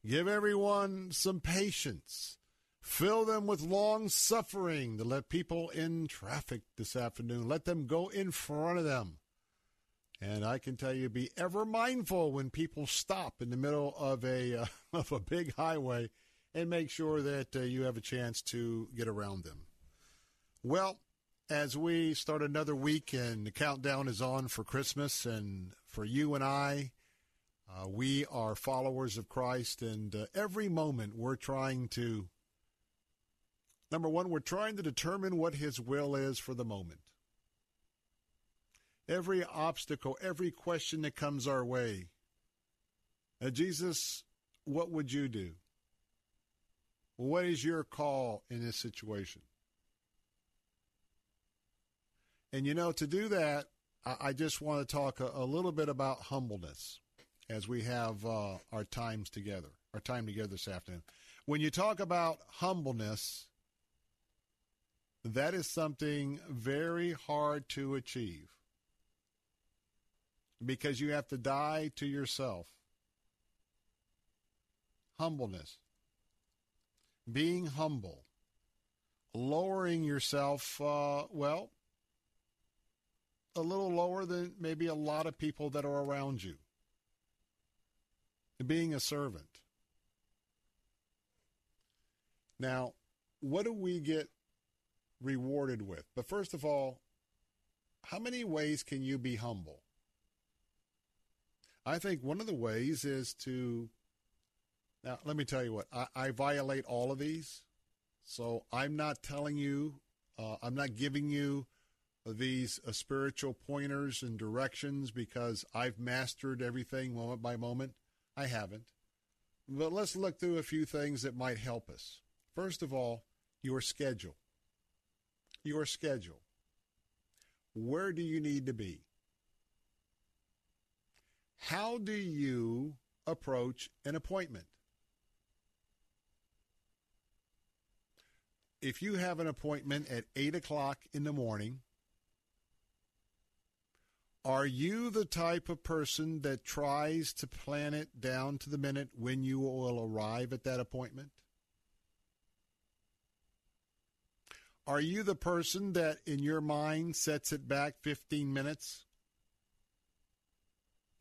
Give everyone some patience. Fill them with long suffering to let people in traffic this afternoon. Let them go in front of them. And I can tell you, be ever mindful when people stop in the middle of a uh, of a big highway, and make sure that uh, you have a chance to get around them. Well, as we start another week and the countdown is on for Christmas, and for you and I, uh, we are followers of Christ, and uh, every moment we're trying to. Number one, we're trying to determine what His will is for the moment. Every obstacle, every question that comes our way. Uh, Jesus, what would you do? What is your call in this situation? And you know, to do that, I, just want to talk a, little bit about humbleness as we have uh, our times together, our time together this afternoon. When you talk about humbleness, that is something very hard to achieve because you have to die to yourself. Humbleness. Being humble. Lowering yourself, uh, well, a little lower than maybe a lot of people that are around you. Being a servant. Now, what do we get rewarded with? But first of all, how many ways can you be humble? I think one of the ways is to. Now, let me tell you what, I, I violate all of these. So I'm not telling you, uh, I'm not giving you these uh, spiritual pointers and directions because I've mastered everything moment by moment. I haven't. But let's look through a few things that might help us. First of all, your schedule. Your schedule. Where do you need to be? How do you approach an appointment? If you have an appointment at 8 o'clock in the morning, Are you the type of person that tries to plan it down to the minute when you will arrive at that appointment? Are you the person that in your mind sets it back 15 minutes?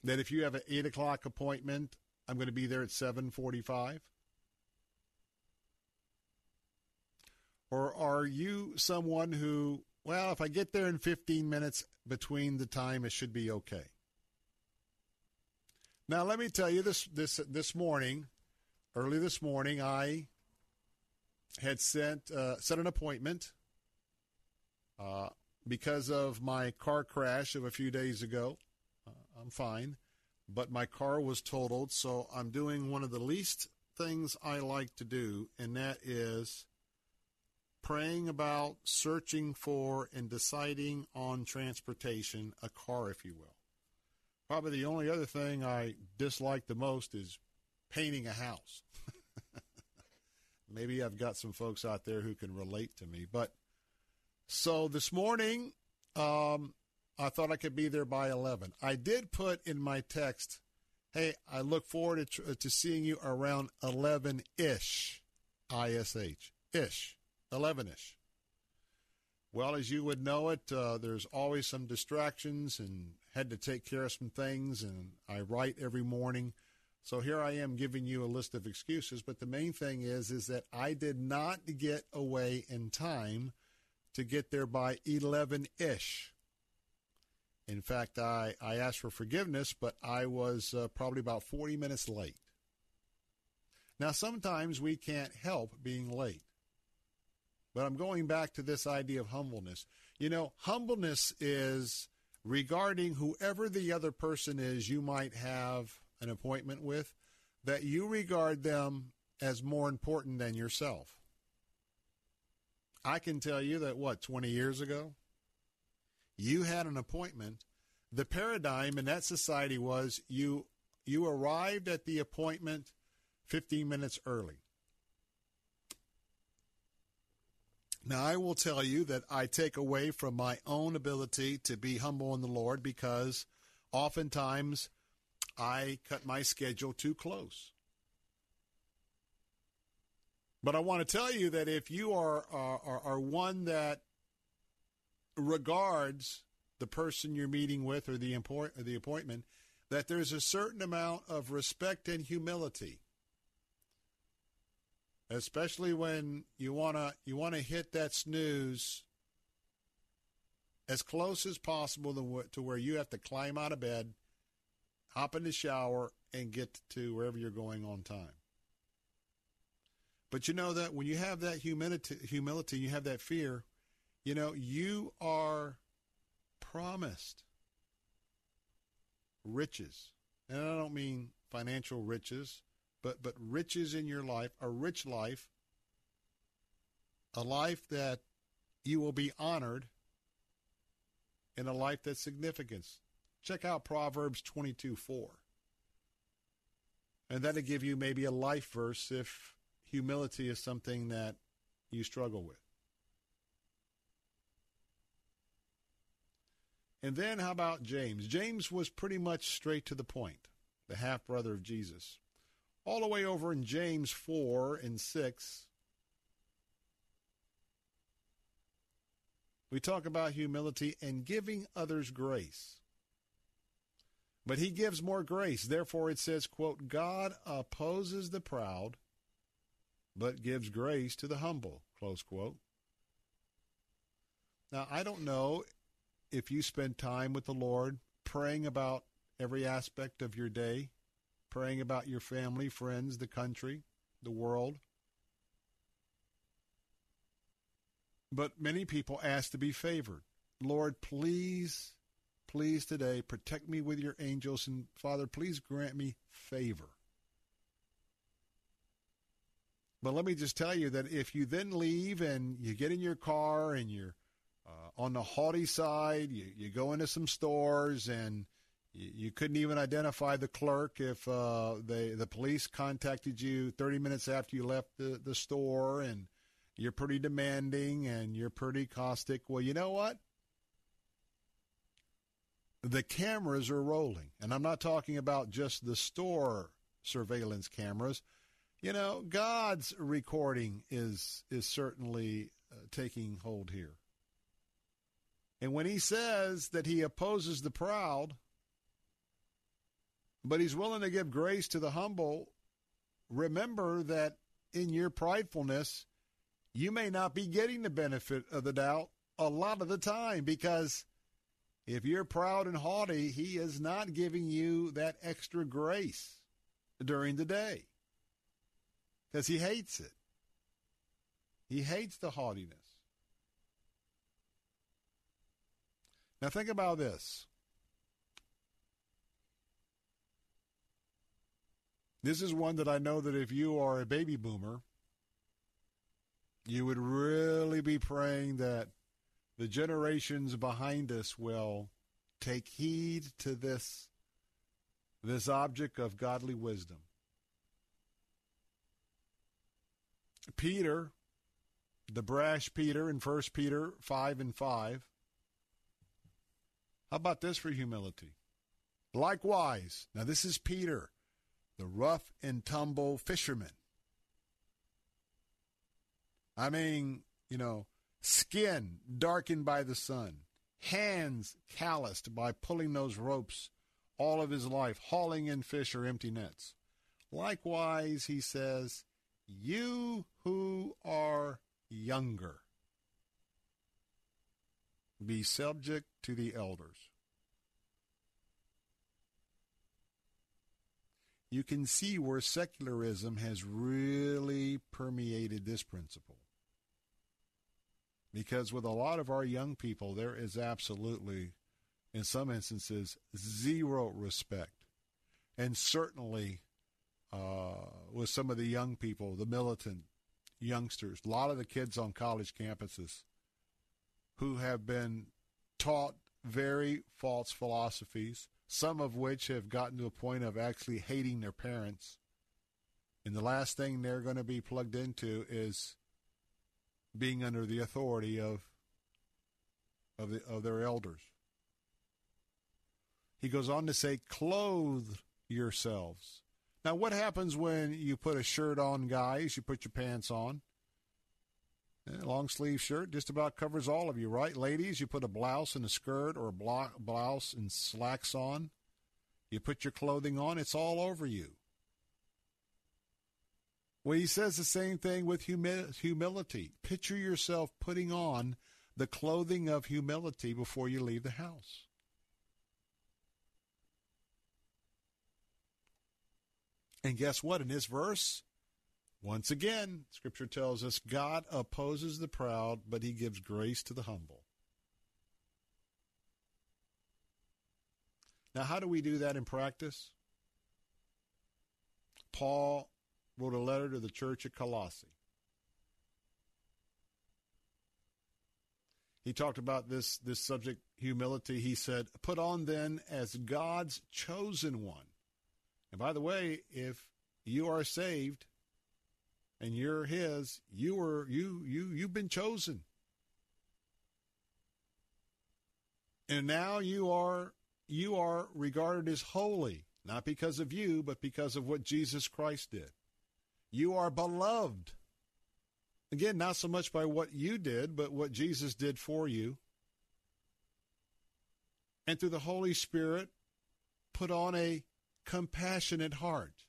That if you have an 8 o'clock appointment, I'm going to be there at 745? Or are you someone who, well, if I get there in 15 minutes between the time, it should be okay? Now, let me tell you this this this morning, early this morning, I had sent uh, set an appointment uh, because of my car crash of a few days ago. Uh, I'm fine, but my car was totaled, so I'm doing one of the least things I like to do, and that is praying about searching for and deciding on transportation, a car, if you will. Probably the only other thing I dislike the most is painting a house. Maybe I've got some folks out there who can relate to me. But so this morning, um, I thought I could be there by 11. I did put in my text, hey, I look forward to, to seeing you around 11 ish, ISH, ish. 11 ish. Well, as you would know it, uh, there's always some distractions and had to take care of some things, and I write every morning. So here I am giving you a list of excuses, but the main thing is is that I did not get away in time to get there by 11-ish. In fact, I, I asked for forgiveness, but I was uh, probably about 40 minutes late. Now, sometimes we can't help being late. But I'm going back to this idea of humbleness. You know, humbleness is regarding whoever the other person is you might have an appointment with, that you regard them as more important than yourself. I can tell you that, what, 20 years ago? You had an appointment. The paradigm in that society was you you arrived at the appointment 15 minutes early. Now, I will tell you that I take away from my own ability to be humble in the Lord because oftentimes I cut my schedule too close. But I want to tell you that if you are, are, are one that regards the person you're meeting with or the, import, or the appointment, that there's a certain amount of respect and humility especially when you want to you want to hit that snooze as close as possible to where you have to climb out of bed, hop in the shower, and get to wherever you're going on time. But you know that when you have that humility, humility, you have that fear, you know, you are promised riches. And I don't mean financial riches but but riches in your life, a rich life, a life that you will be honored in a life that's significance. Check out Proverbs 22 4. And that'll give you maybe a life verse if humility is something that you struggle with. And then how about James? James was pretty much straight to the point, the half brother of Jesus all the way over in James 4 and 6. We talk about humility and giving others grace. But he gives more grace. Therefore, it says, quote, God opposes the proud, but gives grace to the humble, close quote. Now, I don't know if you spend time with the Lord praying about every aspect of your day praying about your family, friends, the country, the world. But many people ask to be favored. Lord, please, please today protect me with your angels. And Father, please grant me favor. But let me just tell you that if you then leave and you get in your car and you're uh, on the haughty side, you, you go into some stores and you couldn't even identify the clerk if uh, they, the police contacted you 30 minutes after you left the, the store and you're pretty demanding and you're pretty caustic. Well, you know what? the cameras are rolling. And I'm not talking about just the store surveillance cameras. You know, God's recording is is certainly uh, taking hold here. And when he says that he opposes the proud, but he's willing to give grace to the humble, remember that in your pridefulness, you may not be getting the benefit of the doubt a lot of the time because if you're proud and haughty, he is not giving you that extra grace during the day because he hates it. He hates the haughtiness. Now, think about this. This is one that I know that if you are a baby boomer, you would really be praying that the generations behind us will take heed to this this object of godly wisdom. Peter, the brash Peter in 1 Peter 5 and 5. How about this for humility? Likewise, now this is Peter, the rough and tumble fisherman. I mean, you know, skin darkened by the sun, hands calloused by pulling those ropes all of his life, hauling in fish or empty nets. Likewise, he says, you who are younger, be subject to the elders. You can see where secularism has really permeated this principle. Because with a lot of our young people, there is absolutely in some instances, zero respect. And certainly uh, with some of the young people, the militant youngsters, a lot of the kids on college campuses who have been taught very false philosophies, some of which have gotten to a point of actually hating their parents. And the last thing they're going to be plugged into is being under the authority of of, the, of their elders. He goes on to say, clothe yourselves. Now, what happens when you put a shirt on, guys? You put your pants on. Long sleeve shirt just about covers all of you, right? Ladies, you put a blouse and a skirt or a blouse and slacks on. You put your clothing on, it's all over you. Well, he says the same thing with humi- humility. Picture yourself putting on the clothing of humility before you leave the house. And guess what? In this verse, once again, Scripture tells us God opposes the proud, but he gives grace to the humble. Now, how do we do that in practice? Paul wrote a letter to the church at Colossae. He talked about this, this subject, humility. He said, Put on then as God's chosen one and by the way, if you are saved and you're his, you were you you you've been chosen. And now you are you are regarded as holy, not because of you, but because of what Jesus Christ did. You are beloved. Again, not so much by what you did, but what Jesus did for you. And through the Holy Spirit, put on a compassionate heart.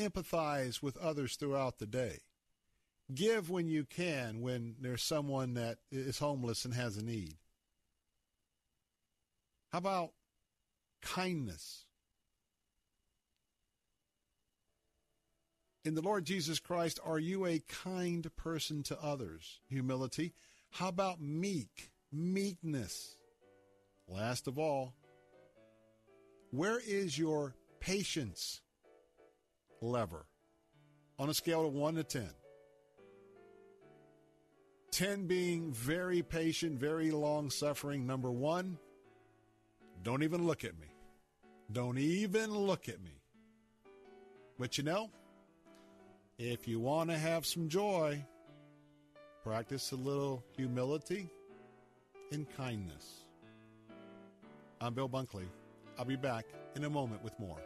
Empathize with others throughout the day. Give when you can when there's someone that is homeless and has a need. How about kindness? In the Lord Jesus Christ, are you a kind person to others? Humility. How about meek? Meekness. Last of all, where is your patience lever on a scale of 1 to 10? 10 being very patient, very long suffering. Number one, don't even look at me. Don't even look at me. But you know, if you want to have some joy, practice a little humility and kindness. I'm Bill Bunkley. I'll be back in a moment with more.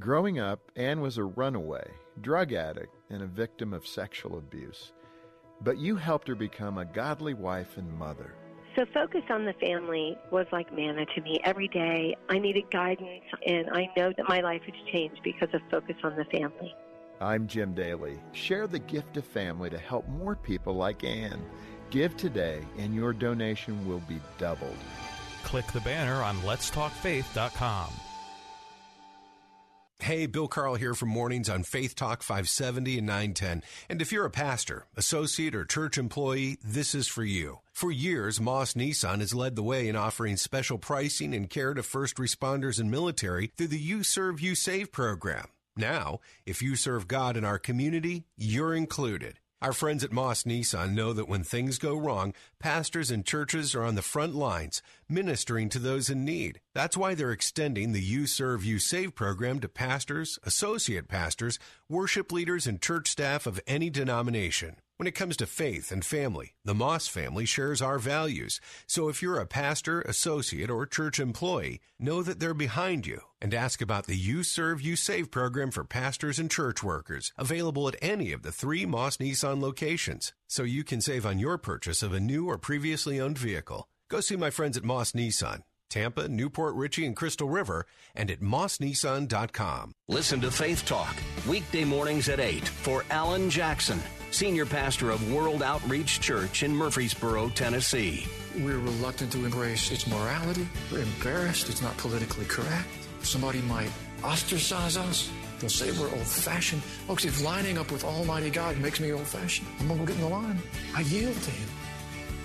Growing up, Anne was a runaway, drug addict, and a victim of sexual abuse. But you helped her become a godly wife and mother. So, Focus on the Family was like manna to me. Every day I needed guidance, and I know that my life has changed because of Focus on the Family. I'm Jim Daly. Share the gift of family to help more people like Anne. Give today, and your donation will be doubled. Click the banner on letstalkfaith.com. Hey, Bill Carl here from Mornings on Faith Talk 570 and 910. And if you're a pastor, associate, or church employee, this is for you. For years, Moss Nissan has led the way in offering special pricing and care to first responders and military through the You Serve, You Save program. Now, if you serve God in our community, you're included. Our friends at Moss Nissan know that when things go wrong, pastors and churches are on the front lines, ministering to those in need. That's why they're extending the You Serve, You Save program to pastors, associate pastors, worship leaders, and church staff of any denomination. When it comes to faith and family, the Moss family shares our values. So if you're a pastor, associate, or church employee, know that they're behind you and ask about the You Serve, You Save program for pastors and church workers, available at any of the three Moss Nissan locations, so you can save on your purchase of a new or previously owned vehicle. Go see my friends at Moss Nissan. Tampa, New Port Richey, and Crystal River, and at mossnissan.com. Listen to Faith Talk, weekday mornings at 8 for Alan Jackson, Senior Pastor of World Outreach Church in Murfreesboro, Tennessee. We're reluctant to embrace its morality. We're embarrassed it's not politically correct. Somebody might ostracize us. They'll say we're old fashioned. Folks, if lining up with Almighty God makes me old fashioned, I'm going to get in the line. I yield to Him.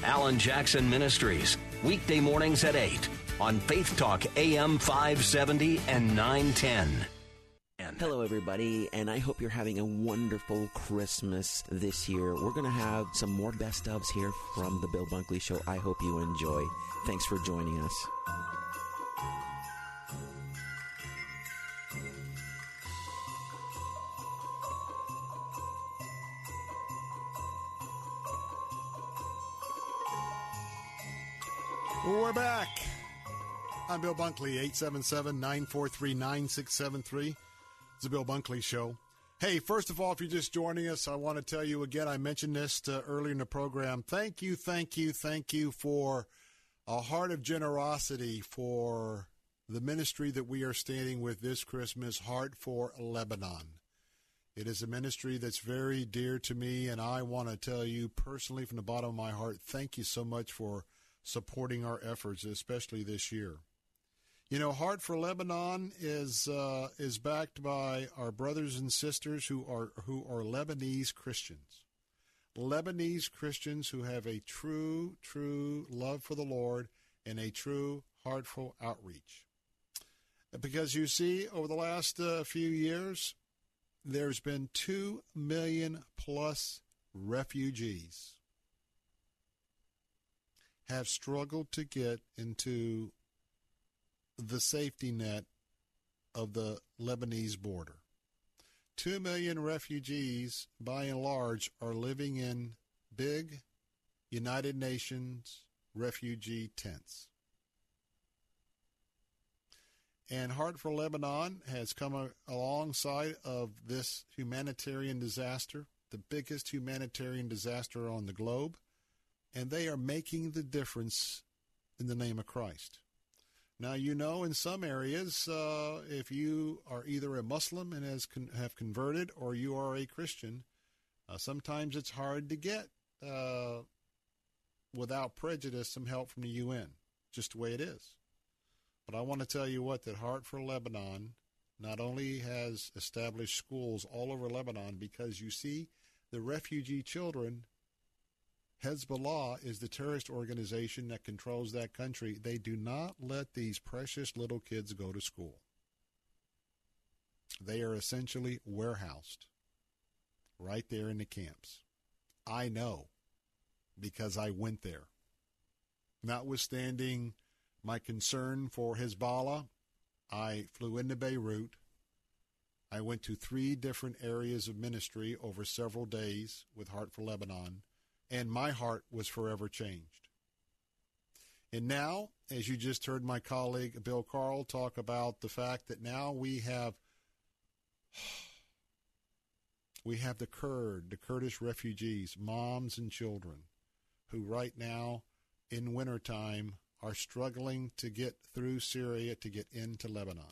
Alan Jackson Ministries, weekday mornings at 8 on Faith Talk AM 570 and 910. Hello, everybody, and I hope you're having a wonderful Christmas this year. We're going to have some more best ofs here from the Bill Bunkley Show. I hope you enjoy. Thanks for joining us. We're back. I'm Bill Bunkley, 877 943 9673. The Bill Bunkley Show. Hey, first of all, if you're just joining us, I want to tell you again, I mentioned this uh, earlier in the program. Thank you, thank you, thank you for a heart of generosity for the ministry that we are standing with this Christmas, Heart for Lebanon. It is a ministry that's very dear to me, and I want to tell you personally from the bottom of my heart, thank you so much for supporting our efforts, especially this year. You know, Heart for Lebanon is uh, is backed by our brothers and sisters who are who are Lebanese Christians, Lebanese Christians who have a true, true love for the Lord and a true heartful outreach. Because you see, over the last uh, few years, there's been two million plus refugees have struggled to get into the safety net of the Lebanese border. Two million refugees, by and large, are living in big United Nations refugee tents. And Heart for Lebanon has come alongside of this humanitarian disaster, the biggest humanitarian disaster on the globe, and they are making the difference in the name of Christ. Now, you know, in some areas, uh, if you are either a Muslim and has con- have converted or you are a Christian, uh, sometimes it's hard to get, uh, without prejudice, some help from the UN. Just the way it is. But I want to tell you what, that Heart for Lebanon not only has established schools all over Lebanon because you see the refugee children Hezbollah is the terrorist organization that controls that country. They do not let these precious little kids go to school. They are essentially warehoused right there in the camps. I know because I went there. Notwithstanding my concern for Hezbollah, I flew into Beirut. I went to three different areas of ministry over several days with Heart for Lebanon and my heart was forever changed. And now, as you just heard my colleague Bill Carl talk about the fact that now we have we have the Kurd, the Kurdish refugees, moms and children, who right now in wintertime are struggling to get through Syria to get into Lebanon.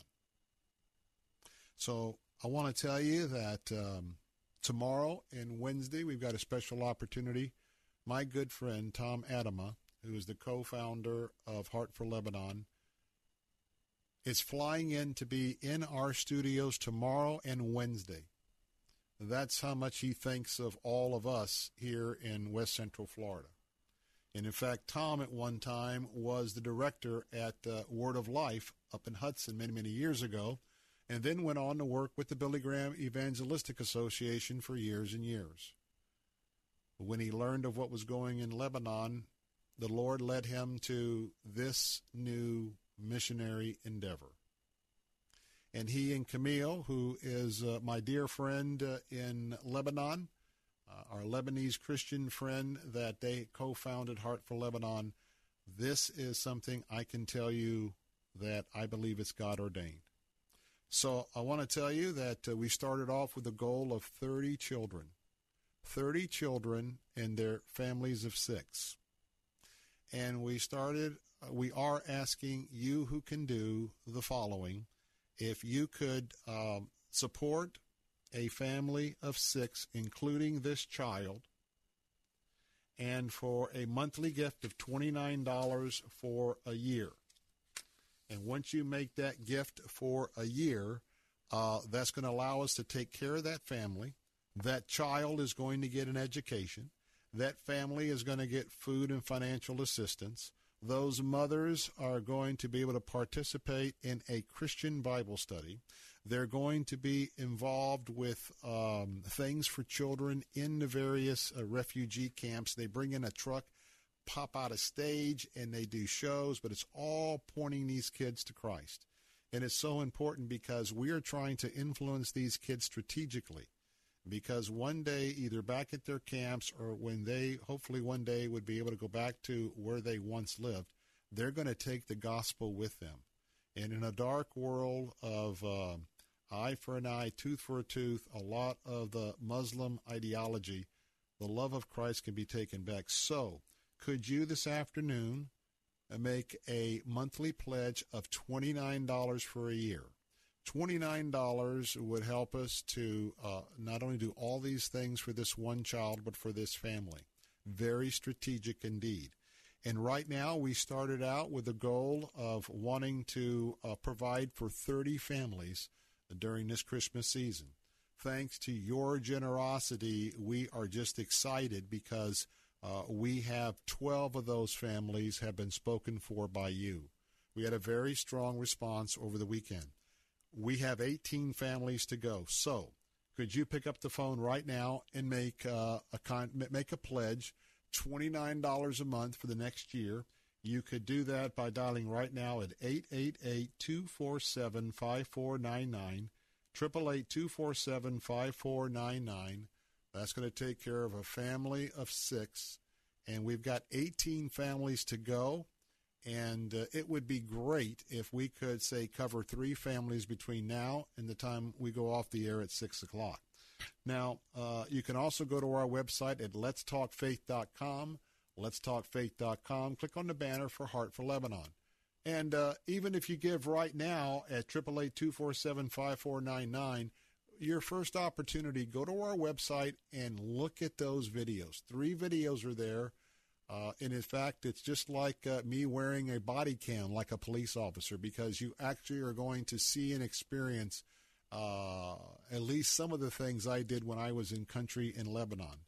So I want to tell you that um, tomorrow and Wednesday we've got a special opportunity. My good friend Tom Atema, who is the co-founder of Heart for Lebanon, is flying in to be in our studios tomorrow and Wednesday. That's how much he thinks of all of us here in West Central Florida. And in fact, Tom at one time was the director at uh, Word of Life up in Hudson many, many years ago, and then went on to work with the Billy Graham Evangelistic Association for years and years. When he learned of what was going in Lebanon, the Lord led him to this new missionary endeavor. And he and Camille, who is uh, my dear friend uh, in Lebanon, uh, our Lebanese Christian friend that they co founded Heart for Lebanon, this is something I can tell you that I believe it's God ordained. So I want to tell you that uh, we started off with a goal of 30 children, 30 children and their families of six. And we started, uh, we are asking you who can do the following. If you could um, support a family of six, including this child, and for a monthly gift of $29 for a year. And once you make that gift for a year, uh, that's going to allow us to take care of that family. That child is going to get an education. That family is going to get food and financial assistance. Those mothers are going to be able to participate in a Christian Bible study. They're going to be involved with um, things for children in the various uh, refugee camps. They bring in a truck, pop out a stage, and they do shows, but it's all pointing these kids to Christ. And it's so important because we are trying to influence these kids strategically. Because one day, either back at their camps or when they hopefully one day would be able to go back to where they once lived, they're going to take the gospel with them. And in a dark world of uh, eye for an eye, tooth for a tooth, a lot of the Muslim ideology, the love of Christ can be taken back. So, could you this afternoon make a monthly pledge of $29 for a year? $29 would help us to uh, not only do all these things for this one child, but for this family. Very strategic indeed. And right now, we started out with a goal of wanting to uh, provide for 30 families during this Christmas season. Thanks to your generosity, we are just excited because uh, we have 12 of those families have been spoken for by you. We had a very strong response over the weekend. We have 18 families to go. So, could you pick up the phone right now and make uh, a con- make a pledge, $29 a month for the next year? You could do that by dialing right now at 888-247-5499, 888-247-5499. That's going to take care of a family of six, and we've got 18 families to go. And uh, it would be great if we could, say, cover three families between now and the time we go off the air at 6 o'clock. Now, uh, you can also go to our website at letstalkfaith.com letstalkfaith.com. Click on the banner for Heart for Lebanon. And uh, even if you give right now at 888-247-5499, your first opportunity, go to our website and look at those videos. Three videos are there. Uh, and in fact, it's just like uh, me wearing a body cam like a police officer because you actually are going to see and experience uh, at least some of the things I did when I was in country in Lebanon.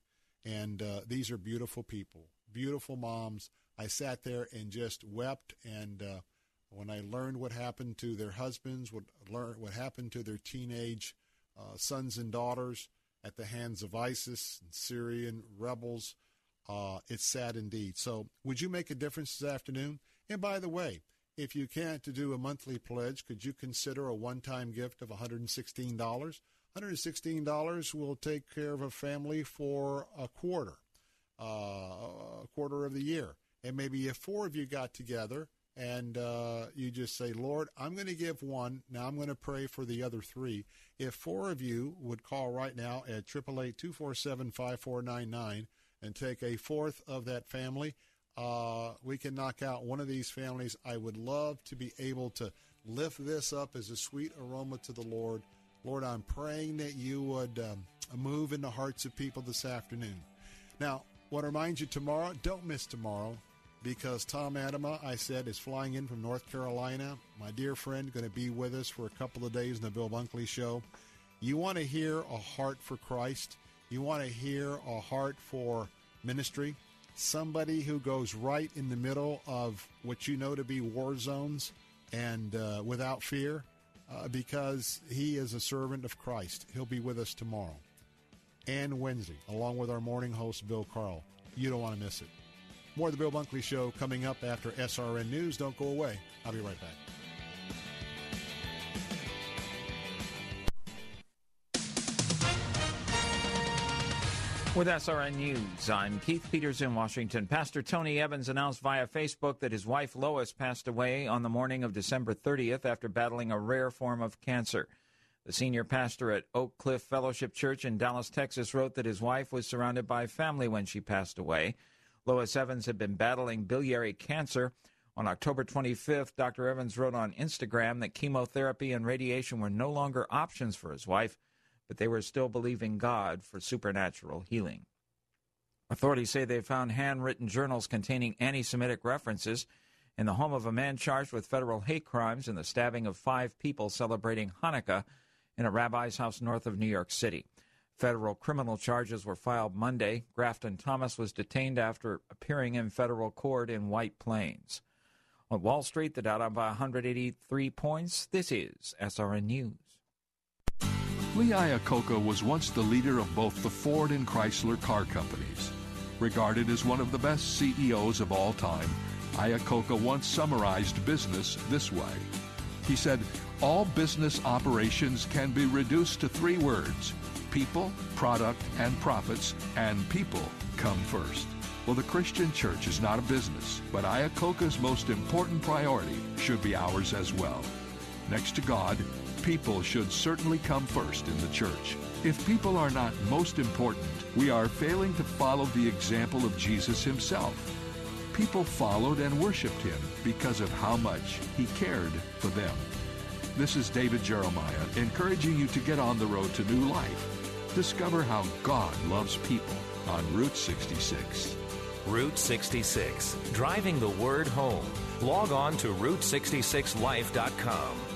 And uh, these are beautiful people beautiful moms. I sat there and just wept. And uh, when I learned what happened to their husbands, what learned what happened to their teenage uh, sons and daughters at the hands of ISIS and Syrian rebels, uh, it's sad indeed. So, would you make a difference this afternoon? And by the way, if you can't to do a monthly pledge, could you consider a one-time gift of $116? $116 will take care of a family for a quarter. uh, a quarter of the year. And maybe if four of you got together and uh, you just say, Lord, I'm going to give one. Now I'm going to pray for the other three. If four of you would call right now at 888 247 5499 and take a fourth of that family, uh, we can knock out one of these families. I would love to be able to lift this up as a sweet aroma to the Lord. Lord, I'm praying that you would um, move in the hearts of people this afternoon. Now, what reminds you tomorrow, don't miss tomorrow because Tom Atema, I said, is flying in from North Carolina. My dear friend, going to be with us for a couple of days in the Bill Bunkley Show. You want to hear a heart for Christ? You want to hear a heart for ministry? Somebody who goes right in the middle of what you know to be war zones and uh, without fear uh, because he is a servant of Christ. He'll be with us tomorrow and Wednesday, along with our morning host, Bill Carl. You don't want to miss it. More of the Bill Bunkley Show coming up after SRN News. Don't go away. I'll be right back. With SRN News, I'm Keith Peters in Washington. Pastor Tony Evans announced via Facebook that his wife Lois passed away on the morning of December 30th after battling a rare form of cancer. The senior pastor at Oak Cliff Fellowship Church in Dallas, Texas, wrote that his wife was surrounded by family when she passed away. Lois Evans had been battling biliary cancer. On October 25th, Dr. Evans wrote on Instagram that chemotherapy and radiation were no longer options for his wife but they were still believing God for supernatural healing. Authorities say they found handwritten journals containing anti Semitic references in the home of a man charged with federal hate crimes and the stabbing of five people celebrating Hanukkah in a rabbi's house north of New York City. Federal criminal charges were filed Monday. Grafton Thomas was detained after appearing in federal court in White Plains. On Wall Street, the Dow by 183 points. This is SRN News. Lee Iacocca was once the leader of both the Ford and Chrysler car companies. Regarded as one of the best CEOs of all time, Iacocca once summarized business this way. He said, All business operations can be reduced to three words people, product, and profits, and people come first. Well, the Christian church is not a business, but Iacocca's most important priority should be ours as well. Next to God, people should certainly come first in the church. If people are not most important, we are failing to follow the example of Jesus himself. People followed and worshiped him because of how much he cared for them. This is David Jeremiah encouraging you to get on the road to new life. Discover how God loves people on Route 66. Route 66, driving the word home. Log on to Route66Life.com.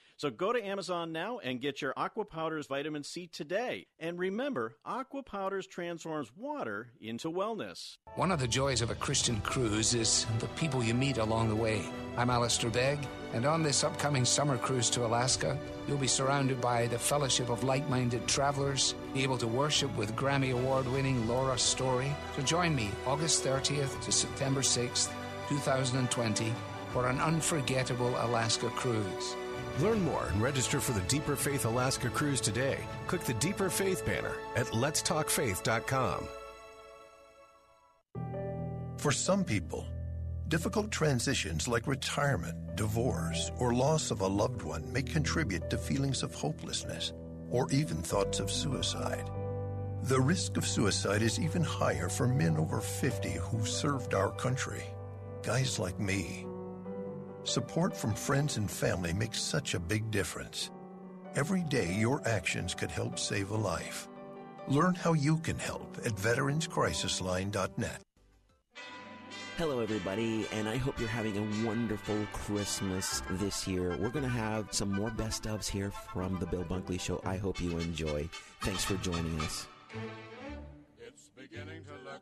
So go to Amazon now and get your AquaPowderz Vitamin C today. And remember, AquaPowderz transforms water into wellness. One of the joys of a Christian cruise is the people you meet along the way. I'm Alistair Begg, and on this upcoming summer cruise to Alaska, you'll be surrounded by the fellowship of like minded travelers, be able to worship with Grammy Award winning Laura Story. So join me August 30th to September 6th, 2020, for an unforgettable Alaska cruise. Learn more and register for the Deeper Faith Alaska cruise today. Click the Deeper Faith banner at letstalkfaith.com. For some people, difficult transitions like retirement, divorce, or loss of a loved one may contribute to feelings of hopelessness or even thoughts of suicide. The risk of suicide is even higher for men over 50 who've served our country. Guys like me Support from friends and family makes such a big difference. Every day, your actions could help save a life. Learn how you can help at veteranscrisisline.net. Hello, everybody, and I hope you're having a wonderful Christmas this year. We're going to have some more best ofs here from the Bill Bunkley Show. I hope you enjoy. Thanks for joining us. It's beginning to look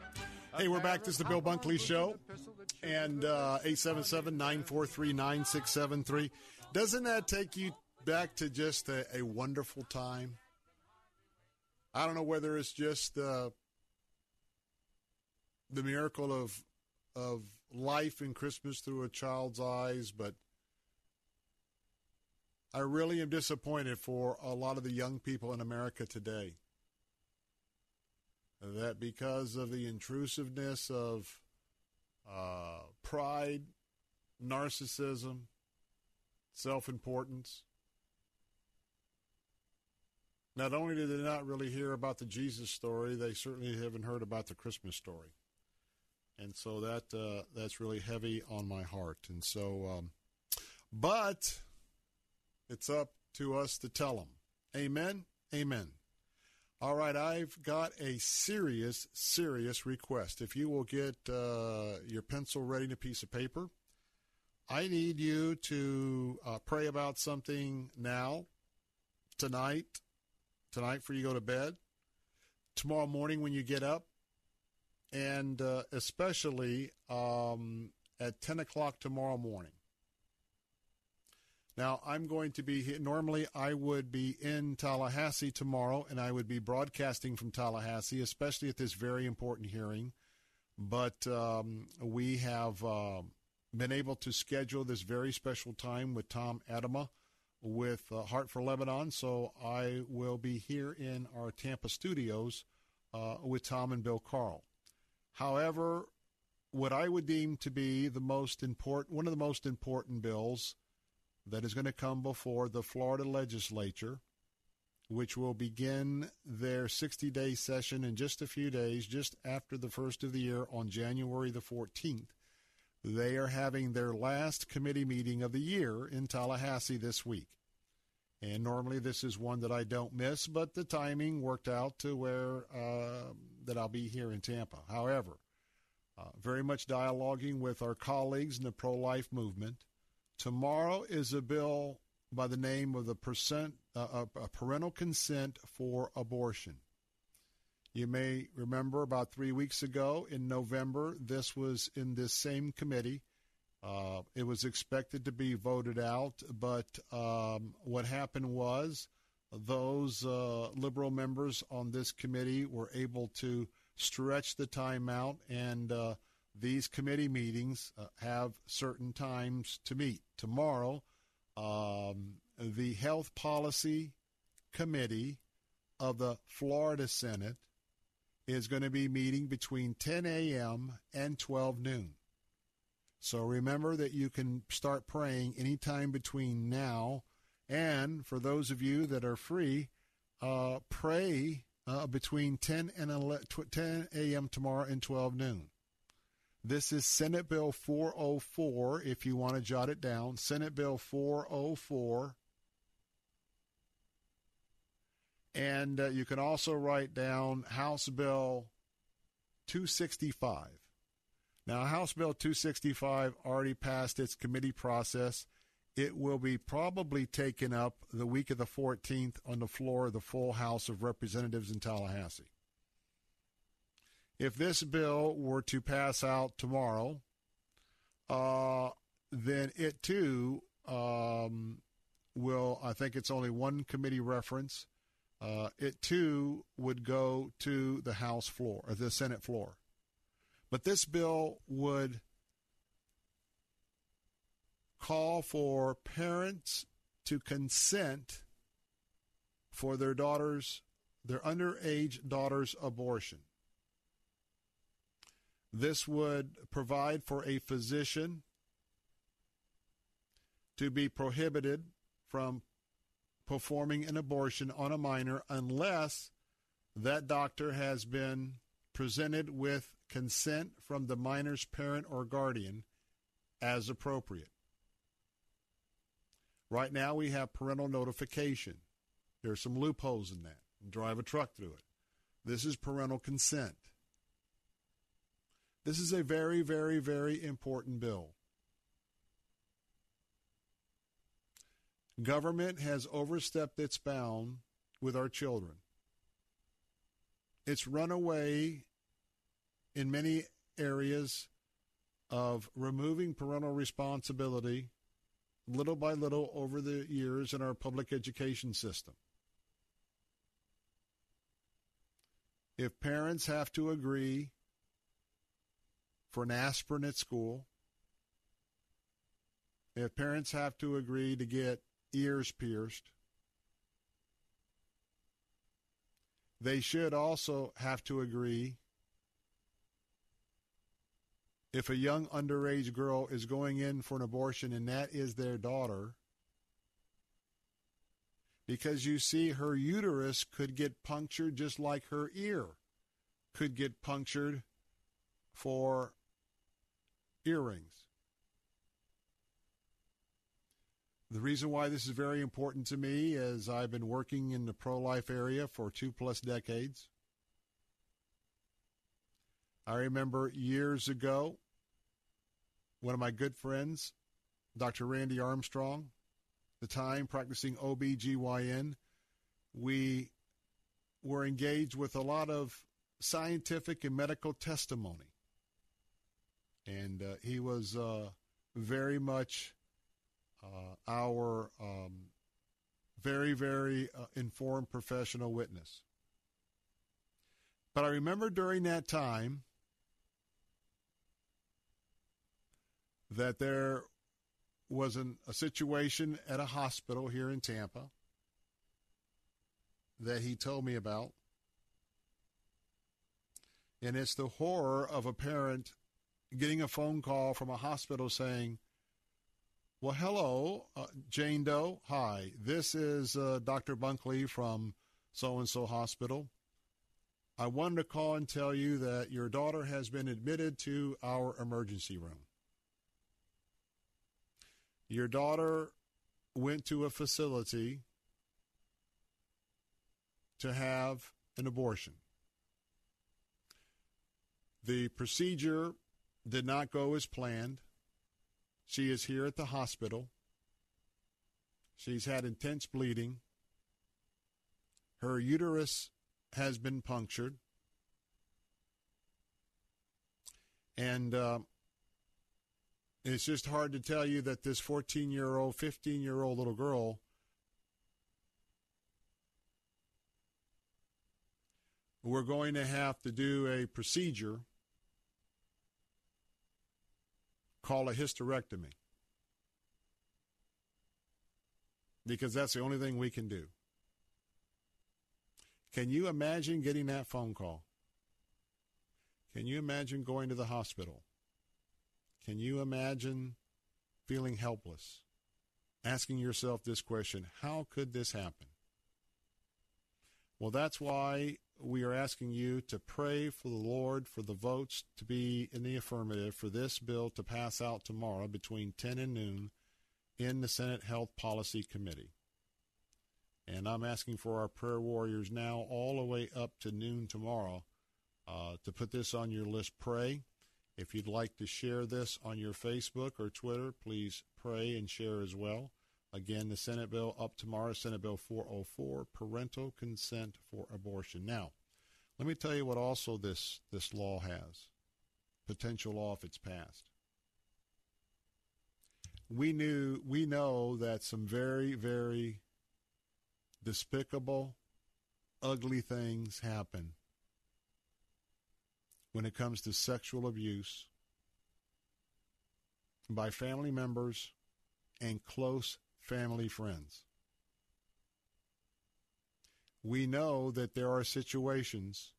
Hey, we're back. This is the Bill Bunkley Show. And uh, 877 943 9673. Doesn't that take you back to just a, a wonderful time? I don't know whether it's just uh, the miracle of of life and Christmas through a child's eyes, but I really am disappointed for a lot of the young people in America today that because of the intrusiveness of uh, pride, narcissism, self importance, not only did they not really hear about the Jesus story, they certainly haven't heard about the Christmas story. And so that uh, that's really heavy on my heart. And so, um, but it's up to us to tell them. Amen. Amen. All right, I've got a serious, serious request. If you will get uh, your pencil ready and a piece of paper, I need you to uh, pray about something now, tonight, tonight for you go to bed, tomorrow morning when you get up, and uh, especially um, at 10 o'clock tomorrow morning. Now, I'm going to be. Normally, I would be in Tallahassee tomorrow, and I would be broadcasting from Tallahassee, especially at this very important hearing. But um, we have uh, been able to schedule this very special time with Tom Atema with uh, Heart for Lebanon. So I will be here in our Tampa studios uh, with Tom and Bill Carl. However, what I would deem to be the most important, one of the most important bills that is going to come before the Florida legislature, which will begin their 60 day session in just a few days, just after the first of the year on January the 14th. They are having their last committee meeting of the year in Tallahassee this week. And normally this is one that I don't miss, but the timing worked out to where uh, that I'll be here in Tampa. However, uh, very much dialoguing with our colleagues in the pro life movement Tomorrow is a bill by the name of the percent, uh, uh, parental consent for abortion. You may remember about three weeks ago in November, this was in this same committee. Uh, it was expected to be voted out, but um, what happened was those uh, liberal members on this committee were able to stretch the time out and uh, these committee meetings uh, have certain times to meet. Tomorrow, um, the Health Policy Committee of the Florida Senate is going to be meeting between 10 a.m. and 12 noon. So remember that you can start praying anytime between now and for those of you that are free, uh, pray uh, between 10 and 11, 10 a.m. tomorrow and 12 noon. This is Senate Bill 404, if you want to jot it down. Senate Bill 404. And uh, you can also write down House Bill 265. Now, House Bill 265 already passed its committee process. It will be probably taken up the week of the 14th on the floor of the full House of Representatives in Tallahassee. If this bill were to pass out tomorrow, uh, then it too um, will, I think it's only one committee reference, uh, it too would go to the House floor, or the Senate floor. But this bill would call for parents to consent for their daughters, their underage daughter's abortion. This would provide for a physician to be prohibited from performing an abortion on a minor unless that doctor has been presented with consent from the minor's parent or guardian as appropriate. Right now, we have parental notification. There are some loopholes in that. Drive a truck through it. This is parental consent. This is a very, very, very important bill. Government has overstepped its bound with our children. It's run away in many areas of removing parental responsibility little by little over the years in our public education system. If parents have to agree for an aspirin at school, if parents have to agree to get ears pierced, they should also have to agree if a young underage girl is going in for an abortion and that is their daughter, because you see, her uterus could get punctured just like her ear could get punctured for earrings. The reason why this is very important to me is I've been working in the pro life area for two plus decades. I remember years ago, one of my good friends, Dr. Randy Armstrong, the time practicing OBGYN, we were engaged with a lot of scientific and medical testimony. And uh, he was uh, very much uh, our um, very, very uh, informed professional witness. But I remember during that time that there was an, a situation at a hospital here in Tampa that he told me about. And it's the horror of a parent getting a phone call from a hospital saying, Well, hello, uh, Jane Doe. Hi, this is uh, Dr. Bunkley from so and so hospital. I wanted to call and tell you that your daughter has been admitted to our emergency room. Your daughter went to a facility to have an abortion. The procedure did not go as planned. She is here at the hospital. She's had intense bleeding. Her uterus has been punctured. And uh, it's just hard to tell you that this 14 year old, 15 year old little girl we're going to have to do a procedure called a hysterectomy because that's the only thing we can do. Can you imagine getting that phone call? Can you imagine going to the hospital? Can you imagine feeling helpless? Asking yourself this question how could this happen? Well, that's why we are asking you to pray for the Lord for the votes to be in the affirmative for this bill to pass out tomorrow between 10 and noon in the Senate Health Policy Committee. And I'm asking for our prayer warriors now all the way up to noon tomorrow uh, to put this on your list. Pray. If you'd like to share this on your Facebook or Twitter, please pray and share as well. Again, the Senate bill up tomorrow, Senate Bill 404, parental consent for abortion. Now, let me tell you what also this, this law has potential law if it's passed. We knew we know that some very, very despicable, ugly things happen when it comes to sexual abuse by family members and close family friends. We know that there are situations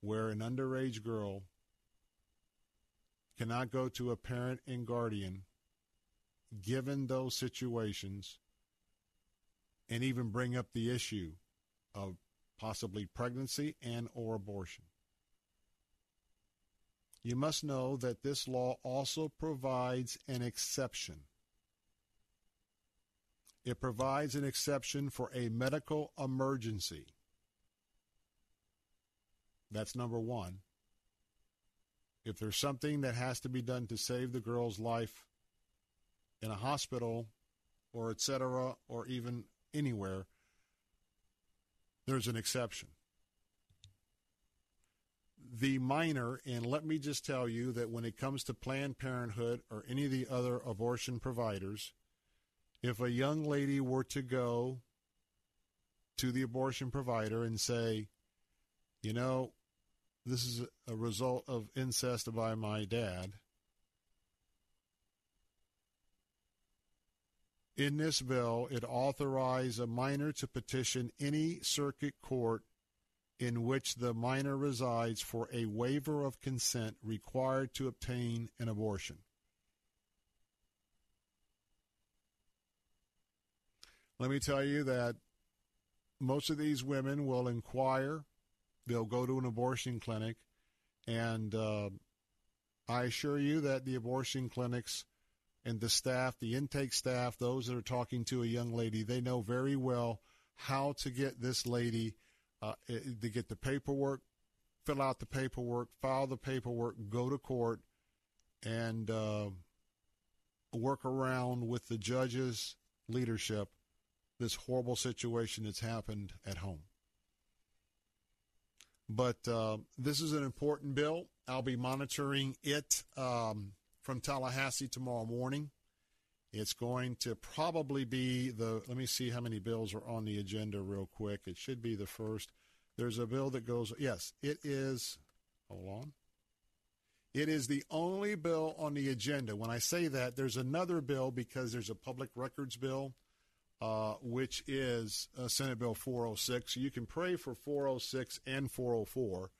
where an underage girl cannot go to a parent and guardian given those situations and even bring up the issue of possibly pregnancy and or abortion. You must know that this law also provides an exception. It provides an exception for a medical emergency. That's number one. If there's something that has to be done to save the girl's life in a hospital or et cetera, or even anywhere, there's an exception. The minor, and let me just tell you that when it comes to Planned Parenthood or any of the other abortion providers, if a young lady were to go to the abortion provider and say, you know, this is a result of incest by my dad. In this bill, it authorized a minor to petition any circuit court in which the minor resides for a waiver of consent required to obtain an abortion. Let me tell you that most of these women will inquire. They'll go to an abortion clinic, and uh, I assure you that the abortion clinics and the staff, the intake staff, those that are talking to a young lady, they know very well how to get this lady uh, to get the paperwork, fill out the paperwork, file the paperwork, go to court, and uh, work around with the judge's leadership this horrible situation that's happened at home. But uh, this is an important bill. I'll be monitoring it um, from Tallahassee tomorrow morning. It's going to probably be the, let me see how many bills are on the agenda real quick. It should be the first. There's a bill that goes, yes, it is, hold on. It is the only bill on the agenda. When I say that, there's another bill because there's a public records bill uh, which is uh, Senate Bill 406. So you can pray for 406 and 404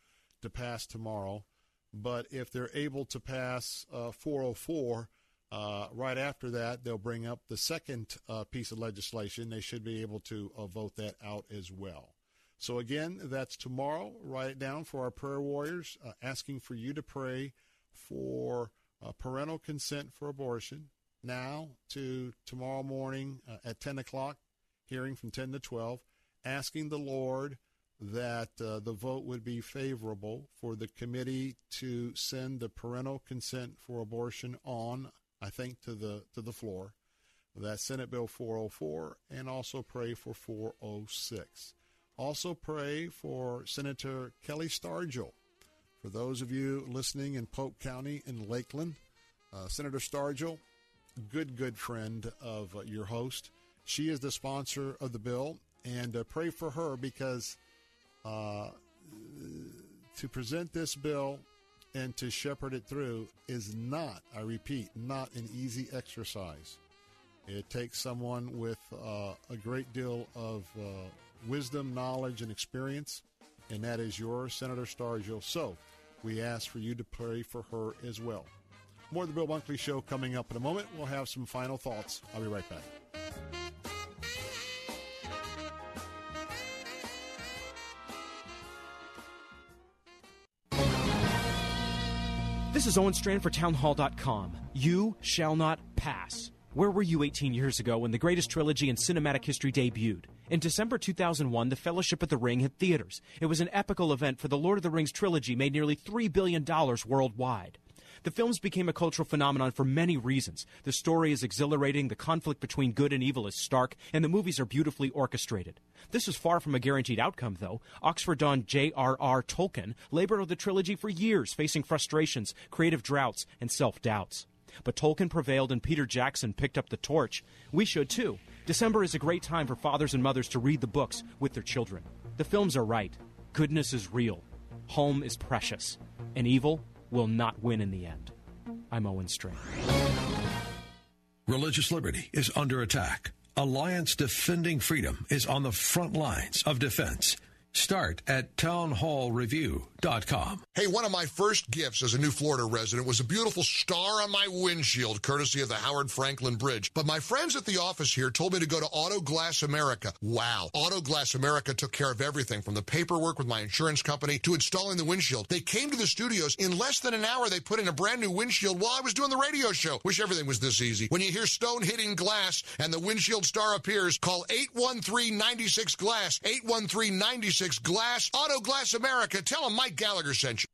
to pass tomorrow. But if they're able to pass uh, 404, uh, right after that, they'll bring up the second uh, piece of legislation. They should be able to vote that out as well. So, again, that's tomorrow. Write it down for our prayer warriors, asking for you to pray for parental consent for abortion now to tomorrow morning uh, at 10 o'clock, hearing from 10 to 12, asking the Lord that uh, the vote would be favorable for the committee to send the parental consent for abortion on, I think, to the to the floor. That's Senate Bill 404, and also pray for 406. Also pray for Senator Kelli Stargel. For those of you listening in Polk County in Lakeland, uh, Senator Stargel good, good friend of uh, your host. She is the sponsor of the bill, and uh, pray for her because uh, to present this bill and to shepherd it through is not, I repeat, not an easy exercise. It takes someone with uh, a great deal of uh, wisdom, knowledge, and experience, and that is your Senator Stargel. So we ask for you to pray for her as well. More of the Bill Bunkley Show coming up in a moment. We'll have some final thoughts. I'll be right back. This is Owen Strachan for Townhall.com. You shall not pass. Where were you 18 years ago when the greatest trilogy in cinematic history debuted? In December 2001, The Fellowship of the Ring hit theaters. It was an epical event for the Lord of the Rings trilogy, made nearly $3 billion worldwide. The films became a cultural phenomenon for many reasons. The story is exhilarating, the conflict between good and evil is stark, and the movies are beautifully orchestrated. This is far from a guaranteed outcome, though. Oxford Don J.R.R. Tolkien labored on the trilogy for years, facing frustrations, creative droughts, and self doubts. But Tolkien prevailed and Peter Jackson picked up the torch. We should too. December is a great time for fathers and mothers to read the books with their children. The films are right. Goodness is real. Home is precious. And evil will not win in the end. I'm Owen Strachan. Religious liberty is under attack. Alliance Defending Freedom is on the front lines of defense. Start at townhallreview.com. Hey, one of my first gifts as a new Florida resident was a beautiful star on my windshield, courtesy of the Howard Frankland Bridge. But my friends at the office here told me to go to Auto Glass America. Wow. Auto Glass America took care of everything from the paperwork with my insurance company to installing the windshield. They came to the studios. In less than an hour, they put in a brand new windshield while I was doing the radio show. Wish everything was this easy. When you hear stone hitting glass and the windshield star appears, call 813 96 Glass. 813 96 Glass, Auto Glass America. Tell them Mike Gallagher sent you.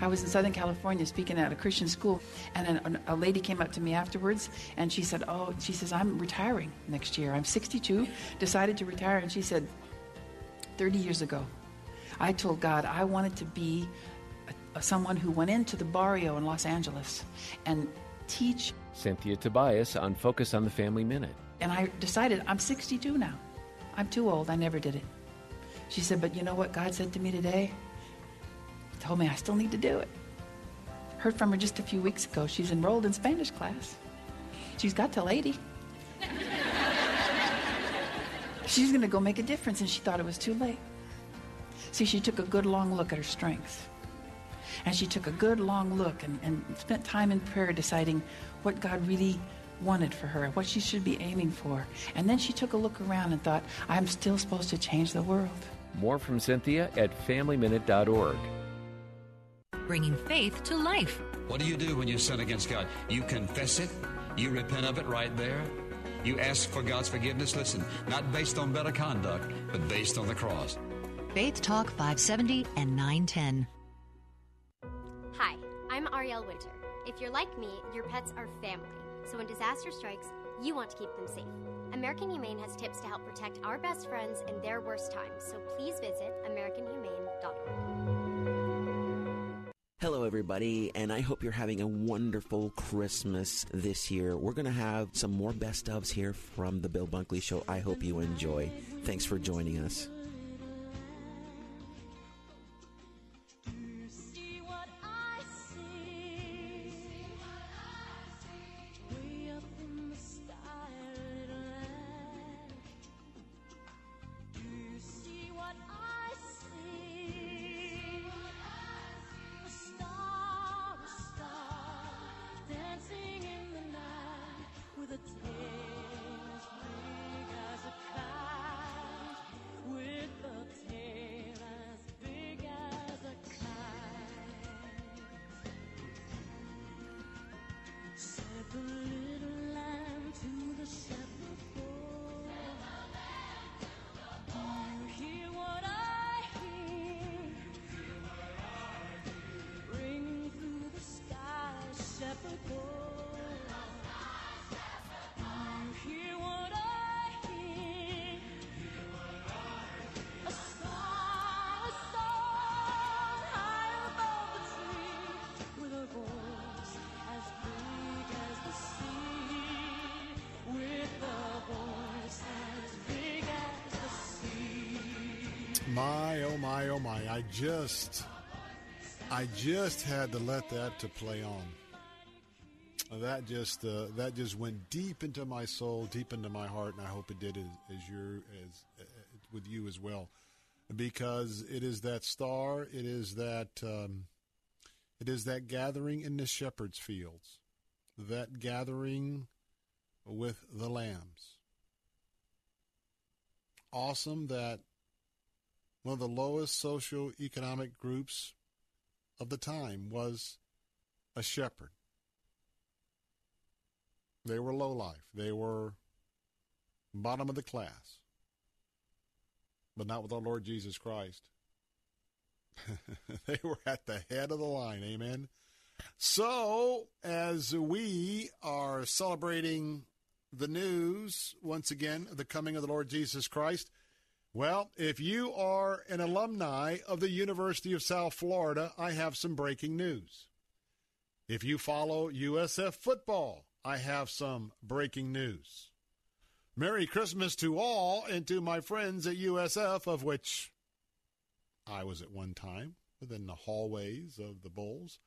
I was in Southern California speaking at a Christian school, and a, a, lady came up to me afterwards, and she said, "Oh, she says I'm retiring next year. I'm 62, decided to retire." And she said, "30 years ago, I told God I wanted to be a, someone who went into the barrio in Los Angeles and teach." Cynthia Tobias on Focus on the Family Minute. And I decided I'm 62 now. I'm too old. I never did it. She said, "But you know what God said to me today?" Told me I still need to do it. Heard from her just a few weeks ago. She's enrolled in Spanish class. She's got till 80. She's going to go make a difference, and she thought it was too late. See, she took a good long look at her strengths. And she took a good long look and, and spent time in prayer deciding what God really wanted for her, what she should be aiming for. And then she took a look around and thought, I'm still supposed to change the world. More from Cynthia at FamilyMinute.org bringing faith to life. What do you do when you sin against God? You confess it, you repent of it right there, you ask for God's forgiveness. Listen, not based on better conduct, but based on the cross. Faith Talk 570 and 910. Hi, I'm Ariel Winter. If you're like me, your pets are family. So when disaster strikes, you want to keep them safe. American Humane has tips to help protect our best friends in their worst times. So please visit AmericanHumane.org. Hello, everybody, and I hope you're having a wonderful Christmas this year. We're going to have some more best ofs here from the Bill Bunkley Show. I hope you enjoy. Thanks for joining us. My oh my oh my! I just, I just had to let that to play on. That just uh, that just went deep into my soul, deep into my heart, and I hope it did as, as your as uh, with you as well, because it is that star, it is that um, it is that gathering in the shepherds' fields, that gathering with the Lambs. Awesome that one of the lowest socio-economic groups of the time was a shepherd. They were low life. They were bottom of the class. But not with our Lord Jesus Christ. they were at the head of the line. Amen. So, as we are celebrating the news, once again, the coming of the Lord Jesus Christ, well, if you are an alumni of the University of South Florida, I have some breaking news. If you follow USF football, I have some breaking news. Merry Christmas to all and to my friends at USF, of which I was at one time within the hallways of the Bulls.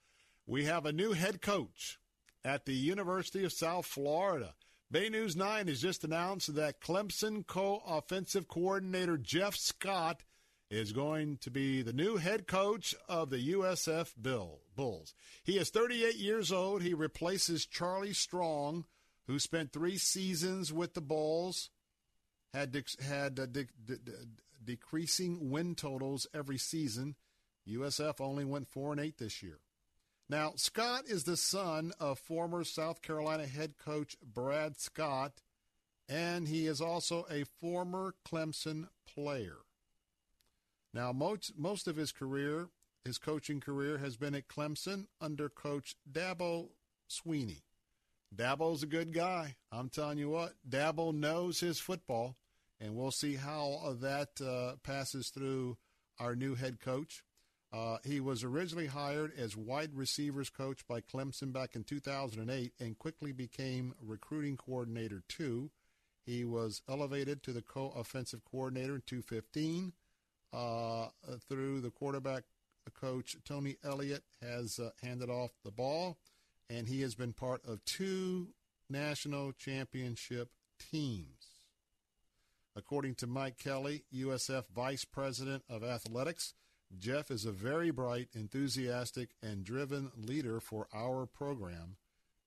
We have a new head coach at the University of South Florida. Bay News 9 has just announced that Clemson co offensive coordinator Jeff Scott is going to be the new head coach of the USF Bill, Bulls. He is 38 years old. He replaces Charlie Strong, who spent three seasons with the Bulls, had, had uh, de- de- de- decreasing win totals every season. USF only went 4 and 8 this year. Now, Scott is the son of former South Carolina head coach Brad Scott, and he is also a former Clemson player. Now, most, most of his career, his coaching career, has been at Clemson under coach Dabo Swinney. Dabo's a good guy. I'm telling you what, Dabo knows his football, and we'll see how that uh, passes through our new head coach. Uh, he was originally hired as wide receivers coach by Clemson back in 2008 and quickly became recruiting coordinator too. He was elevated to the co-offensive coordinator in 2015. Uh, through the quarterback coach Tony Elliott has uh, handed off the ball, and he has been part of two national championship teams. According to Mike Kelly, USF Vice President of Athletics, Jeff is a very bright, enthusiastic, and driven leader for our program,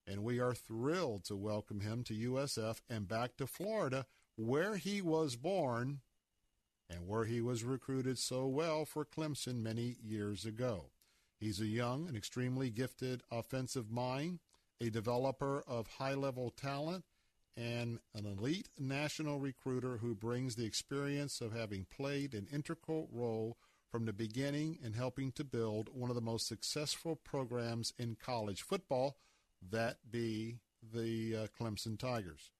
and we are thrilled to welcome him to USF and back to Florida, where he was born and where he was recruited so well for Clemson many years ago. He's a young and extremely gifted offensive mind, a developer of high level talent, and an elite national recruiter who brings the experience of having played an integral role from the beginning in helping to build one of the most successful programs in college football, that be the uh, Clemson Tigers.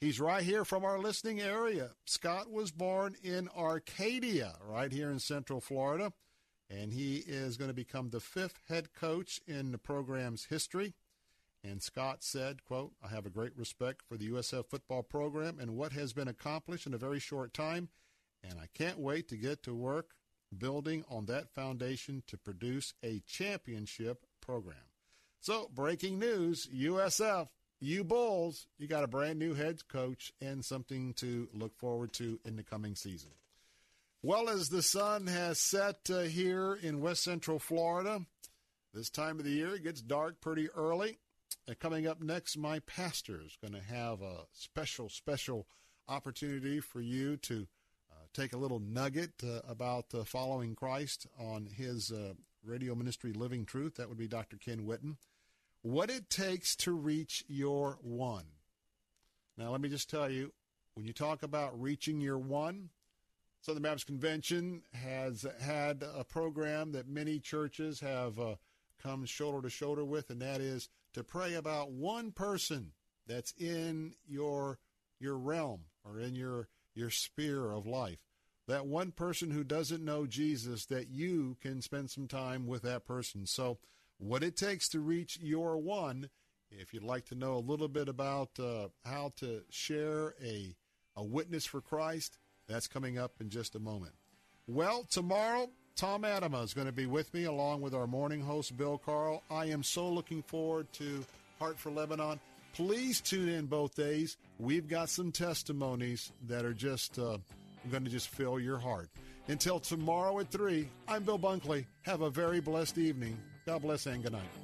He's right here from our listening area. Scott was born in Arcadia, right here in Central Florida, and he is going to become the fifth head coach in the program's history. And Scott said, quote, I have a great respect for the USF football program and what has been accomplished in a very short time, and I can't wait to get to work building on that foundation to produce a championship program. So, breaking news USF you Bulls, you got a brand new head coach and something to look forward to in the coming season. Well, as the sun has set uh, here in west central Florida, this time of the year it gets dark pretty early. And coming up next, my pastor is going to have a special, special opportunity for you to take a little nugget uh, about uh, following Christ on his uh, radio ministry, Living Truth. That would be Dr. Ken Whitten what it takes to reach your one. Now, let me just tell you, when you talk about reaching your one, Southern Baptist Convention has had a program that many churches have uh, come shoulder to shoulder with, and that is to pray about one person that's in your your realm or in your your sphere of life. That one person who doesn't know Jesus, that you can spend some time with that person. So what it takes to reach your one. If you'd like to know a little bit about uh, how to share a, a witness for Christ, that's coming up in just a moment. Well, tomorrow, Tom Atema is going to be with me along with our morning host, Bill Carl. I am so looking forward to Heart for Lebanon. Please tune in both days. We've got some testimonies that are just uh, going to just fill your heart. Until tomorrow at 3, I'm Bill Bunkley. Have a very blessed evening. God bless and good night.